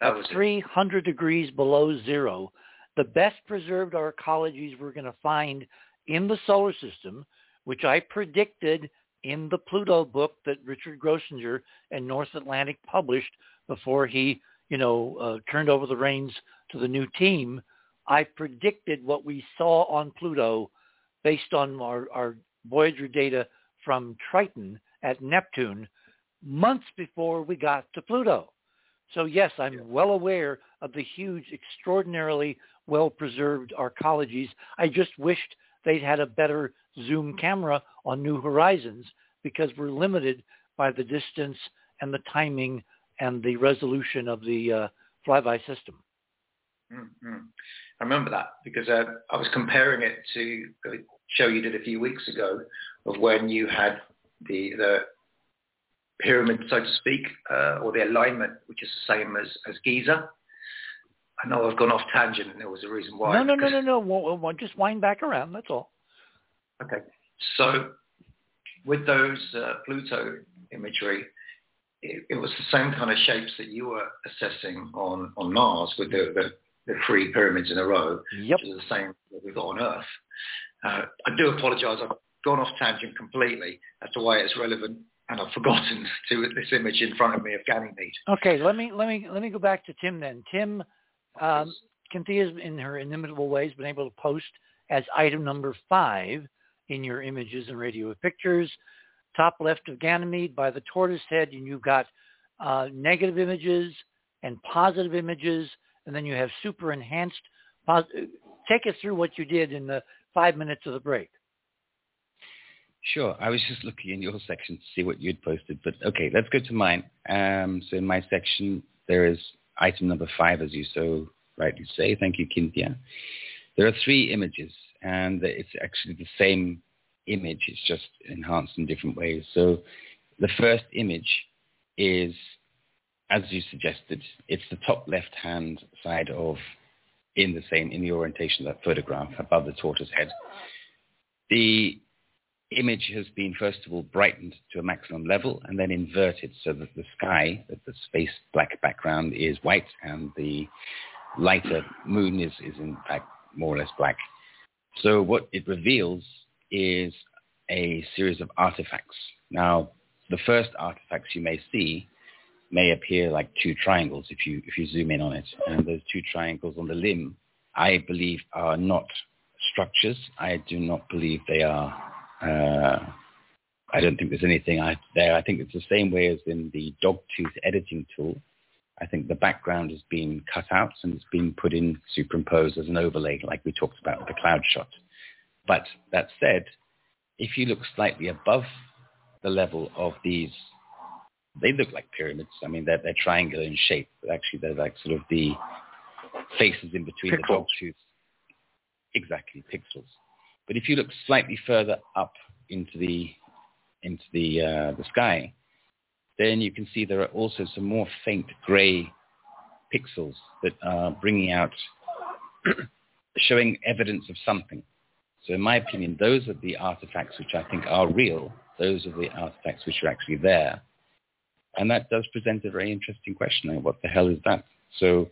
At was it. 300 degrees below zero, the best preserved arcologies we're going to find in the solar system, which I predicted in the Pluto book that Richard Grossinger and North Atlantic published before he, you know, uh, turned over the reins to the new team. I predicted what we saw on Pluto based on our, our Voyager data from Triton at Neptune months before we got to Pluto. So yes, I'm Yeah. well aware of the huge, extraordinarily well-preserved arcologies. I just wished they'd had a better zoom camera on New Horizons because we're limited by the distance and the timing and the resolution of the uh, flyby system. Mm-hmm. I remember that because uh, I was comparing it to the show you did a few weeks ago of when you had the the pyramid, so to speak, uh, or the alignment, which is the same as, as Giza. I know I've gone off tangent, and there was a reason why. no, no, no, no, no. Well, well, just wind back around. That's all. Okay. So with those uh, Pluto imagery, it, it was the same kind of shapes that you were assessing on, on Mars with the, the, the three pyramids in a row, Yep. which is the same that we've got on Earth. Uh, I do apologise. I've gone off tangent completely as to why it's relevant, and I've forgotten to this image in front of me of Ganymede. Okay, let me let me let me go back to Tim then. Tim, um, Cynthia's in her inimitable ways been able to post as item number five in your images and radio pictures. Top left of Ganymede by the tortoise head, and you've got uh, negative images and positive images, and then you have super enhanced. Pos- take us through what you did in the five minutes of the break. Sure. I was just looking in your section to see what you'd posted, but okay, let's go to mine. Um, so in my section, there is item number five, as you so rightly say. Thank you, Cynthia. There are three images, and it's actually the same image. It's just enhanced in different ways. So the first image is, as you suggested, it's the top left-hand side of, in the same, in the orientation of that photograph, above the tortoise head. The image has been first of all brightened to a maximum level and then inverted so that the sky, that the space black background is white and the lighter moon is, is in fact more or less black. So what it reveals is a series of artifacts. Now, the first artifacts you may see may appear like two triangles if you if you zoom in on it. And those two triangles on the limb, I believe, are not structures. I do not believe they are. Uh, I don't think there's anything I, there. I think it's the same way as in the dogtooth editing tool. I think the background has been cut out and it's been put in, superimposed as an overlay, like we talked about with the cloud shot. But that said, if you look slightly above the level of these, they look like pyramids. I mean, they're, they're triangular in shape, but actually they're like sort of the faces in between Pixels. the dog tooth. Exactly, pixels. But if you look slightly further up into the into the uh, the sky, then you can see there are also some more faint gray pixels that are bringing out, showing evidence of something. So in my opinion, those are the artifacts which I think are real. Those are the artifacts which are actually there. And that does present a very interesting question. What the hell is that? So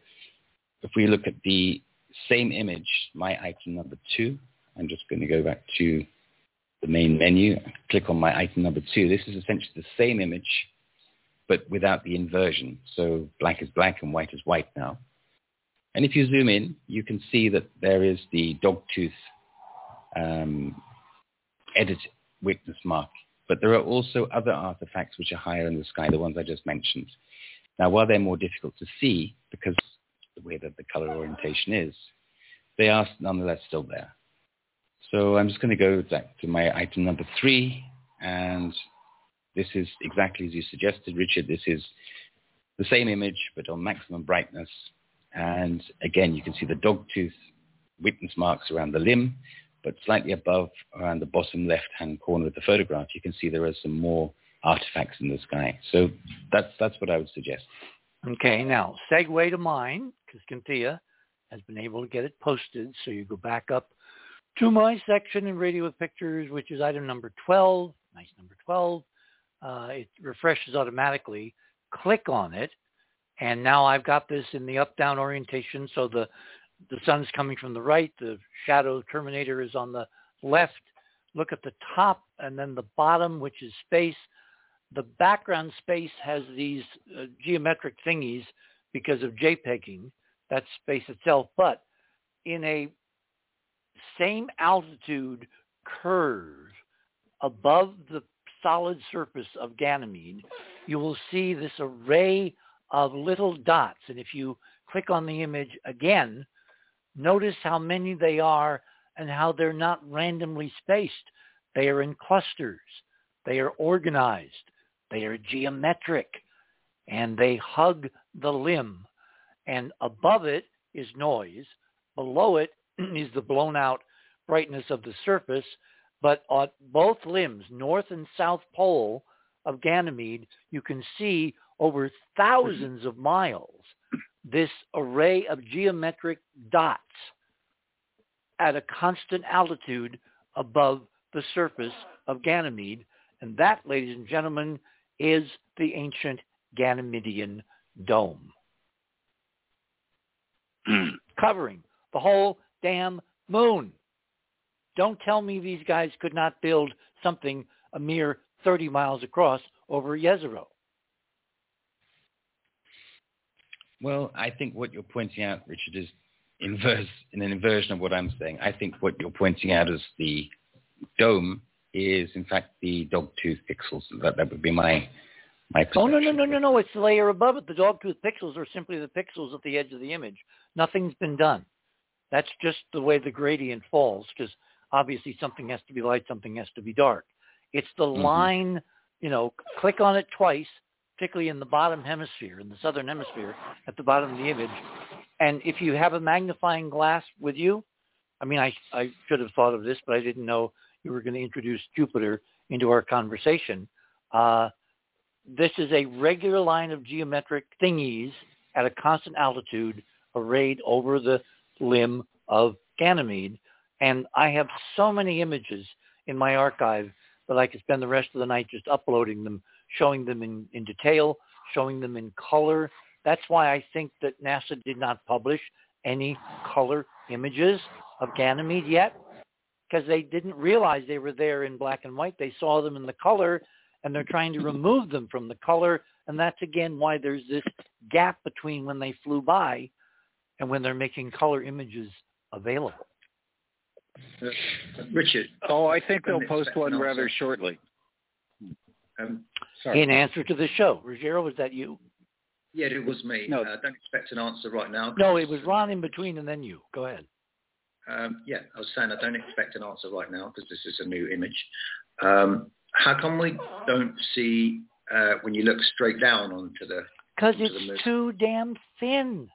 if we look at the same image, my item number two, I'm just going to go back to the main menu, click on my item number two. This is essentially the same image, but without the inversion. So black is black and white is white now. And if you zoom in, you can see that there is the dogtooth um, edit witness mark. But there are also other artifacts which are higher in the sky, the ones I just mentioned. Now, while they're more difficult to see because the way that the color orientation is, they are nonetheless still there. So I'm just going to go back to my item number three, and this is exactly as you suggested, Richard. This is the same image, but on maximum brightness. And again, you can see the dogtooth witness marks around the limb, but slightly above, around the bottom left-hand corner of the photograph, you can see there are some more artifacts in the sky. So that's, that's what I would suggest. Okay, now segue to mine because Cynthia has been able to get it posted. So you go back up to my section in Radio with Pictures, which is item number 12. Nice number 12. Uh, it refreshes automatically. Click on it, and now I've got this in the up-down orientation. So the the sun's coming from the right. The shadow terminator is on the left. Look at the top and then the bottom, which is space. The background space has these uh, geometric thingies because of JPEGing. That's space itself. But in a same altitude curve above the solid surface of Ganymede, you will see this array of little dots. And if you click on the image again, notice how many they are and how they're not randomly spaced. They are in clusters. They are organized. They are geometric. And they hug the limb. And above it is noise. Below it is the blown out brightness of the surface. But on both limbs, north and south pole of Ganymede, you can see over thousands of miles this array of geometric dots at a constant altitude above the surface of Ganymede. And that, ladies and gentlemen, is the ancient Ganymedean dome. Covering the whole damn moon. Don't tell me these guys could not build something a mere 30 miles across over Jezero. Well, I think what you're pointing out, Richard, is inverse in an inversion of what I'm saying. I think what you're pointing out as the dome is, in fact, the dogtooth pixels. That that would be my my. Perception. Oh no no no no no! It's the layer above it. The dogtooth pixels are simply the pixels at the edge of the image. Nothing's been done. That's just the way the gradient falls, because obviously something has to be light, something has to be dark. It's the Mhm. line. You know, click on it twice, particularly in the bottom hemisphere, in the southern hemisphere, at the bottom of the image. And if you have a magnifying glass with you, I mean, I, I should have thought of this, but I didn't know you were going to introduce Jupiter into our conversation. Uh, this is a regular line of geometric thingies at a constant altitude arrayed over the limb of Ganymede. And I have so many images in my archive that I could spend the rest of the night just uploading them, showing them in, in detail, showing them in color. That's why I think that NASA did not publish any color images of Ganymede yet, because they didn't realize they were there in black and white. They saw them in the color, and they're trying to remove them from the color. And that's again why there's this gap between when they flew by and when they're making color images available. Richard. Oh, I think they'll post one rather shortly. Um, sorry. In answer to the show, Ruggiero, was that you? Yeah, it was me. No. Uh, don't expect an answer right now. No, it was Ron in between, and then you. Go ahead. Um, yeah, I was saying I don't expect an answer right now because this is a new image. Um, how come we don't see uh, when you look straight down onto the? Because onto the moon? it's too damn thin.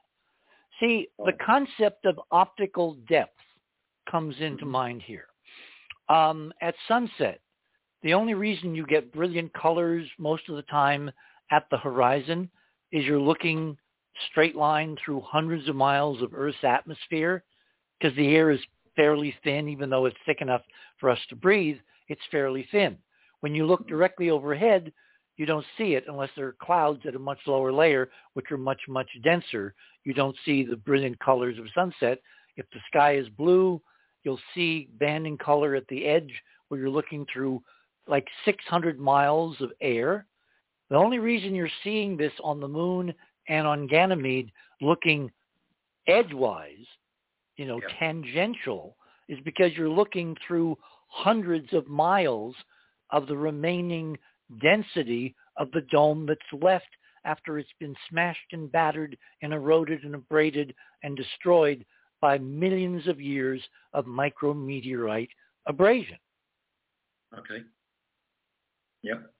See, Oh. the concept of optical depth comes into Mhm. mind here. Um, at sunset, the only reason you get brilliant colors most of the time at the horizon is you're looking straight line through hundreds of miles of Earth's atmosphere because the air is fairly thin, even though it's thick enough for us to breathe, it's fairly thin. When you look directly overhead, you don't see it unless there are clouds at a much lower layer, which are much, much denser. You don't see the brilliant colors of sunset. If the sky is blue, you'll see banding color at the edge where you're looking through like 600 miles of air. The only reason you're seeing this on the moon and on Ganymede looking edgewise, you know, tangential, is because you're looking through hundreds of miles of the remaining density of the dome that's left after it's been smashed and battered and eroded and abraded and destroyed by millions of years of micrometeorite abrasion. Okay. Yep.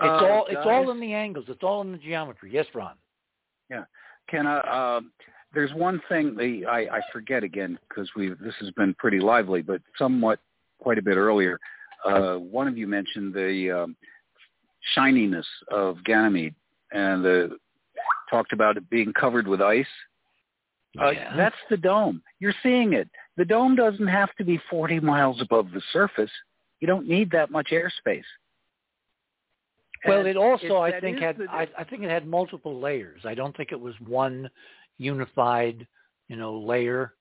It's Uh, all it's all in the angles. It's all in the geometry. Yes, Ron. Yeah. Can I, uh, there's one thing the, I, I forget again because we this has been pretty lively, but somewhat quite a bit earlier. Uh, one of you mentioned the um, shininess of Ganymede and the talked about it being covered with ice. Uh, Yeah. That's the dome. You're seeing it. The dome doesn't have to be 40 miles above the surface. You don't need that much airspace. Well, it also I think had the- I, I think it had multiple layers. I don't think it was one unified, you know, layer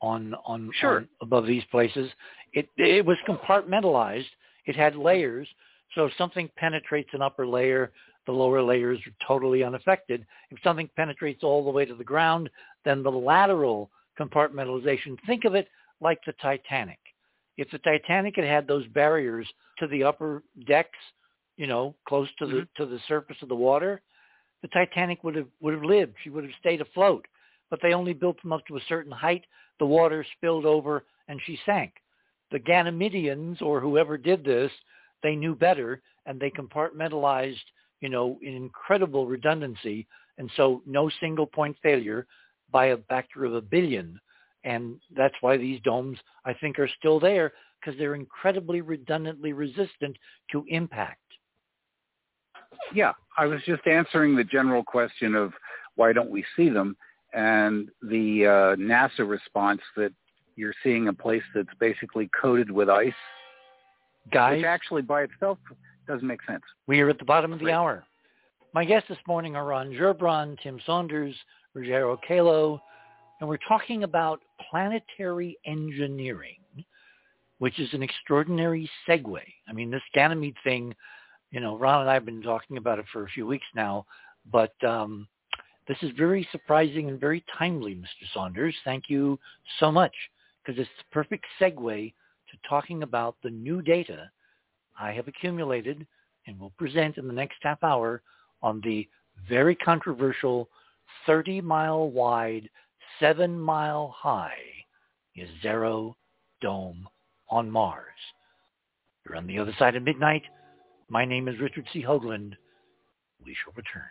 on on, Sure. on above these places. It it was compartmentalized. It had layers. So if something penetrates an upper layer, the lower layers are totally unaffected. If something penetrates all the way to the ground, then the lateral compartmentalization, think of it like the Titanic. If the Titanic had had those barriers to the upper decks, you know, close to the mm-hmm. to the surface of the water, the Titanic would have would have lived. She would have stayed afloat. But they only built them up to a certain height. The water spilled over and she sank. The Ganymedeans or whoever did this, they knew better and they compartmentalized, you know, in incredible redundancy. And so no single point failure by a factor of a billion. And that's why these domes, I think, are still there because they're incredibly redundantly resistant to impact. Yeah, I was just answering the general question of why don't we see them, and the uh, NASA response that you're seeing a place that's basically coated with ice, Guys, which actually by itself doesn't make sense. we are at the bottom of the hour. My guests this morning are Ron Gerbron, Tim Saunders, Ruggiero Calo, and we're talking about planetary engineering, which is an extraordinary segue. I mean, this Ganymede thing, you know, Ron and I have been talking about it for a few weeks now, but um, this is very surprising and very timely, Mr. Saunders. Thank you so much, because it's the perfect segue to talking about the new data I have accumulated and will present in the next half hour on the very controversial 30 mile wide, 7 mile high Jezero Dome on Mars. You're on the other side of midnight. My name is Richard C. Hoagland. We shall return.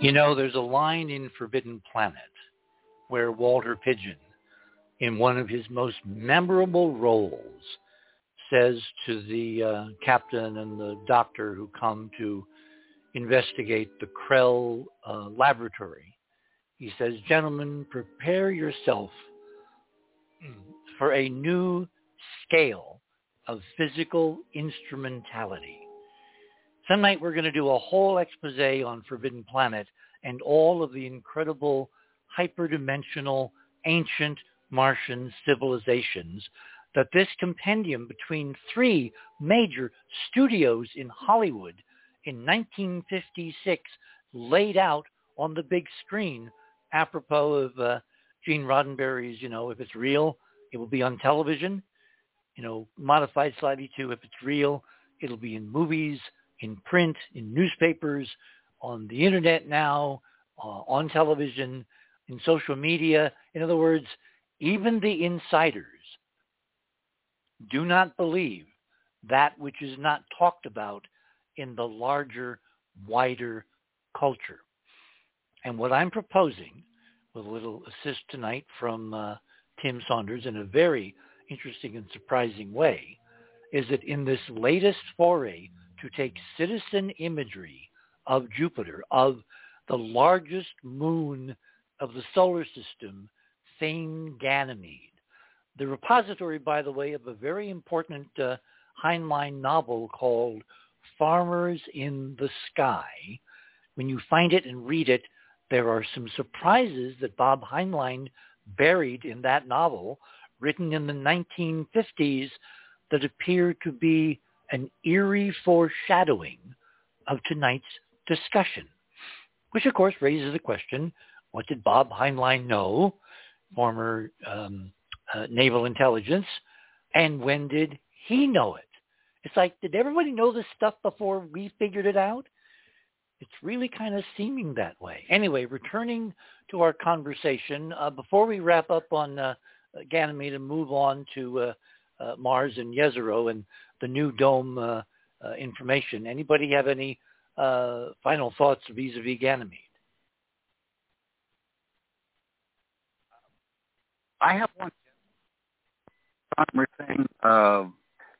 You know, there's a line in Forbidden Planet where Walter Pidgeon, in one of his most memorable roles, says to the uh, captain and the doctor who come to investigate the Krell uh, laboratory, he says, gentlemen, prepare yourself for a new scale of physical instrumentality. Some night we're going to do a whole expose on Forbidden Planet and all of the incredible hyperdimensional ancient Martian civilizations that this compendium between three major studios in Hollywood in 1956 laid out on the big screen. Apropos of uh, Gene Roddenberry's, you know, if it's real, it will be on television, you know, modified slightly too, if it's real, it'll be in movies, in print, in newspapers, on the internet now, uh, on television, in social media. In other words, even the insiders do not believe that which is not talked about in the larger, wider culture. And what I'm proposing, with a little assist tonight from uh, Tim Saunders in a very interesting and surprising way, is that in this latest foray to take citizen imagery of Jupiter, of the largest moon of the solar system, Thane Ganymede. The repository, by the way, of a very important uh, Heinlein novel called Farmers in the Sky. When you find it and read it, there are some surprises that Bob Heinlein buried in that novel, written in the 1950s, that appear to be an eerie foreshadowing of tonight's discussion, which of course raises the question, what did Bob Heinlein know, former um, uh, naval intelligence, and when did he know it? It's like, did everybody know this stuff before we figured it out? It's really kind of seeming that way. Anyway, returning to our conversation, uh, before we wrap up on uh, Ganymede and move on to uh, uh, Mars and Jezero and the new dome uh, uh, information. Anybody have any uh, final thoughts vis-a-vis Ganymede? I have one more thing. Uh,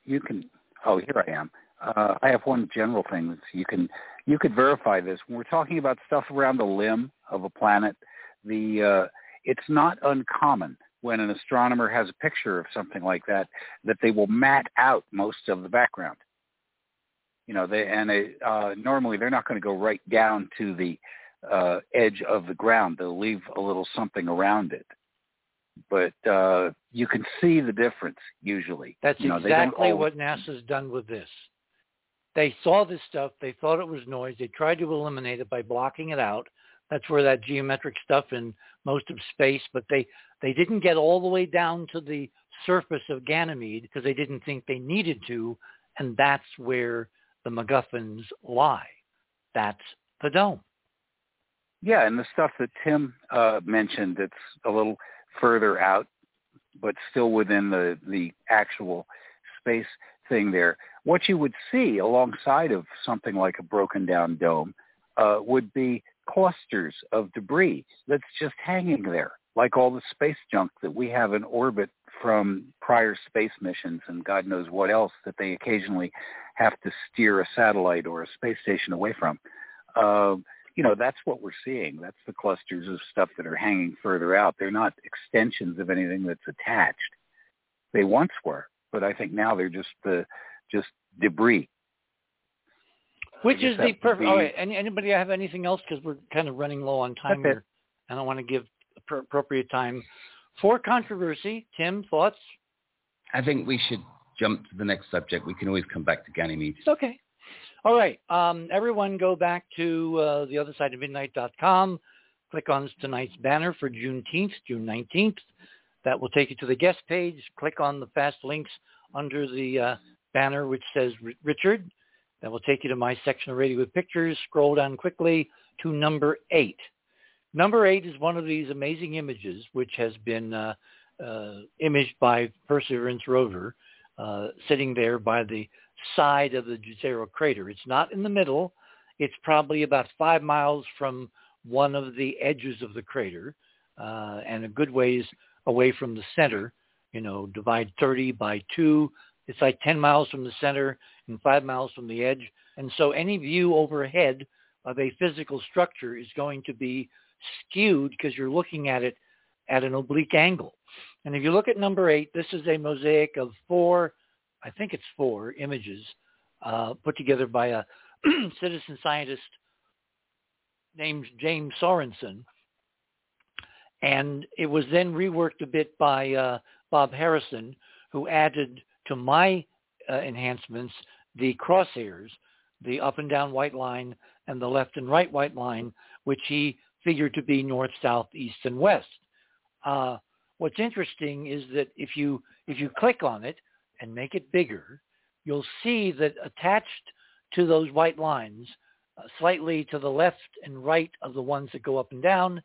you can. Oh, here I am. Uh, I have one general thing that you can you could verify this when we're talking about stuff around the limb of a planet. The uh, it's not uncommon when an astronomer has a picture of something like that, that they will mat out most of the background. You know, they and they, uh, normally they're not going to go right down to the uh, edge of the ground. They'll leave a little something around it. But uh, you can see the difference usually. That's you know, exactly always... what NASA's done with this. They saw this stuff. They thought it was noise. They tried to eliminate it by blocking it out. That's where that geometric stuff in most of space, but they they didn't get all the way down to the surface of Ganymede because they didn't think they needed to, and that's where the MacGuffins lie. That's the dome. Yeah, and the stuff that Tim uh, mentioned that's a little further out, but still within the the actual space thing there. What you would see alongside of something like a broken down dome uh, would be clusters of debris that's just hanging there like all the space junk that we have in orbit from prior space missions and God knows what else that they occasionally have to steer a satellite or a space station away from. Uh, you know, that's what we're seeing. That's the clusters of stuff that are hanging further out. They're not extensions of anything that's attached. They once were, but I think now they're just the just debris. Which is the perfect. All right. Any, anybody have anything else? Because we're kind of running low on time here. I don't want to give appropriate time for controversy. Tim, thoughts? I think we should jump to the next subject. We can always come back to Ganymede. Okay. All right. Um, everyone go back to uh, the other side of midnight.com. Click on tonight's banner for Juneteenth, June 19th. That will take you to the guest page. Click on the fast links under the uh, banner which says Richard. That will take you to my section of Radio with Pictures. Scroll down quickly to number eight. Number eight is one of these amazing images which has been uh, uh, imaged by Perseverance rover uh, sitting there by the side of the Jezero crater. It's not in the middle. It's probably about five miles from one of the edges of the crater uh, and a good ways away from the center. You know, divide 30 by 2. It's like 10 miles from the center and 5 miles from the edge. And so any view overhead of a physical structure is going to be skewed because you're looking at it at an oblique angle. And if you look at number eight, this is a mosaic of four, I think it's four images uh, put together by a citizen scientist named James Sorensen. And it was then reworked a bit by uh, Bob Harrison, who added to my uh, enhancements the crosshairs, the up and down white line and the left and right white line, which he figured to be north, south, east, and west. Uh, what's interesting is that if you if you click on it and make it bigger, you'll see that attached to those white lines, uh, slightly to the left and right of the ones that go up and down,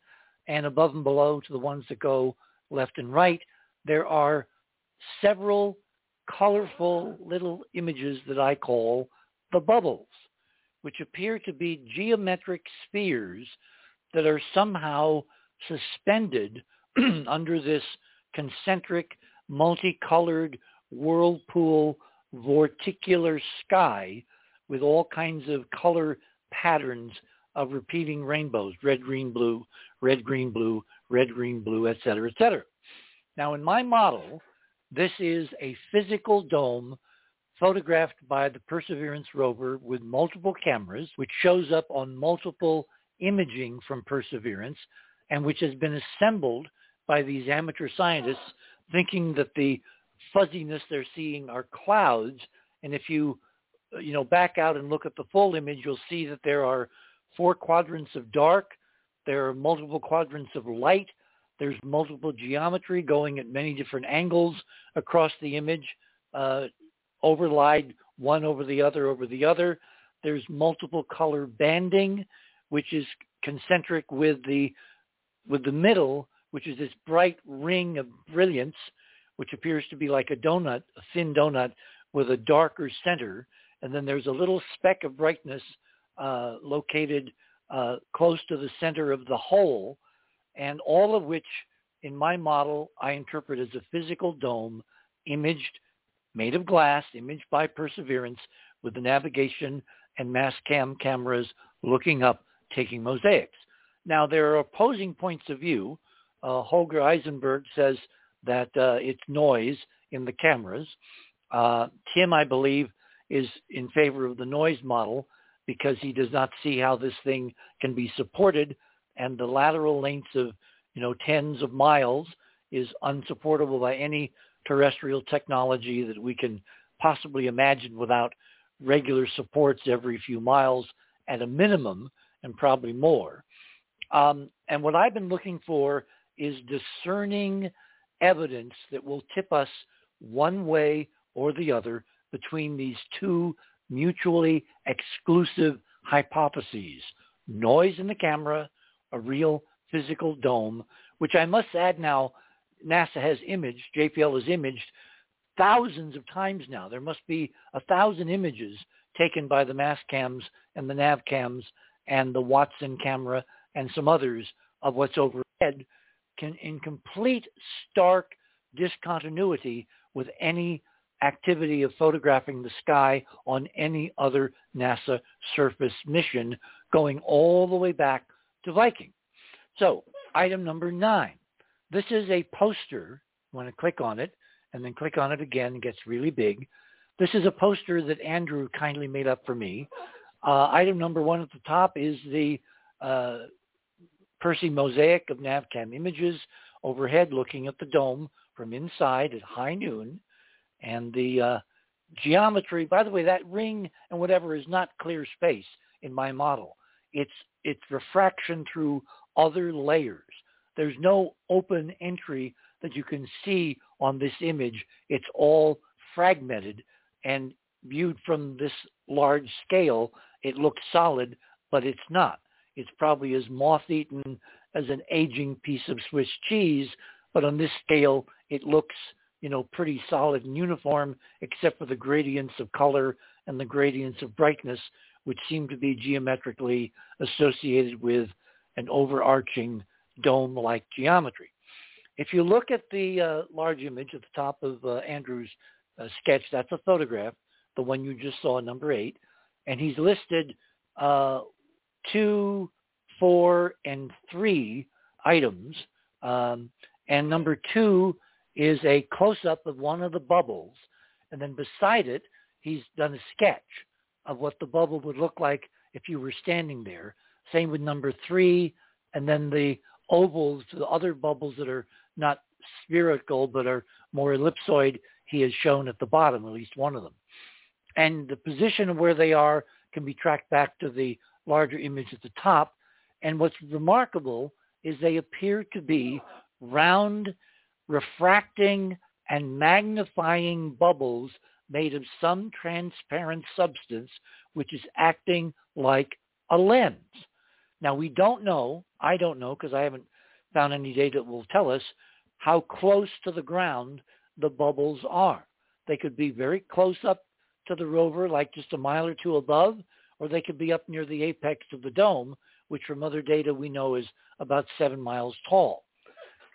and above and below to the ones that go left and right, there are several colorful little images that I call the bubbles, which appear to be geometric spheres that are somehow suspended under this concentric, multicolored whirlpool vorticular sky with all kinds of color patterns of repeating rainbows, red, green, blue, red, green, blue, red, green, blue, et cetera, et cetera. Now in my model, this is a physical dome photographed by the Perseverance rover with multiple cameras, which shows up on multiple imaging from Perseverance, and which has been assembled by these amateur scientists thinking that the fuzziness they're seeing are clouds. And if you, you know, back out and look at the full image, you'll see that there are four quadrants of dark. There are multiple quadrants of light. There's multiple geometry going at many different angles across the image, uh, overlaid one over the other over the other. There's multiple color banding, which is concentric with the with the middle which is this bright ring of brilliance, which appears to be like a donut, a thin donut with a darker center. And then there's a little speck of brightness uh, located uh, close to the center of the whole, and all of which in my model I interpret as a physical dome imaged, made of glass, imaged by Perseverance with the navigation and mass cam cameras looking up, taking mosaics. Now there are opposing points of view uh, Holger Isenberg says that uh, it's noise in the cameras. Uh, Tim, I believe, is in favor of the noise model because he does not see how this thing can be supported, and the lateral lengths of you know tens of miles is unsupportable by any terrestrial technology that we can possibly imagine without regular supports every few miles at a minimum and probably more. Um, and what I've been looking for is discerning evidence that will tip us one way or the other between these two mutually exclusive hypotheses, noise in the camera, a real physical dome, which I must add now, NASA has imaged, JPL has imaged thousands of times now. There must be a thousand images taken by the mass cams and the nav cams and the Watson camera and some others of what's overhead can, in complete stark discontinuity with any activity of photographing the sky on any other NASA surface mission going all the way back to Viking. So item number nine. This is a poster. You want to click on it and then click on it again. It gets really big. This is a poster that Andrew kindly made up for me. Uh, item number one at the top is the uh, Percy mosaic of NavCam images overhead looking at the dome from inside at high noon. And the uh, geometry, by the way, that ring and whatever is not clear space in my model. It's, it's refraction through other layers. There's no open entry that you can see on this image. It's all fragmented and viewed from this large scale, it looks solid, but it's not. It's probably as moth-eaten as an aging piece of Swiss cheese, but on this scale, it looks, you know, pretty solid and uniform, except for the gradients of color and the gradients of brightness, which seem to be geometrically associated with an overarching dome-like geometry. If you look at the uh, large image at the top of uh, Andrew's uh, sketch, that's a photograph, the one you just saw, number eight, and he's listed uh, two, four, and three items. Um, and number two is a close-up of one of the bubbles. And then beside it, he's done a sketch of what the bubble would look like if you were standing there. Same with number three, and then the ovals, the other bubbles that are not spherical but are more ellipsoid, he has shown at the bottom, at least one of them. And the position of where they are can be tracked back to the larger image at the top. And what's remarkable is they appear to be round, refracting, and magnifying bubbles made of some transparent substance which is acting like a lens. Now we don't know, I don't know because I haven't found any data that will tell us how close to the ground the bubbles are. They could be very close up to the rover, like just a mile or two above, or they could be up near the apex of the dome, which from other data we know is about seven miles tall.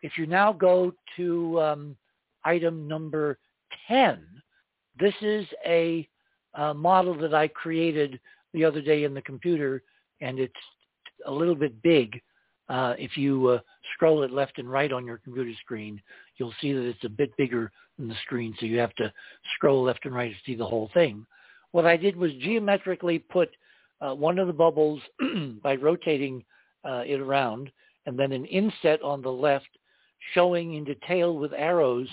If you now go to um, item number 10, this is a, a model that I created the other day in the computer, and it's a little bit big. Uh, if you uh, scroll it left and right on your computer screen, you'll see that it's a bit bigger than the screen, so you have to scroll left and right to see the whole thing. What I did was geometrically put uh, one of the bubbles by rotating uh, it around, and then an inset on the left showing in detail with arrows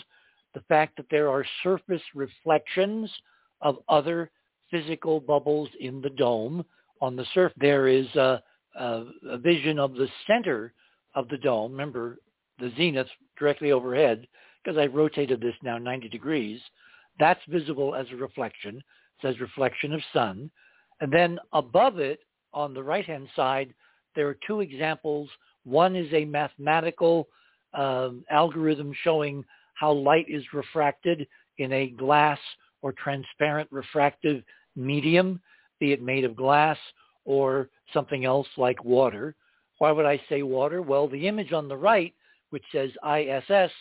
the fact that there are surface reflections of other physical bubbles in the dome. On the surface, there is a, a, a vision of the center of the dome. Remember, the zenith directly overhead, because I've rotated this now 90 degrees. That's visible as a reflection. It says reflection of sun. And then above it, on the right-hand side, there are two examples. One is a mathematical um, algorithm showing how light is refracted in a glass or transparent refractive medium, be it made of glass or something else like water. Why would I say water? Well, the image on the right, which says ISS,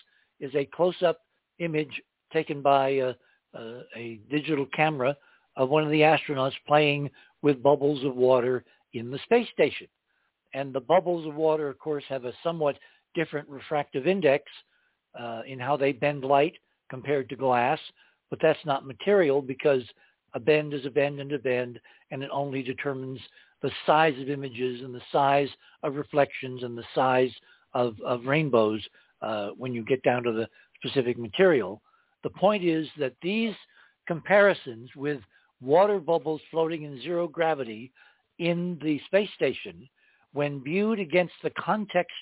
is a close-up image taken by a, a, a digital camera of one of the astronauts playing with bubbles of water in the space station. And the bubbles of water, of course, have a somewhat different refractive index uh, in how they bend light compared to glass, but that's not material because a bend is a bend and a bend, and it only determines the size of images and the size of reflections and the size of, of rainbows uh, when you get down to the specific material. The point is that these comparisons with water bubbles floating in zero gravity in the space station, when viewed against the context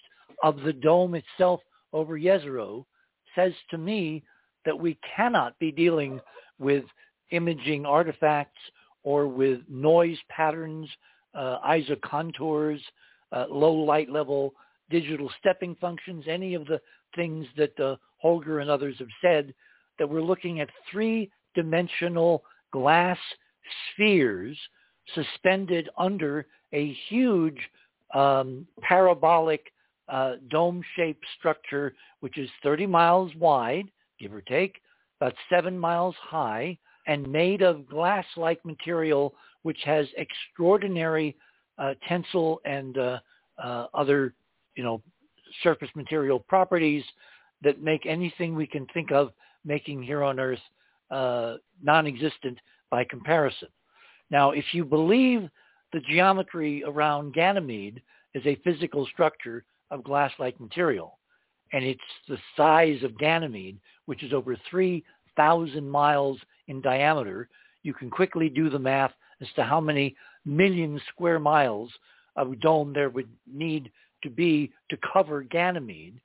of the dome itself over Jezero says to me that we cannot be dealing with imaging artifacts or with noise patterns, uh, isocontours, uh, low light level digital stepping functions, any of the things that uh, Holger and others have said, that we're looking at three-dimensional glass spheres suspended under a huge um, parabolic uh, dome-shaped structure, which is 30 miles wide, give or take, about seven miles high, and made of glass-like material, which has extraordinary uh, tensile and uh, uh, other, you know, surface material properties that make anything we can think of making here on Earth uh, non-existent by comparison. Now, if you believe the geometry around Ganymede is a physical structure of glass-like material, and it's the size of Ganymede, which is over 3,000 miles in diameter, you can quickly do the math as to how many million square miles of dome there would need to be to cover Ganymede.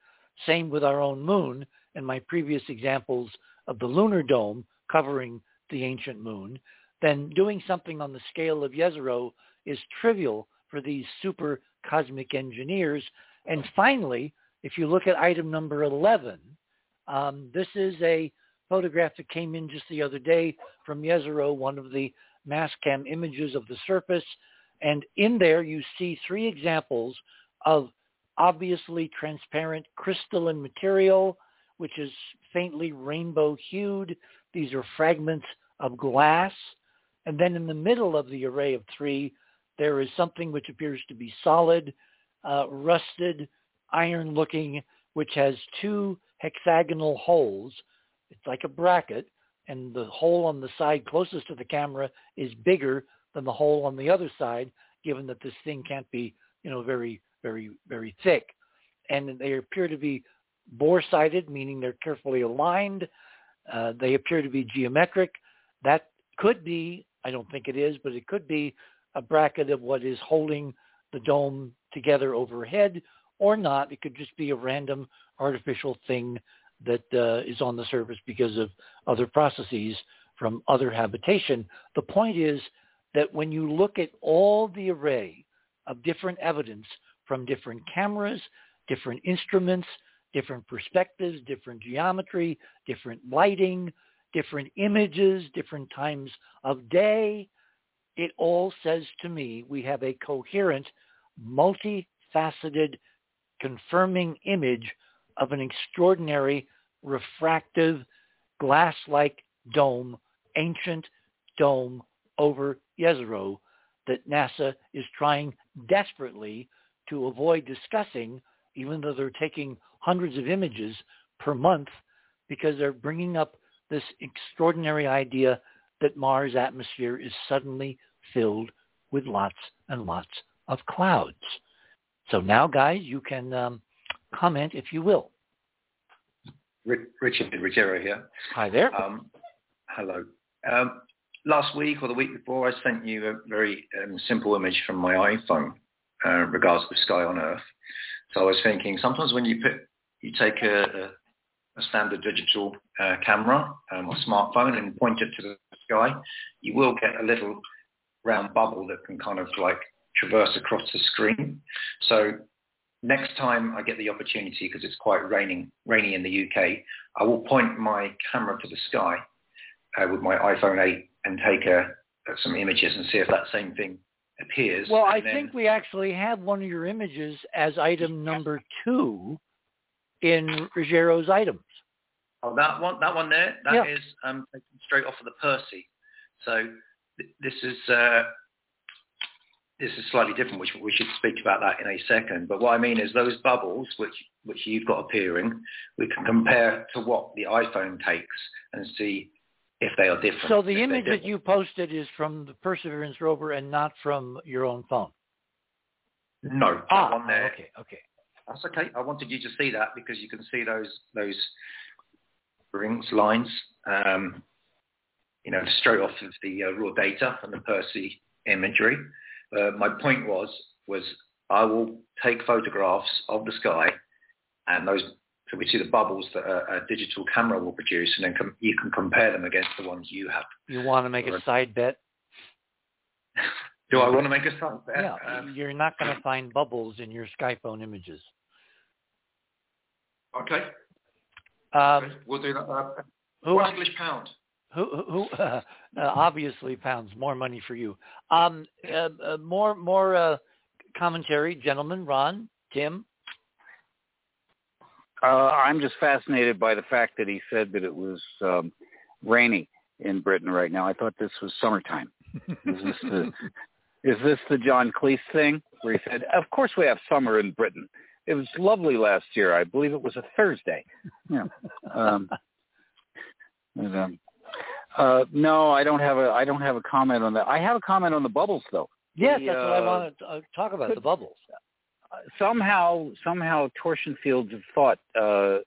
Same with our own moon and my previous examples of the lunar dome covering the ancient moon. Then doing something on the scale of Jezero is trivial for these super cosmic engineers. And finally, if you look at item number 11, um, this is a photograph that came in just the other day from Jezero, one of the Mastcam images of the surface. And in there you see three examples of obviously transparent crystalline material, which is faintly rainbow hued. These are fragments of glass. And then in the middle of the array of three, there is something which appears to be solid, uh, rusted, iron-looking, which has two hexagonal holes. It's like a bracket, and the hole on the side closest to the camera is bigger than the hole on the other side, given that this thing can't be, you know, very, very, very thick. And they appear to be bore-sided, meaning they're carefully aligned. Uh, they appear to be geometric. That could be, I don't think it is, but it could be a bracket of what is holding the dome together overhead or not. It could just be a random artificial thing that uh, is on the surface because of other processes from other habitation. The point is that when you look at all the array of different evidence from different cameras, different instruments, different perspectives, different geometry, different lighting, different images, different times of day, it all says to me we have a coherent, multifaceted, confirming image of an extraordinary refractive glass-like dome, ancient dome over Jezero that NASA is trying desperately to avoid discussing, even though they're taking hundreds of images per month, because they're bringing up this extraordinary idea that Mars' atmosphere is suddenly filled with lots and lots of clouds. So now, guys, you can um, comment if you will. Richard Ruggiero here. Hi there. Um, hello. Um, last week or the week before, I sent you a very um, simple image from my iPhone uh, regards to the sky on Earth. So I was thinking sometimes when you put you take a, a, standard digital uh, camera um, or smartphone and point it to the sky, you will get a little round bubble that can kind of like traverse across the screen. So next time I get the opportunity, because it's quite raining, rainy in the UK, I will point my camera to the sky uh, with my iPhone 8 and take a, some images and see if that same thing appears. Well, I then... think we actually have one of your images as item number two in Ruggiero's items. Oh, that one, that one there, that yeah. is um, straight off of the Percy. So th- this is uh, this is slightly different, which we should speak about that in a second. But what I mean is those bubbles, which which you've got appearing, we can compare to what the iPhone takes and see if they are different. So the image that you posted is from the Perseverance rover and not from your own phone. No, ah, one there. Okay, okay. That's okay. I wanted you to see that because you can see those those rings lines, um, you know, straight off of the uh, raw data and the Percy imagery. Uh, my point was was I will take photographs of the sky and those so we see the bubbles that a, a digital camera will produce, and then com- you can compare them against the ones you have. You want to make a side bet? Do I want to make a side bet? Yeah, um, you're not going to find bubbles in your Skyphone images. Okay. Um, we'll do that. Uh, who, English pound. Who, who uh, obviously pounds more money for you. Um, uh, uh more more uh, commentary, gentlemen. Ron, Tim. Uh, I'm just fascinated by the fact that he said that it was um, rainy in Britain right now. I thought this was summertime. Is this the is this the John Cleese thing where he said, "Of course we have summer in Britain. It was lovely last year. I believe it was a Thursday." Yeah. Um, and, um, uh, no, I don't have a I don't have a comment on that. I have a comment on the bubbles though. Yes, The, that's what I uh, want to uh, talk about, the bubbles. Somehow somehow torsion fields of thought uh,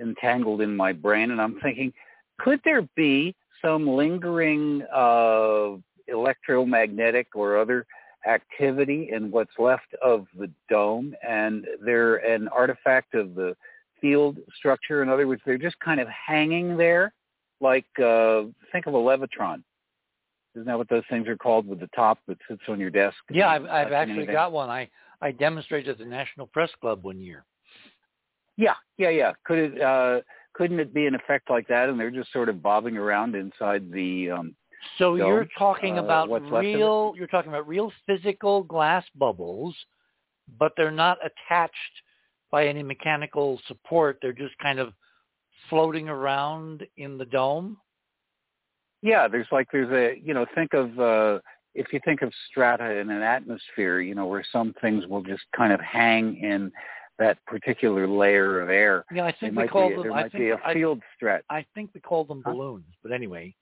entangled in my brain, and I'm thinking, could there be some lingering uh, electromagnetic or other activity in what's left of the dome, and they're an artifact of the field structure? In other words, they're just kind of hanging there, like uh, think of a levitron. Isn't that what those things are called with the top that sits on your desk? Yeah, I've, I've actually anything? got one. I, I demonstrated at the National Press Club one year. Yeah, yeah, yeah. Could it uh couldn't it be an effect like that and they're just sort of bobbing around inside the um So dome, you're talking uh, about what's left of real, you're talking about real physical glass bubbles, but they're not attached by any mechanical support. They're just kind of floating around in the dome. Yeah, there's like there's a you know, think of uh if you think of strata in an atmosphere, you know, where some things will just kind of hang in that particular layer of air. Yeah, I think we call be, them. there I might think be a field strat. I think we call them Huh? balloons. But anyway,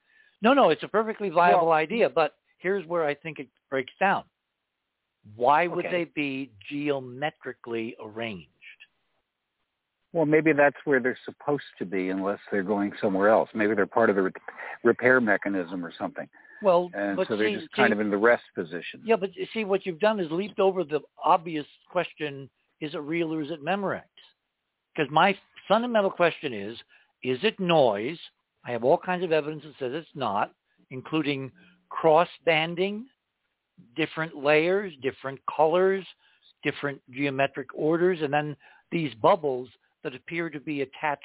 no, no, it's a perfectly viable Well- idea. But here's where I think it breaks down. Why would Okay. they be geometrically arranged? Well, maybe that's where they're supposed to be unless they're going somewhere else. Maybe they're part of the re- repair mechanism or something. Well, And but so they're see, just kind see- of in the rest position. Yeah, but see, what you've done is leaped over the obvious question: Is it real or is it Memorex? Because my fundamental question is: Is it noise? I have all kinds of evidence that says it's not, including cross banding, different layers, different colors, different geometric orders, and then these bubbles that appear to be attached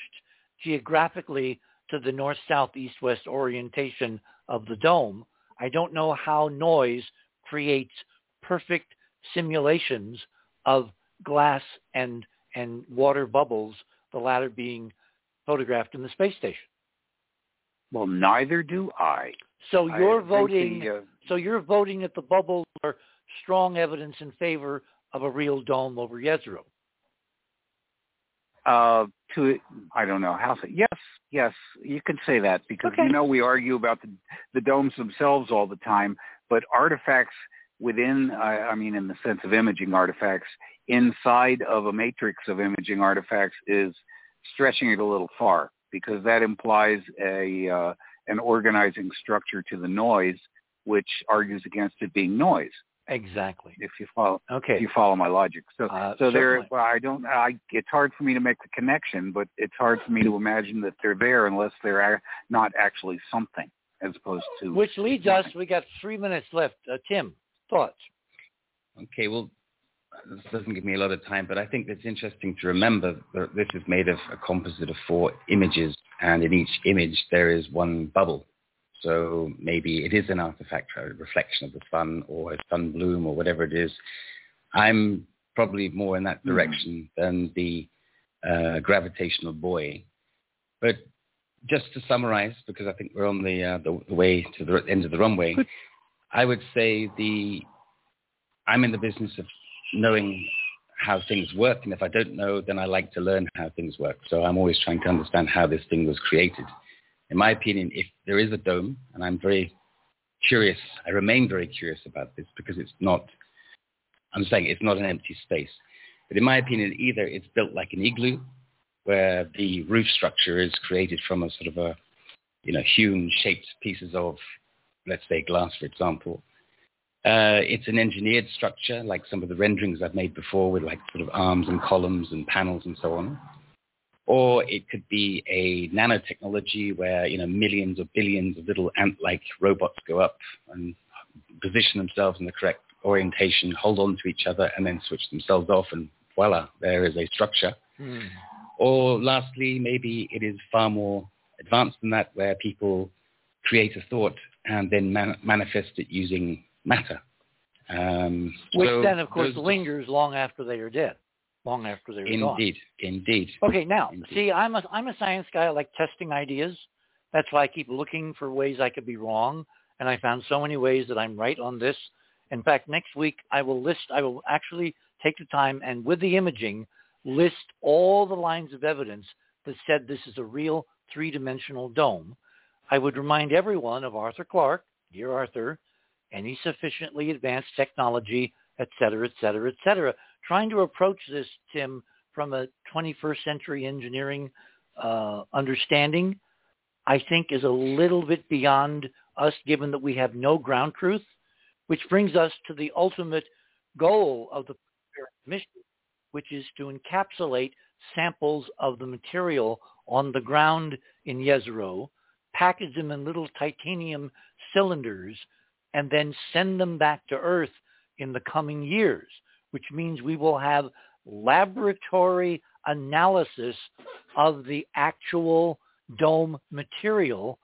geographically to the north, south, east, west orientation of the dome. I don't know how noise creates perfect simulations of glass and and water bubbles, the latter being photographed in the space station. Well, neither do I. So you're think voting the, uh, so you're voting that the bubbles are strong evidence in favor of a real dome over Jezero. Uh, to I don't know how. to- Yes, yes, you can say that because Okay. you know we argue about the the domes themselves all the time, but artifacts within, I, I mean, in the sense of imaging artifacts, inside of a matrix of imaging artifacts is stretching it a little far because that implies a uh, an organizing structure to the noise, which argues against it being noise. Exactly. If you follow, Okay. if you follow my logic. So, Uh, so there. Well, I don't. I. It's hard for me to make the connection, but it's hard for me to imagine that they're there unless they're not actually something, as opposed to. Which leads us, we got three minutes left. Uh, Tim, thoughts? Okay, well, this doesn't give me a lot of time, but I think it's interesting to remember that this is made of a composite of four images, and in each image there is one bubble. So maybe it is an artifact, a reflection of the sun or a sun bloom or whatever it is. I'm probably more in that direction than the uh, gravitational buoy. But just to summarize, because I think we're on the, uh, the, the way to the end of the runway, I would say the I'm in the business of knowing how things work, and if I don't know, then I like to learn how things work. So I'm always trying to understand how this thing was created. In my opinion, if there is a dome, and I'm very curious, I remain very curious about this because it's not, I'm saying it's not an empty space. But in my opinion, either it's built like an igloo, where the roof structure is created from a sort of a, you know, hewn, shaped pieces of, let's say, glass, for example, uh, it's an engineered structure, like some of the renderings I've made before, with like sort of arms and columns and panels and so on. Or it could be a nanotechnology where you know millions or billions of little ant-like robots go up and position themselves in the correct orientation, hold on to each other, and then switch themselves off, and voila, there is a structure. Hmm. Or lastly, maybe it is far more advanced than that, where people create a thought and then man- manifest it using matter. Um, Which so then, of course, those are just- lingers long after they are dead. Long after they were gone. Indeed, indeed. Okay, now Indeed. see, I'm a I'm a science guy. I like testing ideas. That's why I keep looking for ways I could be wrong, and I found so many ways that I'm right on this. In fact, next week I will list. I will actually take the time and with the imaging list all the lines of evidence that said this is a real three-dimensional dome. I would remind everyone of Arthur Clarke, dear Arthur, any sufficiently advanced technology, et cetera, et cetera, et cetera. Trying to approach this, Tim, from a 21st century engineering uh, understanding, I think is a little bit beyond us given that we have no ground truth, which brings us to the ultimate goal of the mission, which is to encapsulate samples of the material on the ground in Jezero, package them in little titanium cylinders, and then send them back to Earth in the coming years, which means we will have laboratory analysis of the actual dome material,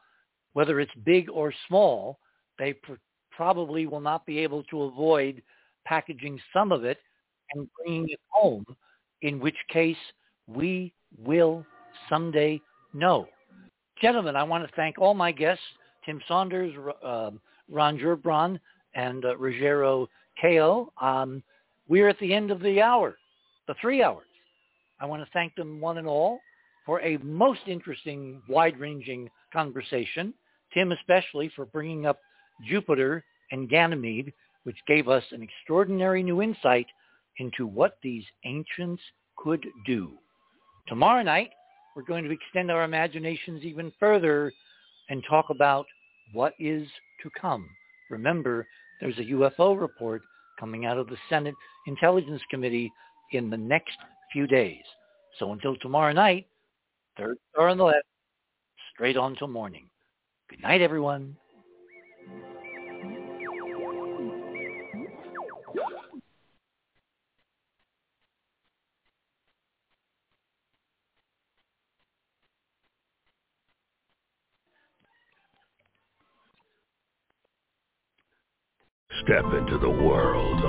whether it's big or small. They pr- probably will not be able to avoid packaging some of it and bringing it home, in which case we will someday know. Gentlemen, I want to thank all my guests, Tim Saunders, uh, Ron Gerbron, and uh, Ruggiero Ko. Um, we're at the end of the hour, the three hours. I want to thank them one and all for a most interesting, wide-ranging conversation. Tim especially for bringing up Jupiter and Ganymede, which gave us an extraordinary new insight into what these ancients could do. Tomorrow night, we're going to extend our imaginations even further and talk about what is to come. Remember, there's a UFO report coming out of the Senate Intelligence Committee in the next few days. So until tomorrow night, third star on the left, straight on till morning. Good night, everyone. Step into the world